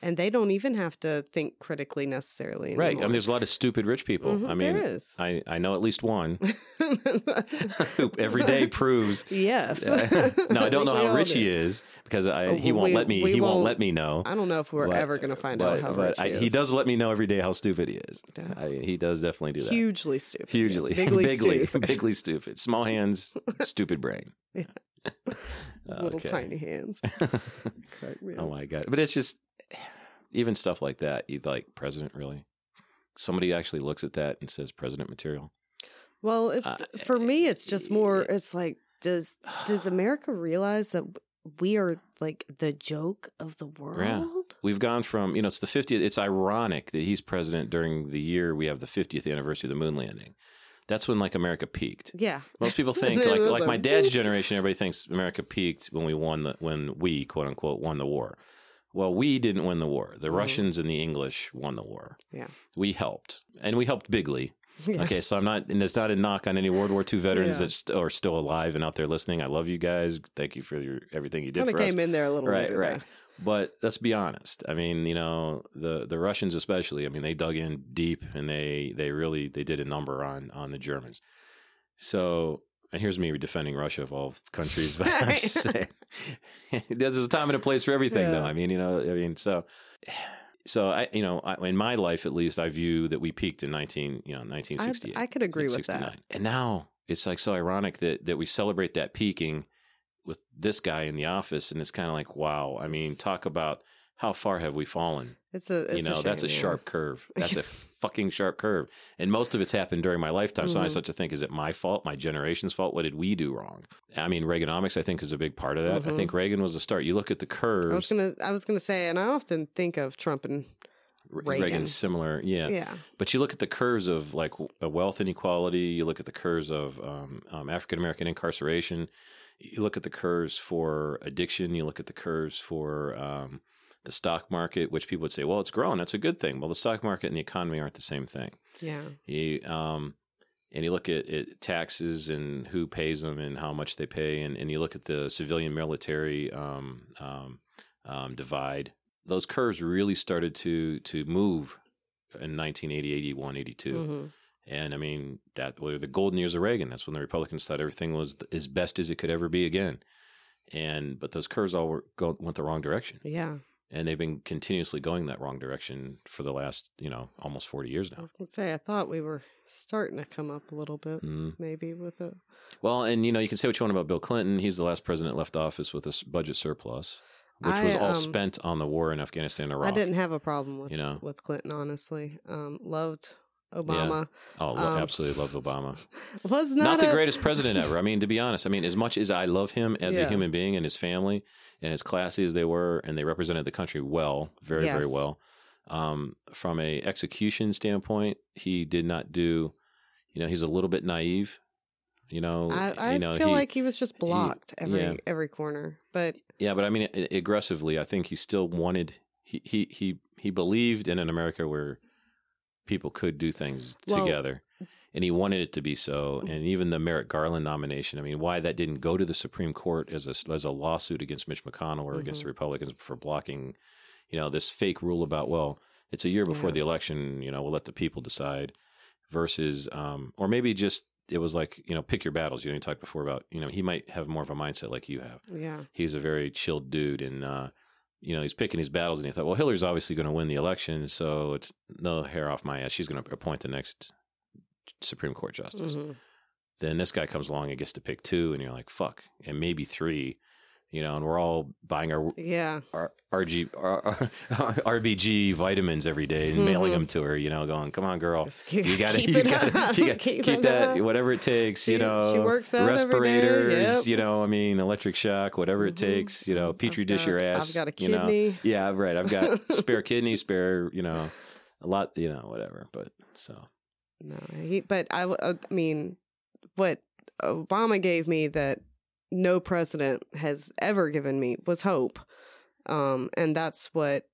[SPEAKER 2] And they don't even have to think critically necessarily.
[SPEAKER 1] right. I mean, there's a lot of stupid rich people.
[SPEAKER 2] Mhm,
[SPEAKER 1] I mean,
[SPEAKER 2] there is.
[SPEAKER 1] I I know at least one who every day proves.
[SPEAKER 2] yes.
[SPEAKER 1] now I don't know how rich
[SPEAKER 2] do.
[SPEAKER 1] he is because I,
[SPEAKER 2] Oh,
[SPEAKER 1] he won't
[SPEAKER 2] we-
[SPEAKER 1] let me. He won't
[SPEAKER 2] won't-
[SPEAKER 1] let me know.
[SPEAKER 2] I don't know if we're
[SPEAKER 1] But-
[SPEAKER 2] ever going to find
[SPEAKER 1] but-
[SPEAKER 2] out how rich
[SPEAKER 1] I,
[SPEAKER 2] he is.
[SPEAKER 1] he does let me know every day how stupid he is. I, he does definitely do that.
[SPEAKER 2] Hugely stupid. yes.
[SPEAKER 1] Hugely,
[SPEAKER 2] Bigly,
[SPEAKER 1] bigly,
[SPEAKER 2] stupid.
[SPEAKER 1] bigly stupid. Small hands, stupid brain.
[SPEAKER 2] Yeah. Little
[SPEAKER 1] Okay.
[SPEAKER 2] tiny hands.
[SPEAKER 1] Oh my god! But it's just even stuff like that. You like president really? Somebody actually looks at that and says president material.
[SPEAKER 2] Well, it,
[SPEAKER 1] Uh,
[SPEAKER 2] for me, it's just more.
[SPEAKER 1] eh,
[SPEAKER 2] It's like does does America realize that we are like the joke of the world?
[SPEAKER 1] We've gone from you know it's the 50th. It's ironic that he's president during the year we have the 50th anniversary of the moon landing. That's when like America peaked.
[SPEAKER 2] Yeah.
[SPEAKER 1] Most people think like like my dad's generation. Everybody thinks America peaked when we won the when we quote unquote won the war. Well, we didn't win the war. The
[SPEAKER 2] Mhm.
[SPEAKER 1] Russians and the English won the war.
[SPEAKER 2] Yeah.
[SPEAKER 1] we helped, and we helped bigly.
[SPEAKER 2] Yeah.
[SPEAKER 1] Okay, so I'm not, and it's not a knock on any World War II veterans
[SPEAKER 2] Yeah.
[SPEAKER 1] that st- are still alive and out there listening. I love you guys. Thank you for your everything you did
[SPEAKER 2] Kind of
[SPEAKER 1] for us.
[SPEAKER 2] came in there a little
[SPEAKER 1] Right,
[SPEAKER 2] later.
[SPEAKER 1] right.
[SPEAKER 2] though.
[SPEAKER 1] But let's be honest. I mean, you know, the the Russians especially. I mean, they dug in deep and they they really they did a number on on the Germans. So, and here's me defending Russia of all countries, but I'm just saying, there's a time and a place for everything, though. I mean, you know, I mean, so. So I, you know, I, in my life at least, I view that we peaked in nineteen, you know, nineteen
[SPEAKER 2] I. I could agree with that.
[SPEAKER 1] And now it's like so ironic that that we celebrate that peaking with this guy in the office, and it's kind of like, wow. I mean, talk about how far have we fallen?
[SPEAKER 2] It's a, it's
[SPEAKER 1] you know,
[SPEAKER 2] a
[SPEAKER 1] that's a sharp curve. That's a fucking sharp curve. And most of it's happened during my lifetime. So I start to think, is it my fault, my generation's fault? What did we do wrong? I mean, Reaganomics, I think, is a big part of that. I
[SPEAKER 2] Mhm.
[SPEAKER 1] think Reagan was the start. You look at the
[SPEAKER 2] I was gonna, I was gonna say, and I often think of Trump and
[SPEAKER 1] Re-
[SPEAKER 2] Reagan.
[SPEAKER 1] Reagan's similar, yeah.
[SPEAKER 2] yeah,
[SPEAKER 1] But you look at the curves of like wealth inequality. You look at the curves of um, um, African American incarceration. You look at the curves for addiction. You look at the curves for um, the stock market, which people would say, well, it's growing. That's a good thing. Well, the stock market and the economy aren't the same thing.
[SPEAKER 2] yeah,
[SPEAKER 1] You, um, and you look at, at taxes and who pays them and how much they pay, and, and you look at the civilian military um, um, um, divide. Those curves really started to to move in 1980, 81, 82.
[SPEAKER 2] Mhm.
[SPEAKER 1] And I mean, that were the golden years of Reagan. That's when the Republicans thought everything was as best as it could ever be again. And but those curves all were go, went the wrong direction,
[SPEAKER 2] yeah.
[SPEAKER 1] And they've been continuously going that wrong direction for the last you know almost forty years now I
[SPEAKER 2] was gonna say, I thought we were starting to come up a little bit,
[SPEAKER 1] Mm.
[SPEAKER 2] maybe with a.
[SPEAKER 1] Well, and you know, you can say what you want about Bill Clinton. He's the last president left office with a budget surplus, which was all
[SPEAKER 2] um,
[SPEAKER 1] spent on the war in Afghanistan and Iraq.
[SPEAKER 2] I didn't have a problem with
[SPEAKER 1] You know,
[SPEAKER 2] with Clinton, honestly. Um, loved Obama.
[SPEAKER 1] oh,
[SPEAKER 2] um,
[SPEAKER 1] absolutely love Obama.
[SPEAKER 2] Was
[SPEAKER 1] Not,
[SPEAKER 2] not,
[SPEAKER 1] the
[SPEAKER 2] a-
[SPEAKER 1] greatest president ever. I mean, to be honest, I mean, as much as I love him as a human being and his family, and as classy as they were, and they represented the country well, very, very well. Um, from a execution standpoint, he did not do. You know, he's a little bit naive. You know,
[SPEAKER 2] I, I
[SPEAKER 1] you know,
[SPEAKER 2] feel
[SPEAKER 1] he-
[SPEAKER 2] like he was just blocked every
[SPEAKER 1] yeah.
[SPEAKER 2] every corner. But
[SPEAKER 1] Yeah, but I mean, aggressively, I think he still wanted. He he he he believed in an America where people could do things
[SPEAKER 2] Well-
[SPEAKER 1] together, and he wanted it to be so.
[SPEAKER 2] Mm.
[SPEAKER 1] And even the Merrick Garland nomination. I mean, why that didn't go to the Supreme Court as a as a lawsuit against Mitch McConnell or against
[SPEAKER 2] Mhm.
[SPEAKER 1] the Republicans for blocking, you know, this fake rule about well, it's a year before
[SPEAKER 2] Yeah.
[SPEAKER 1] the election. You know, we'll let the people decide. Versus, um, or maybe just it was like you know, pick your battles. You know, you talked before about you know he might have more of a mindset like you have
[SPEAKER 2] yeah,
[SPEAKER 1] he's a very chilled dude and uh you know he's picking his battles and he thought well hillary's obviously going to win the election so it's no hair off my ass. She's going to appoint the next supreme court justice.
[SPEAKER 2] Mhm.
[SPEAKER 1] then this guy comes along and gets to pick two and you're like fuck. And maybe three you know and we're all buying our,
[SPEAKER 2] yeah,
[SPEAKER 1] our rg our, our, rbg vitamins every day and mailing
[SPEAKER 2] Mhm.
[SPEAKER 1] them to her you know going come on girl
[SPEAKER 2] Just
[SPEAKER 1] you gotta,
[SPEAKER 2] keep
[SPEAKER 1] you you gotta
[SPEAKER 2] keep
[SPEAKER 1] keep, that,
[SPEAKER 2] up.
[SPEAKER 1] whatever it takes, you know.
[SPEAKER 2] she works out every day,
[SPEAKER 1] respirators,
[SPEAKER 2] yep.
[SPEAKER 1] you know. I mean, electric shock, whatever it
[SPEAKER 2] Mhm.
[SPEAKER 1] takes, you know. Petri
[SPEAKER 2] I've
[SPEAKER 1] dish
[SPEAKER 2] got-
[SPEAKER 1] your ass.
[SPEAKER 2] I've got a
[SPEAKER 1] you know.
[SPEAKER 2] kidney.
[SPEAKER 1] Yeah, right. I've got spare kidney, spare, you know, a lot, you know, whatever. But so
[SPEAKER 2] No, he, but I, I mean, what Obama gave me that no president has ever given me was hope, um, and that's what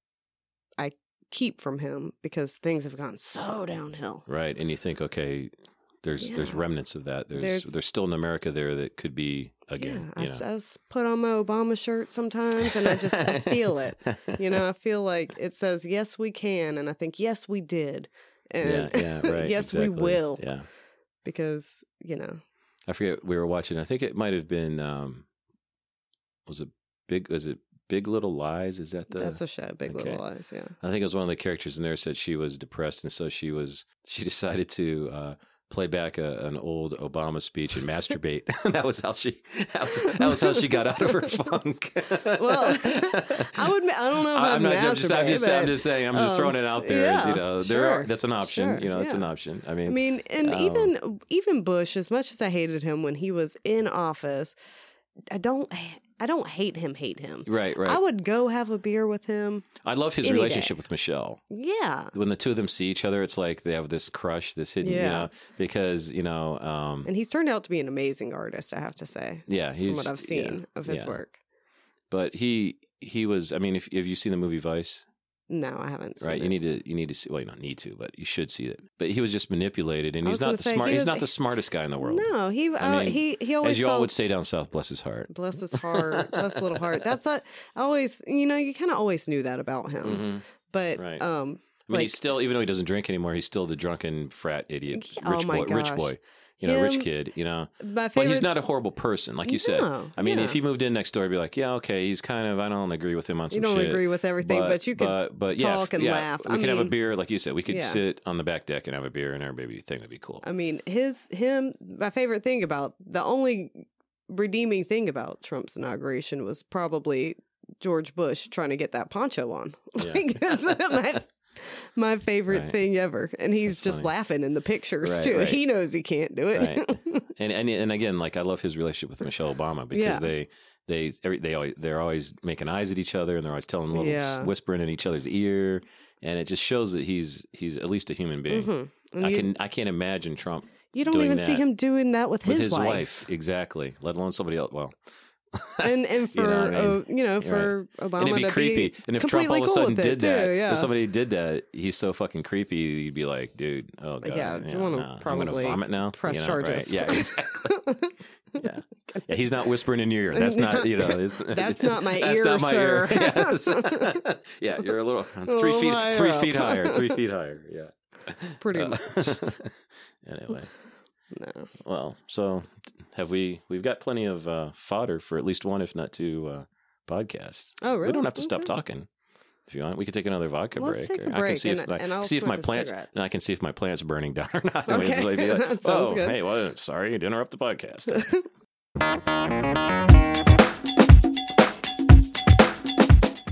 [SPEAKER 2] I keep from him because things have gone so downhill.
[SPEAKER 1] right, and you think, okay, there's there's remnants of that. There's,
[SPEAKER 2] There's-
[SPEAKER 1] there's still an America there that could be again.
[SPEAKER 2] yeah, I,
[SPEAKER 1] you know.
[SPEAKER 2] I s- put on my Obama shirt sometimes, and I just I feel it. You know, I feel like it says yes we can, and I think yes we did, and
[SPEAKER 1] yeah, right.
[SPEAKER 2] yes we will
[SPEAKER 1] Yeah.
[SPEAKER 2] because you know
[SPEAKER 1] I forget we were watching. I think it might have been um was it big was it Big Little Lies? Is that the
[SPEAKER 2] that's a show, Big
[SPEAKER 1] okay.
[SPEAKER 2] Little Lies. Yeah.
[SPEAKER 1] I think it was one of the characters in there said she was depressed and so she was she decided to uh play back a, an old Obama speech and masturbate. that was how she that was, that was how she got out of her funk.
[SPEAKER 2] Well, I would. I don't know if I'd
[SPEAKER 1] I'm not I'm just, I'm just, I'm just saying I'm just
[SPEAKER 2] um,
[SPEAKER 1] throwing it out there as you
[SPEAKER 2] yeah,
[SPEAKER 1] know there are
[SPEAKER 2] sure,
[SPEAKER 1] that's an option
[SPEAKER 2] sure,
[SPEAKER 1] you know it's an option I mean,
[SPEAKER 2] I mean, and
[SPEAKER 1] um,
[SPEAKER 2] even even Bush, as much as I hated him when he was in office, I don't. I don't hate him. Hate him.
[SPEAKER 1] right right
[SPEAKER 2] I would go have a beer with him.
[SPEAKER 1] I love his
[SPEAKER 2] any day.
[SPEAKER 1] relationship with Michelle
[SPEAKER 2] Yeah,
[SPEAKER 1] when the two of them see each other, it's like they have this crush, this hidden, you
[SPEAKER 2] Yeah.
[SPEAKER 1] know, because you know, um,
[SPEAKER 2] and he's turned out to be an amazing artist. I have to say,
[SPEAKER 1] yeah, he's
[SPEAKER 2] from what I've seen
[SPEAKER 1] yeah,
[SPEAKER 2] of his
[SPEAKER 1] yeah.
[SPEAKER 2] work.
[SPEAKER 1] But he he was. I mean, if have you seen the movie Vice?
[SPEAKER 2] No, I haven't. Seen
[SPEAKER 1] Right,
[SPEAKER 2] it.
[SPEAKER 1] you need to you need to see. Well, you don't need to, but you should see it. But he was just manipulated, and
[SPEAKER 2] I
[SPEAKER 1] he's
[SPEAKER 2] was
[SPEAKER 1] not
[SPEAKER 2] gonna
[SPEAKER 1] the
[SPEAKER 2] say,
[SPEAKER 1] smart.
[SPEAKER 2] he
[SPEAKER 1] he's
[SPEAKER 2] was-
[SPEAKER 1] not the smartest guy in the world.
[SPEAKER 2] No, he
[SPEAKER 1] I
[SPEAKER 2] uh,
[SPEAKER 1] mean,
[SPEAKER 2] he he always
[SPEAKER 1] As you all
[SPEAKER 2] felt,
[SPEAKER 1] would say down south, bless his heart.
[SPEAKER 2] bless his heart, bless little heart. That's I always you know you kind of always knew that about him,
[SPEAKER 1] Mhm.
[SPEAKER 2] but
[SPEAKER 1] Right.
[SPEAKER 2] um
[SPEAKER 1] I mean,
[SPEAKER 2] Like-
[SPEAKER 1] he's still, even though he doesn't drink anymore, he's still the drunken frat idiot,
[SPEAKER 2] Yeah, oh
[SPEAKER 1] rich
[SPEAKER 2] my
[SPEAKER 1] boy, rich
[SPEAKER 2] gosh.
[SPEAKER 1] boy, you know,
[SPEAKER 2] Him-
[SPEAKER 1] rich kid, you know.
[SPEAKER 2] my
[SPEAKER 1] But he's not a horrible person, like you said. I mean,
[SPEAKER 2] yeah.
[SPEAKER 1] if he moved in next door, I'd be like, yeah, okay, he's kind of. I don't agree with him on some
[SPEAKER 2] you don't
[SPEAKER 1] shit.
[SPEAKER 2] agree with everything, but, you can
[SPEAKER 1] but, but yeah,
[SPEAKER 2] talk and
[SPEAKER 1] yeah,
[SPEAKER 2] laugh.
[SPEAKER 1] We
[SPEAKER 2] I
[SPEAKER 1] could have a beer, like you said. We could
[SPEAKER 2] Yeah.
[SPEAKER 1] sit on the back deck and have a beer, and everybody would think that'd be cool.
[SPEAKER 2] I mean, his him. My favorite thing about the only redeeming thing about Trump's inauguration was probably George Bush trying to get that poncho on.
[SPEAKER 1] Yeah.
[SPEAKER 2] Like, my, my favorite
[SPEAKER 1] Right.
[SPEAKER 2] thing ever. And he's
[SPEAKER 1] That's
[SPEAKER 2] just
[SPEAKER 1] funny.
[SPEAKER 2] laughing in the pictures
[SPEAKER 1] Right,
[SPEAKER 2] too.
[SPEAKER 1] right.
[SPEAKER 2] He knows he can't do it.
[SPEAKER 1] And and and again, like I love his relationship with Michelle Obama because
[SPEAKER 2] Yeah.
[SPEAKER 1] they they every, they always they're always making eyes at each other and they're always telling little
[SPEAKER 2] Yeah.
[SPEAKER 1] whispering in each other's ear, and it just shows that he's he's at least a human being.
[SPEAKER 2] Mhm.
[SPEAKER 1] I
[SPEAKER 2] you,
[SPEAKER 1] can I can't imagine Trump
[SPEAKER 2] you don't even see him doing that with his,
[SPEAKER 1] his wife.
[SPEAKER 2] wife.
[SPEAKER 1] exactly, let alone somebody else. Well,
[SPEAKER 2] And and for
[SPEAKER 1] You know I mean?
[SPEAKER 2] uh, you know for Obama
[SPEAKER 1] and it'd be
[SPEAKER 2] to
[SPEAKER 1] creepy.
[SPEAKER 2] be
[SPEAKER 1] and if Trump all of a
[SPEAKER 2] cool
[SPEAKER 1] sudden
[SPEAKER 2] it,
[SPEAKER 1] did that,
[SPEAKER 2] too, yeah.
[SPEAKER 1] if somebody did that, he's so fucking creepy. You'd be like, dude, oh god,
[SPEAKER 2] Yeah, you wanna
[SPEAKER 1] nah, I'm
[SPEAKER 2] probably
[SPEAKER 1] vomit now.
[SPEAKER 2] press
[SPEAKER 1] you know,
[SPEAKER 2] charges.
[SPEAKER 1] Right? Yeah, exactly. yeah. yeah, he's not whispering in your ear. That's not you know. It's,
[SPEAKER 2] That's not my
[SPEAKER 1] that's
[SPEAKER 2] ear,
[SPEAKER 1] not my
[SPEAKER 2] sir.
[SPEAKER 1] ear. Yes. yeah, you're a little three
[SPEAKER 2] little
[SPEAKER 1] feet three
[SPEAKER 2] up.
[SPEAKER 1] feet higher, three feet higher. Yeah.
[SPEAKER 2] Pretty
[SPEAKER 1] Uh,
[SPEAKER 2] much.
[SPEAKER 1] anyway,
[SPEAKER 2] No.
[SPEAKER 1] well, so have we? We've got plenty of uh, fodder for at least one, if not two, uh, podcasts.
[SPEAKER 2] Oh, really?
[SPEAKER 1] We don't have to stop talking. If you want, we could take another vodka
[SPEAKER 2] Let's
[SPEAKER 1] break.
[SPEAKER 2] take a
[SPEAKER 1] or I can
[SPEAKER 2] break,
[SPEAKER 1] see if
[SPEAKER 2] and-
[SPEAKER 1] my,
[SPEAKER 2] and I'll
[SPEAKER 1] see if my plants
[SPEAKER 2] cigarette.
[SPEAKER 1] and I can see if my plants burning down or not.
[SPEAKER 2] Okay.
[SPEAKER 1] Like,
[SPEAKER 2] That
[SPEAKER 1] oh,
[SPEAKER 2] good.
[SPEAKER 1] hey, well, sorry to interrupt the podcast.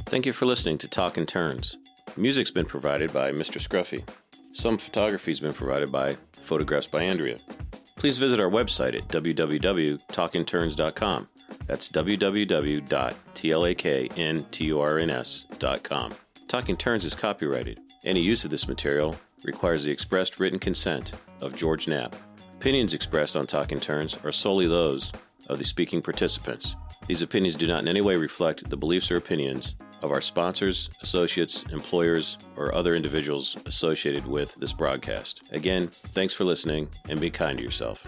[SPEAKER 1] Thank you for listening to Talk in Turns. Music's been provided by Mr. Scruffy. Some photography's been provided by Photographs by Andrea. Please visit our website at www.talkinturns.com. That's www.talkinturns.com. Talking Turns is copyrighted. Any use of this material requires the expressed written consent of George Knapp. Opinions expressed on Talking Turns are solely those of the speaking participants. These opinions do not in any way reflect the beliefs or opinions of our sponsors, associates, employers, or other individuals associated with this broadcast. Again, thanks for listening and be kind to yourself.